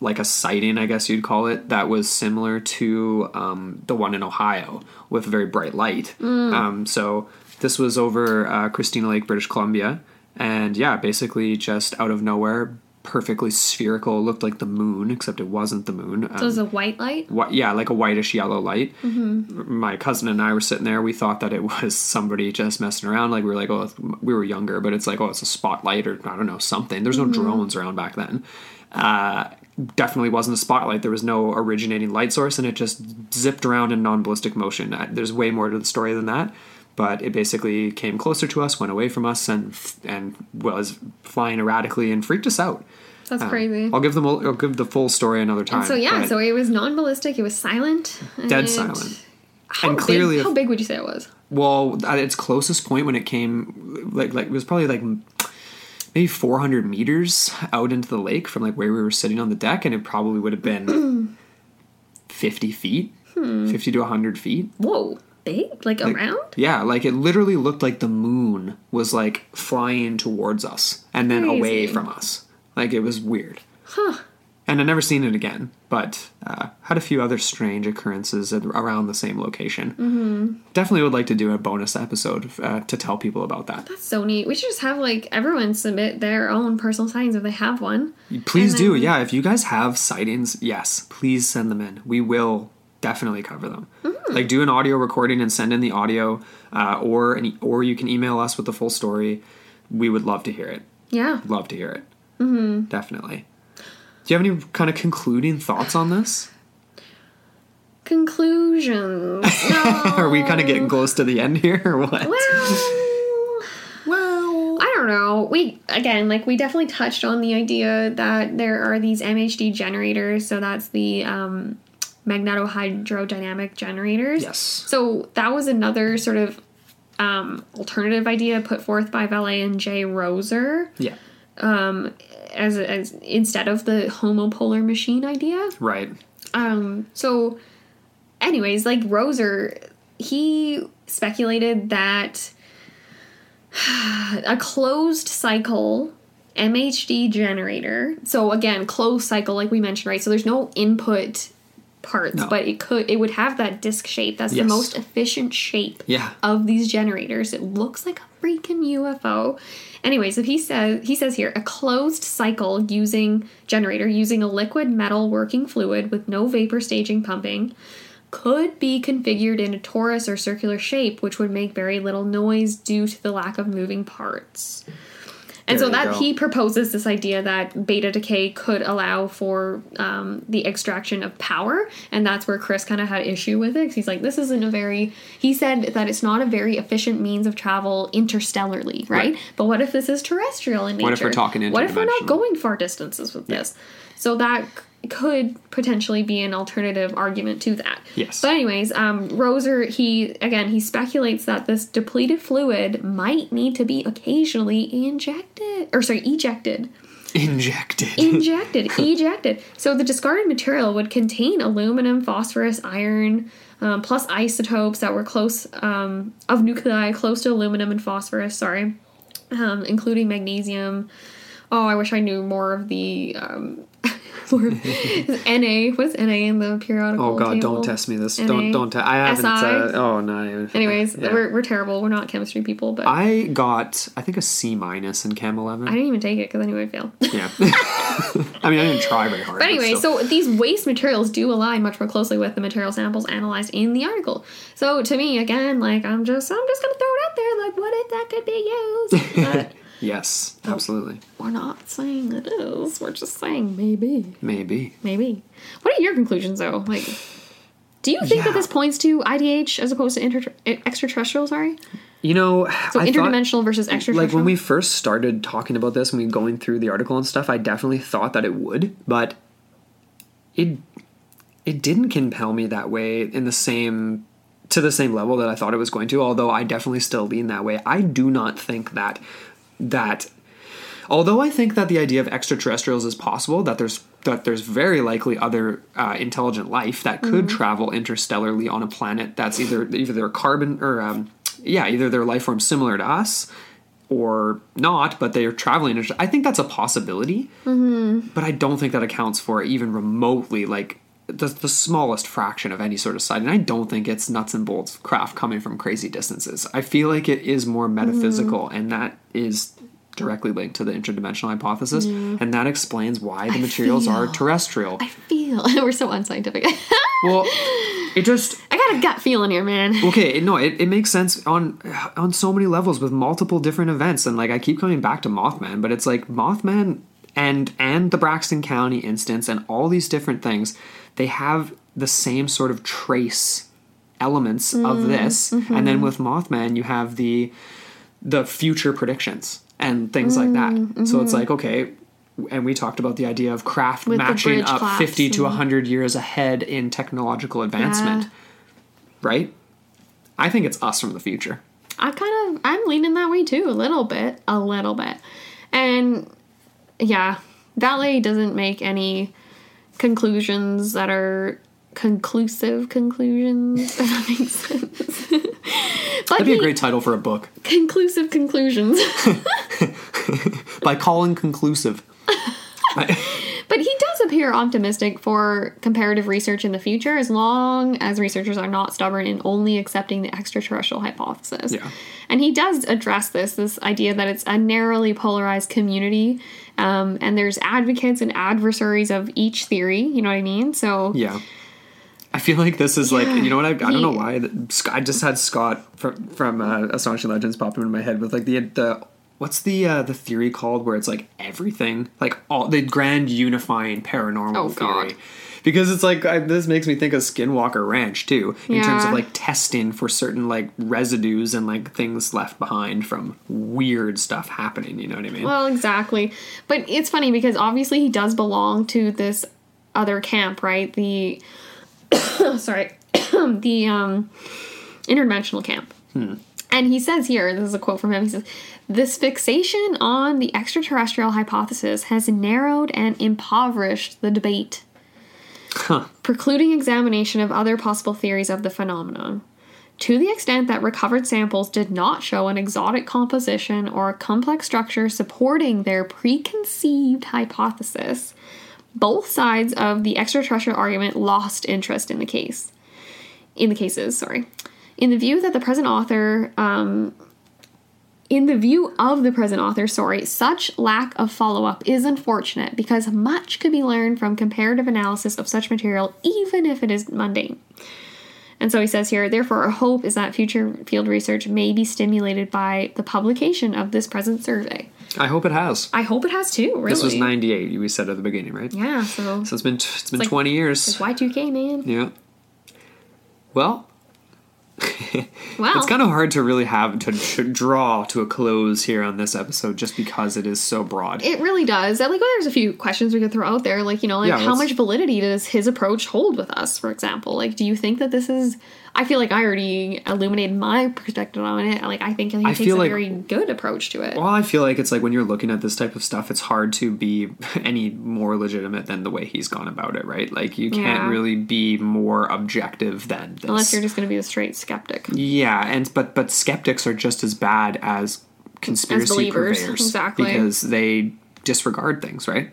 like a sighting, I guess you'd call it, that was similar to um, the one in Ohio with a very bright light. Mm. Um, so this was over uh, Christina Lake, British Columbia, and yeah, basically just out of nowhere. Perfectly spherical, looked like the moon, except it wasn't the moon. So was a white light. Whi- yeah, like a whitish yellow light. Mm-hmm. My cousin and I were sitting there. We thought that it was somebody just messing around. Like we were like, oh, we were younger, but it's like, oh, it's a spotlight or I don't know something. There's no Mm-hmm. drones around back then. Uh, definitely wasn't a spotlight. There was no originating light source, and it just zipped around in non-ballistic motion. Uh, There's way more to the story than that. But it basically came closer to us, went away from us, and and was flying erratically and freaked us out. That's Um, crazy. I'll give them. I'll give the full story another time. So yeah, so it was non-ballistic. It was silent. Dead silent. How And big, clearly how big would you say it was? Well, at its closest point when it came, like like it was probably like maybe 400 meters out into the lake from like where we were sitting on the deck, and it probably would have been 50 feet, Hmm. 50 to 100 feet. Whoa, big? Like, Like, around? Yeah, like it literally looked like the moon was like flying towards us and then away from us. Like it was weird. Huh. And I never seen it again, but uh, had a few other strange occurrences at, around the same location. Mm-hmm. Definitely would like to do a bonus episode uh, to tell people about that. That's so neat. We should just have like everyone submit their own personal sightings if they have one. Please And do, yeah. If you guys have sightings, yes, please send them in. We will definitely cover them. Mm-hmm. Like do an audio recording and send in the audio, uh, or any, or you can email us with the full story. We would love to hear it. Yeah. Love to hear it. Mm-hmm. Definitely. Do you have any kind of concluding thoughts on this? Conclusions. No. Are we kind of getting close to the end here, or what? well, Well, I don't know. We again, like we definitely touched on the idea that there are these MHD generators. So that's the um, magnetohydrodynamic generators. yes. So that was another sort of um, alternative idea put forth by Vallée and Jay Rosa Yeah. As, as instead of the homopolar machine idea. Right. Um, so, anyways, like Rosa, he speculated that a closed cycle MHD generator. So again, closed cycle, like we mentioned, right? So there's no input parts, No. but it could it would have that disc shape. That's Yes. the most efficient shape Yeah. of these generators. It looks like a freaking UFO. Anyways, so he says he says here a closed cycle using generator using a liquid metal working fluid with no vapor staging pumping could be configured in a torus or circular shape, which would make very little noise due to the lack of moving parts. And There so that go. he proposes this idea that beta decay could allow for um, the extraction of power, and that's where Chris kind of had issue with it. 'cause he's like, "This isn't a very." He said that it's not a very efficient means of travel interstellarly, right? Right. But what if this is terrestrial in nature? What if we're talking What if we're not going far distances with this? So that could potentially be an alternative argument to that. Yes. But anyways, um, Rosa he again he speculates that this depleted fluid might need to be occasionally injected or sorry ejected Injected. injected ejected so the discarded material would contain aluminum phosphorus iron um, plus isotopes that were close um, of nuclei close to aluminum and phosphorus sorry um, including magnesium oh i wish i knew more of the um, more na what's na in the periodical oh God! table? Don't test me this. NA. Don't don't. Te- I haven't. Uh, oh no. anyways Yeah. we're, we're terrible we're not chemistry people but I, got I think a C minus in Chem eleven. I didn't even take it because i knew i'd fail yeah. I mean, I didn't try very hard. But anyway, still. so these waste materials do align much more closely with the material samples analyzed in the article. So to me, again, like I'm just I'm just gonna throw it out there, like what if that could be used? But yes, absolutely, we're not saying it is. We're just saying maybe, maybe. maybe. What are your conclusions though? Like, do you think Yeah. that this points to IDH as opposed to inter- eh, extraterrestrial? Sorry, You know, so I thought- interdimensional versus extraterrestrial. like when we first started talking about this, and we going through the article and stuff, I definitely thought that it would, but it it didn't compel me that way in the same to the same level that I thought it was going to, although I definitely still lean that way. I do not think that that although I think that the idea of extraterrestrials is possible, that there's that there's very likely other uh, intelligent life that could travel interstellarly on a planet that's either either they're carbon or um, yeah, either they're life forms similar to us or not, but they are traveling. I think that's a possibility, but I don't think that accounts for even remotely like the, the smallest fraction of any sort of side. And I don't think it's nuts and bolts craft coming from crazy distances. I feel like it is more metaphysical, mm. and that is directly linked to the interdimensional hypothesis, mm. and that explains why the materials are terrestrial. I feel we're so unscientific. well, it just I got a gut feeling here, man. okay no it, it makes sense on on so many levels with multiple different events and like i keep coming back to mothman but it's like mothman and and the braxton county instance and all these different things they have the same sort of trace elements of mm, this and then mm-hmm. with mothman you have the the future predictions and things like that mm, so it's mm-hmm. like okay and we talked about the idea of craft With matching up collapse 50 to and- 100 years ahead in technological advancement Yeah. right? I think it's us from the future. I kind of I'm leaning that way too, a little bit, a little bit. And yeah, Vallée doesn't make any conclusions that are conclusive conclusions. If that makes sense. That'd be a great title for a book. conclusive conclusions. By calling conclusive. I- But he does appear optimistic for comparative research in the future as long as researchers are not stubborn in only accepting the extraterrestrial hypothesis. Yeah. And he does address this this idea that it's a narrowly polarized community um, and there's advocates and adversaries of each theory. You know what I mean? So yeah. I feel like this is like you know what I, I don't know why I just had Scott from from uh, Astonishing Legends pop into my head with like the the what's the uh, the theory called where it's like everything like all the grand unifying paranormal Oh, theory. God. Because it's like I, this makes me think of Skinwalker Ranch too, in terms of like testing for certain like residues and like things left behind from weird stuff happening. You know what I mean? Well, exactly. But it's funny because obviously he does belong to this other camp, right? The sorry, the um interdimensional camp. And he says here, this is a quote from him. He says, "This fixation on the extraterrestrial hypothesis has narrowed and impoverished the debate." Huh. precluding examination of other possible theories of the phenomenon. To the extent that recovered samples did not show an exotic composition or a complex structure supporting their preconceived hypothesis, both sides of the extraterrestrial argument lost interest in the case. In the cases, sorry. In the view that the present author um, in the view of the present author, sorry, such lack of follow up is unfortunate because much could be learned from comparative analysis of such material, even if it is mundane. And so he says here, therefore, our hope is that future field research may be stimulated by the publication of this present survey. I hope it has. I hope it has too, really. This was '98. We said at the beginning, right? Yeah, so So it's been it's been like- 20 years. it's Y2K, man. Yeah. Well, Wow. it's kind of hard to really have to, to draw to a close here on this episode just because it is so broad. It really does. I like well, there's a few questions we could throw out there. Like, you know, like Yeah, how much validity does his approach hold with us, for example? Like, do you think that this is I feel like I already illuminated my perspective on it. Like I think he I takes a like- very good approach to it. well, I feel like it's like when you're looking at this type of stuff, it's hard to be any more legitimate than the way he's gone about it, right? Like you can't Yeah. really be more objective than this. Unless you're just gonna be a straight skeptic. Yeah, and but but skeptics are just as bad as conspiracy believers, purveyors exactly. because they disregard things, right?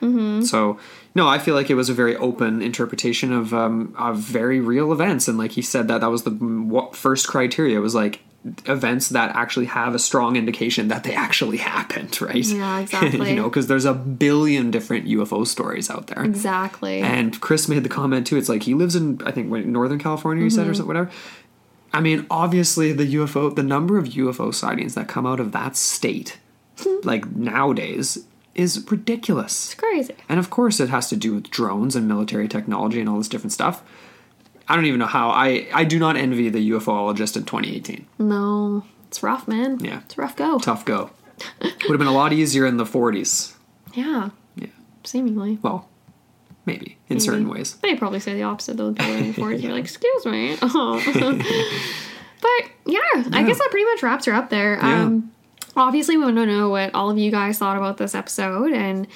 Mm-hmm. So no, I feel like it was a very open interpretation of um, of very real events, and like he said that that was the first criteria was like events that actually have a strong indication that they actually happened, right? Yeah, exactly. you know, because there's a billion different UFO stories out there. Exactly. And Chris made the comment too. It's like he lives in I think Northern California. You said Mm-hmm. or something, whatever. I mean, obviously the UFO, the number of UFO sightings that come out of that state, like nowadays, is ridiculous. It's crazy. And of course, it has to do with drones and military technology and all this different stuff. I don't even know how. I I do not envy the UFOologist in 2018. No. It's rough, man. Yeah. It's a rough go. Tough go. Would have been a lot easier in the 40s. Yeah. Yeah. Seemingly. Well, maybe in certain ways. They probably say the opposite though. People in the forties, you're like, "Excuse me." but yeah, I guess that pretty much wraps her up there. Yeah. Um, obviously, we want to know what all of you guys thought about this episode, and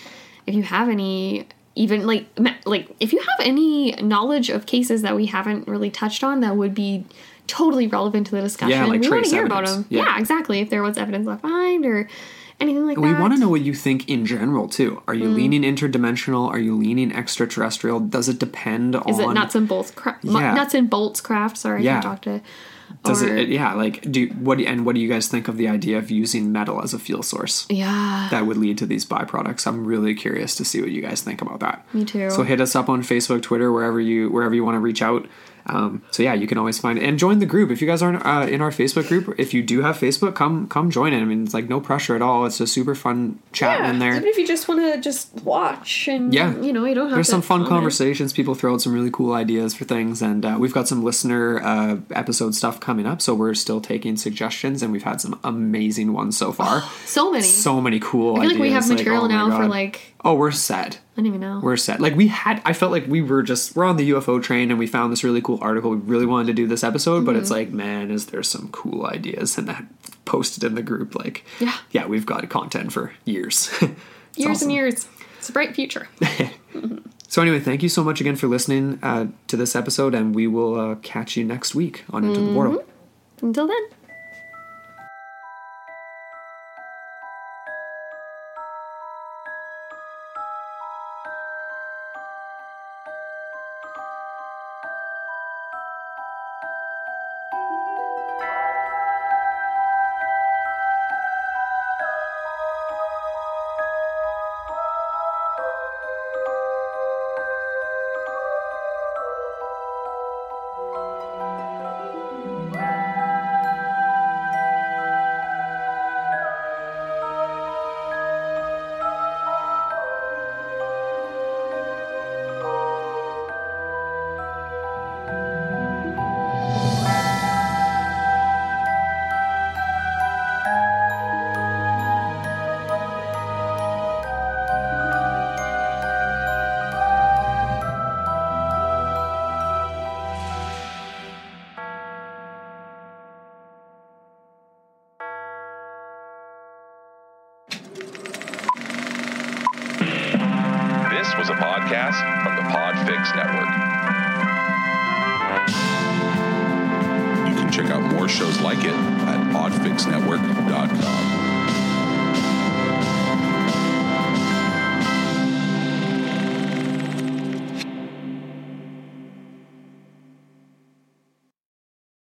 if you have any, even like like if you have any knowledge of cases that we haven't really touched on that would be totally relevant to the discussion, Yeah, like we want to hear about evidence. them. Yeah. Yeah. exactly. If there was evidence left behind or anything like that. We want to know what you think in general too. Are Mm. you leaning interdimensional? Are you leaning extraterrestrial? Does it depend on Is it nuts and bolts? Cra- Yeah. Nuts and bolts craft. Sorry, Yeah. I can't talk to. Does or- it? Yeah, like do what? And what do you guys think of the idea of using metal as a fuel source? Yeah. that would lead to these byproducts. I'm really curious to see what you guys think about that. Me too. So hit us up on Facebook, Twitter, wherever you wherever you want to reach out. Um, so yeah, you can always find and join the group if you guys aren't uh, in our Facebook group. If you do have Facebook, come come join it. I mean, it's like no pressure at all. It's a super fun chatting in there. Even if you just want to just watch and Yeah. you know you don't have to. There's some fun conversations. People throw out some really cool ideas for things, and uh, we've got some listener uh, episode stuff coming up. So we're still taking suggestions, and we've had some amazing ones so far. So many. so many cool I feel ideas. like we have material oh now for like Oh, we're set. I don't even know. We're set. Like we had, I felt like we were just we're on the UFO train, and we found this really cool article. We really wanted to do this episode, but it's Mm-hmm. like, man, is there some cool ideas and that posted in the group? Like, Yeah. yeah, we've got content for years. Years awesome. and years. It's a bright future. So anyway, thank you so much again for listening uh, to this episode, and we will uh, catch you next week on Into the Portal. Until then.